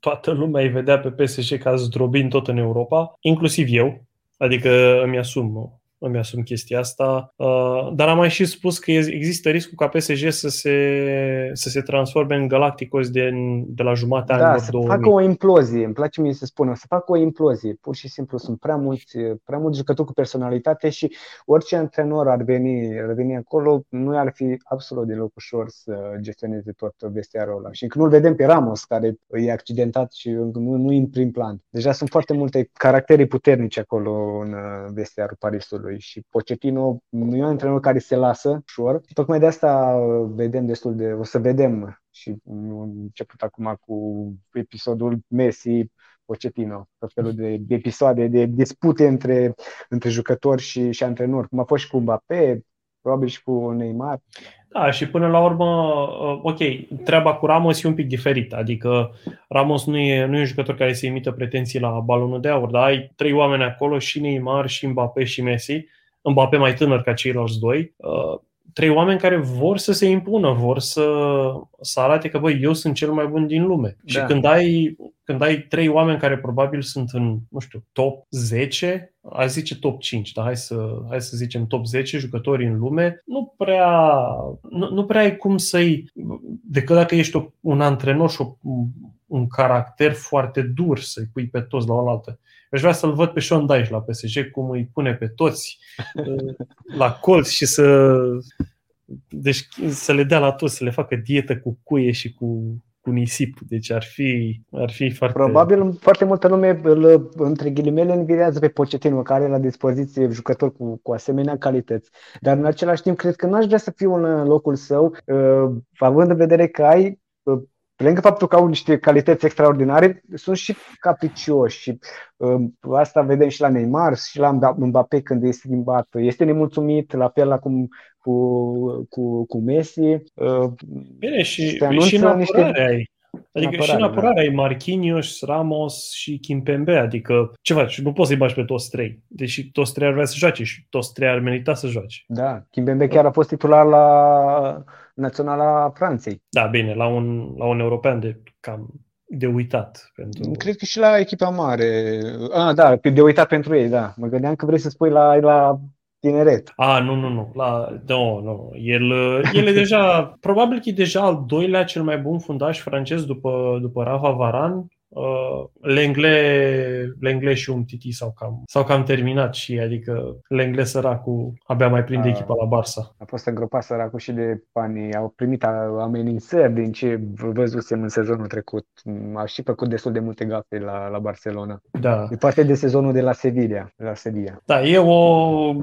toată lumea îi vedea pe PSG ca zdrobind tot în Europa, inclusiv eu. Adică îmi asum îmi asum chestia asta, uh, dar am mai și spus că există riscul ca PSG să se, să se transforme în Galacticos de, de la jumatea da, anilor să 2000. facă o implozie, îmi place mie să spun, să facă o implozie, pur și simplu sunt prea mulți, prea mulți jucători cu personalitate și orice antrenor ar veni, ar veni acolo, nu ar fi absolut deloc ușor să gestioneze tot vestiarul ăla. Și când nu-l vedem pe Ramos, care e accidentat și nu, nu în prim plan. Deja sunt foarte multe caractere puternice acolo în vestiarul Parisului lui și Pochettino nu e un antrenor care se lasă ușor. Tocmai de asta vedem destul de, o să vedem și început acum cu episodul Messi, Pochettino, tot felul de, de episoade, de dispute între, între jucători și, și antrenori, cum a fost și cu Mbappé, probabil și cu Neymar. Da, și până la urmă, uh, ok, treaba cu Ramos e un pic diferită, adică Ramos nu e, nu e un jucător care se imită pretenții la balonul de aur, dar ai trei oameni acolo, și Neymar, și Mbappé, și Messi, Mbappé mai tânăr ca ceilalți doi, uh, trei oameni care vor să se impună, vor să, să arate că, băi, eu sunt cel mai bun din lume. Da. Și când ai, când ai trei oameni care probabil sunt în, nu știu, top 10, aș zice top 5, dar hai să, hai să zicem top 10 jucători în lume, nu prea, nu, nu prea ai cum să-i, decât dacă ești un antrenor și o, un caracter foarte dur să-i pui pe toți la oaltă. Aș vrea să-l văd pe Sean Dyche la PSG, cum îi pune pe toți uh, la colț și să, deci, să le dea la toți, să le facă dietă cu cuie și cu cu nisip. Deci ar fi, ar fi foarte... Probabil foarte multă lume îl, între ghilimele învirează pe Pochettino, care are la dispoziție jucători cu, cu asemenea calități. Dar în același timp cred că n-aș vrea să fiu în locul său, uh, având în vedere că ai uh, pe lângă faptul că au niște calități extraordinare, sunt și capricioși și uh, asta vedem și la Neymar și la Mbappé când este schimbat. Este nemulțumit, la fel acum cu, cu, cu Messi. Uh, Bine, și, și în apărare niște... ai. Adică apărare, și în apărare da. ai Marquinhos, Ramos și Kimpembe, adică ce faci? Nu poți să-i bagi pe toți trei. Deși toți trei ar vrea să joace și toți trei ar merita să joace. Da, Kimpembe chiar a fost titular la Naționala Franței. Da, bine, la un, la un european de cam de uitat. Pentru... Cred că și la echipa mare. Ah, da, de uitat pentru ei, da. Mă gândeam că vrei să spui la, la tineret. A, nu, nu, nu. La, nu, nu. El, el e deja, probabil că e deja al doilea cel mai bun fundaș francez după, după Rafa Varan uh, Lengle, Lengle și un Titi s-au cam, s-au cam terminat și adică Lengle săracul abia mai prinde a, echipa la Barça. A fost îngropat săracul și de bani. Au primit amenințări din ce văzusem în sezonul trecut. A și făcut destul de multe gafe la, la Barcelona. Da. E parte de sezonul de la Sevilla. De la Sevilla. Da, e o...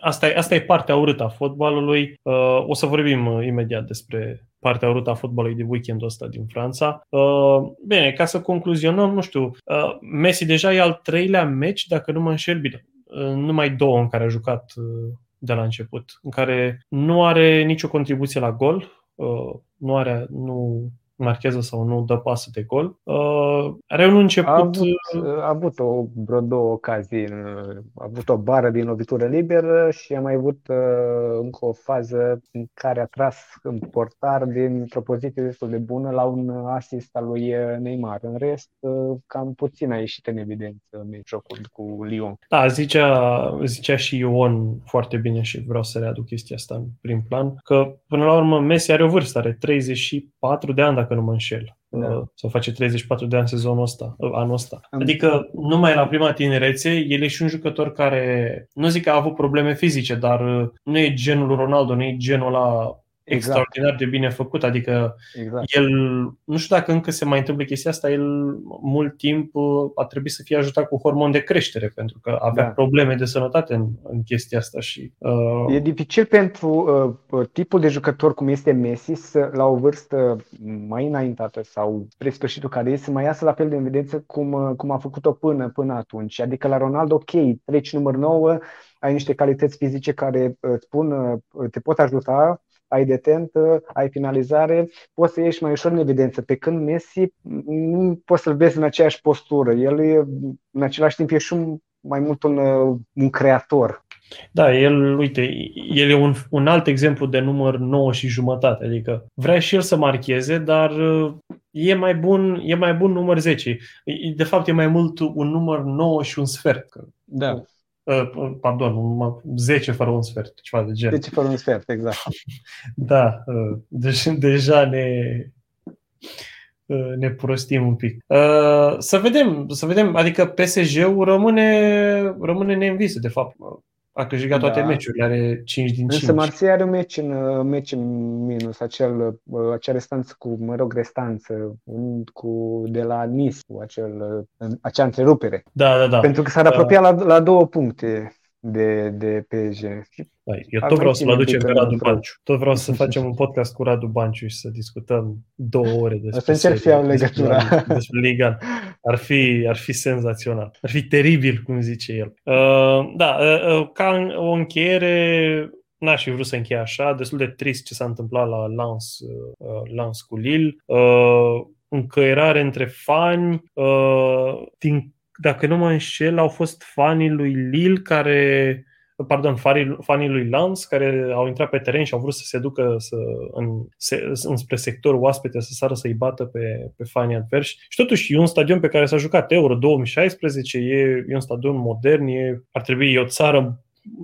Asta e, asta e partea urâtă a fotbalului. Uh, o să vorbim imediat despre partea urâtă a fotbalului de weekendul ăsta din Franța. Uh, bine, ca să concluzionăm, nu știu, uh, Messi deja e al treilea meci, dacă nu mă înșel bine, uh, numai două în care a jucat de la început, în care nu are nicio contribuție la gol, nu are, nu marchează sau nu dă pasă de gol. Uh, are un început... A avut, a avut o, vreo două ocazii. A avut o bară din lovitură liberă și a mai avut uh, încă o fază în care a tras în portar dintr-o poziție destul de bună la un asist al lui Neymar. În rest, uh, cam puțin a ieșit în evidență în jocul cu Lyon. Da, zicea, zicea și Ion foarte bine și vreau să readuc chestia asta în prim plan, că până la urmă Messi are o vârstă, are 34 de ani dacă nu mă înșel. Da. Uh, sau face 34 de ani sezonul ăsta, uh, anul ăsta. Adică numai la prima tinerețe, el e și un jucător care, nu zic că a avut probleme fizice, dar uh, nu e genul Ronaldo, nu e genul la Exact. extraordinar de bine făcut. Adică exact. el, nu știu dacă încă se mai întâmplă chestia asta, el mult timp uh, a trebuit să fie ajutat cu hormon de creștere, pentru că avea da. probleme de sănătate în, în chestia asta. Și, uh... E dificil pentru uh, uh, tipul de jucător cum este Messi să, la o vârstă mai înaintată sau spre sfârșitul carierei să mai iasă la fel de evidență cum, uh, cum a făcut-o până, până atunci. Adică la Ronaldo, ok, treci număr 9, ai niște calități fizice care îți spun, te pot ajuta ai detentă, ai finalizare, poți să ieși mai ușor în evidență. Pe când Messi nu poți să-l vezi în aceeași postură. El e, în același timp e și un, mai mult un, un creator. Da, el, uite, el e un, un alt exemplu de număr 9 și jumătate, adică vrea și el să marcheze, dar e mai bun, e mai bun număr 10. De fapt, e mai mult un număr 9 și un sfert. Da. Uh, pardon, 10 fără un sfert, ceva de genul. 10 fără un sfert, exact. da, uh, deci deja ne, uh, ne prostim un pic. Să vedem, să vedem, adică PSG-ul rămâne, rămâne neînvisă, de fapt a câștigat toate da. meciurile, are 5 din 5. Însă Marseille are un meci în, uh, meci în minus, acel, uh, acea restanță cu, mă rog, restanță cu, de la Nice, cu acel, uh, acea întrerupere. Da, da, da. Pentru că s-ar apropia da. la, la două puncte de, de PSG. Păi, eu tot vreau să-l aducem pe Radu Banciu. Tot vreau să facem un podcast cu Radu Banciu și să discutăm două ore despre Să încerc să legătura. Despre Liga. Ar fi, ar fi senzațional. Ar fi teribil, cum zice el. Uh, da, uh, uh ca o încheiere, n-aș fi vrut să încheie așa, destul de trist ce s-a întâmplat la Lens, uh, Lens cu Lille. Uh, încăierare între fani, uh, din dacă nu mă înșel, au fost fanii lui Lille care pardon, fanii, fanii lui Lans care au intrat pe teren și au vrut să se ducă să, în, se, înspre sectorul oaspete, să sară să-i bată pe, pe fanii adversi. Și totuși e un stadion pe care s-a jucat Euro 2016, e, e un stadion modern, e, ar trebui, e o țară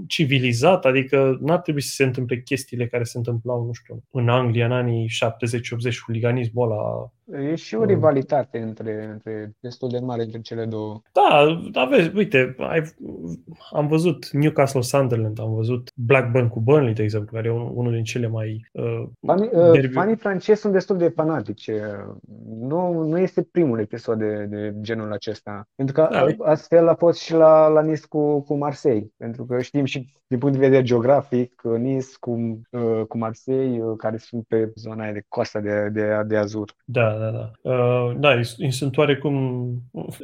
civilizat, adică n-ar trebui să se întâmple chestiile care se întâmplau, nu știu, în Anglia în anii 70-80, huliganismul ăla E și o rivalitate între, între destul de mare între cele două. Da, aveți, uite, ai, am văzut Newcastle Sunderland, am văzut Blackburn cu Burnley, de exemplu, care e un, unul din cele mai uh, Fanii, uh, fanii francezi sunt destul de fanatici. Nu, nu este primul episod de, de genul acesta. Pentru că da. astfel a fost și la, la Nice cu, cu Marseille. Pentru că știm și din punct de vedere geografic, Nice cu, uh, cu Marseille, uh, care sunt pe zona aia de coasta de, de, de Azur. Da, da, da. Uh, da, sunt oarecum,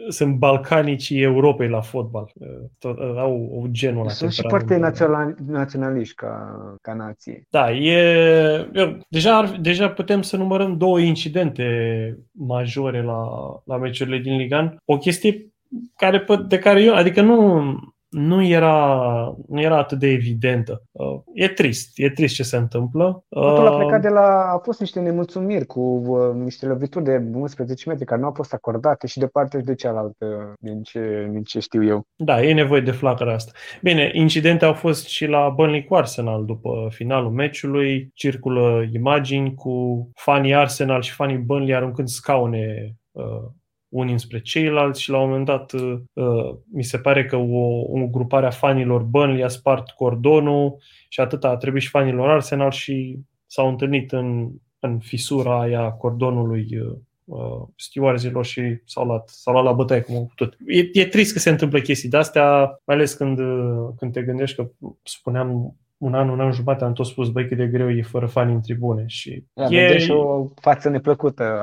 sunt balcanicii Europei la fotbal. Uh, tot, uh, au, au genul ăla. Sunt și foarte național, naționaliști ca, ca nație. Da, e, eu, deja, deja putem să numărăm două incidente majore la, la meciurile din Ligan. O chestie care, de care eu, adică nu, nu era, nu era atât de evidentă. Uh, e trist, e trist ce se întâmplă. Totul a plecat uh, de la, a fost niște nemulțumiri cu uh, niște lovituri de 11 metri care nu au fost acordate și de partea și de cealaltă, din ce, din ce știu eu. Da, e nevoie de flacăra asta. Bine, incidente au fost și la Burnley cu Arsenal după finalul meciului. Circulă imagini cu fanii Arsenal și fanii Burnley aruncând scaune unii înspre ceilalți și la un moment dat uh, uh, mi se pare că o, o grupare a fanilor Burnley a spart cordonul și atât a trebuit și fanilor Arsenal și s-au întâlnit în, în fisura aia cordonului uh, uh stewardilor și s-au luat, s-au luat la bătaie cum au putut. E, e trist că se întâmplă chestii de-astea, mai ales când, când te gândești că, spuneam, un an, un an jumate am tot spus, băi, cât de greu e fără fani în tribune. Și da, e... și o față neplăcută.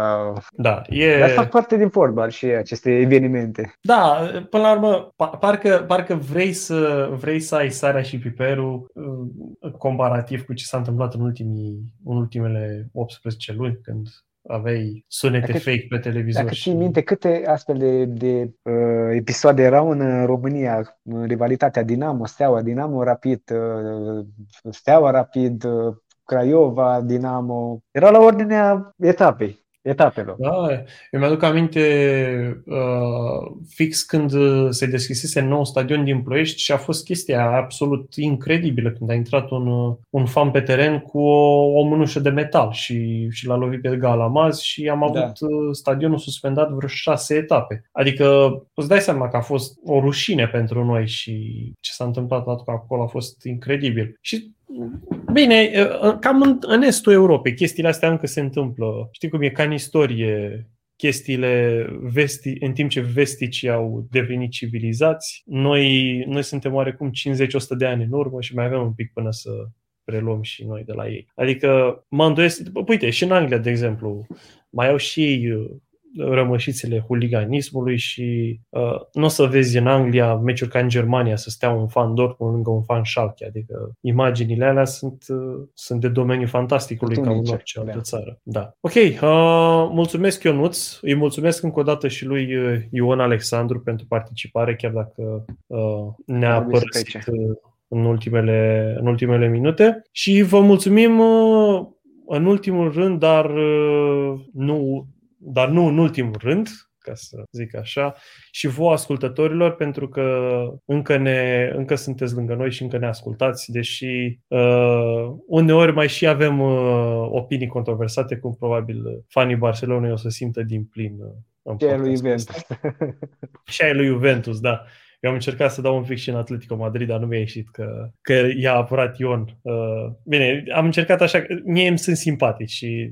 Da, e... Dar fac parte din fotbal și aceste evenimente. Da, până la urmă, parcă, parcă vrei, să, vrei să ai sarea și piperul uh, comparativ cu ce s-a întâmplat în, ultimii, în ultimele 18 luni, când aveai sunete dacă, fake pe televizor. Dacă și... minte câte astfel de, de uh, episoade erau în România, rivalitatea Dinamo, Steaua, Dinamo Rapid, uh, Steaua Rapid, uh, Craiova, Dinamo, erau la ordinea etapei etapelor. Da, eu mi-aduc aminte uh, fix când se deschisese nou stadion din Ploiești și a fost chestia absolut incredibilă când a intrat un, un fan pe teren cu o, o mânușă de metal și, și l-a lovit pe Galamaz și am da. avut da. stadionul suspendat vreo șase etape. Adică îți dai seama că a fost o rușine pentru noi și ce s-a întâmplat acolo a fost incredibil. Și Bine, cam în, în estul Europei chestiile astea încă se întâmplă. Știi cum e ca în istorie chestiile vesti, în timp ce vesticii au devenit civilizați, noi, noi suntem oarecum 50-100 de ani în urmă și mai avem un pic până să preluăm și noi de la ei. Adică mă îndoiesc, uite, și în Anglia, de exemplu, mai au și ei rămășițele huliganismului și uh, nu o să vezi în Anglia meciuri ca în Germania să stea un fan Dortmund lângă un fan Schalke, adică imaginile alea sunt, uh, sunt de domeniul fantasticului ca în orice altă da. țară. Da. Ok, uh, mulțumesc Ionuț, îi mulțumesc încă o dată și lui uh, Ion Alexandru pentru participare, chiar dacă uh, ne-a părăsit uh, în ultimele, în ultimele minute și vă mulțumim uh, în ultimul rând, dar uh, nu dar nu în ultimul rând, ca să zic așa, și vouă ascultătorilor, pentru că încă, ne, încă sunteți lângă noi și încă ne ascultați, deși uh, uneori mai și avem uh, opinii controversate, cum probabil fanii Barcelonei o să simtă din plin uh, în și ai lui Juventus. și ai lui Juventus, da. Eu am încercat să dau un pic și în Atletico Madrid, dar nu mi-a ieșit că, că i-a apărat Ion. Uh, bine, am încercat așa, mie îmi sunt simpatici și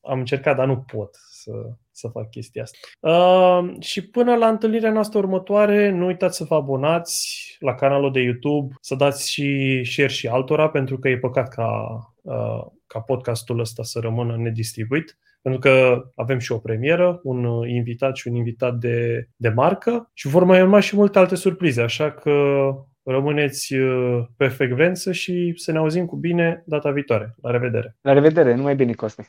am încercat, dar nu pot să, să fac chestia asta. Uh, și până la întâlnirea noastră următoare, nu uitați să vă abonați la canalul de YouTube, să dați și share și altora, pentru că e păcat ca, uh, ca podcastul ăsta să rămână nedistribuit pentru că avem și o premieră, un invitat și un invitat de, de marcă și vor mai urma și multe alte surprize, așa că rămâneți uh, pe frecvență și să ne auzim cu bine data viitoare. La revedere! La revedere! Numai bine, Costi!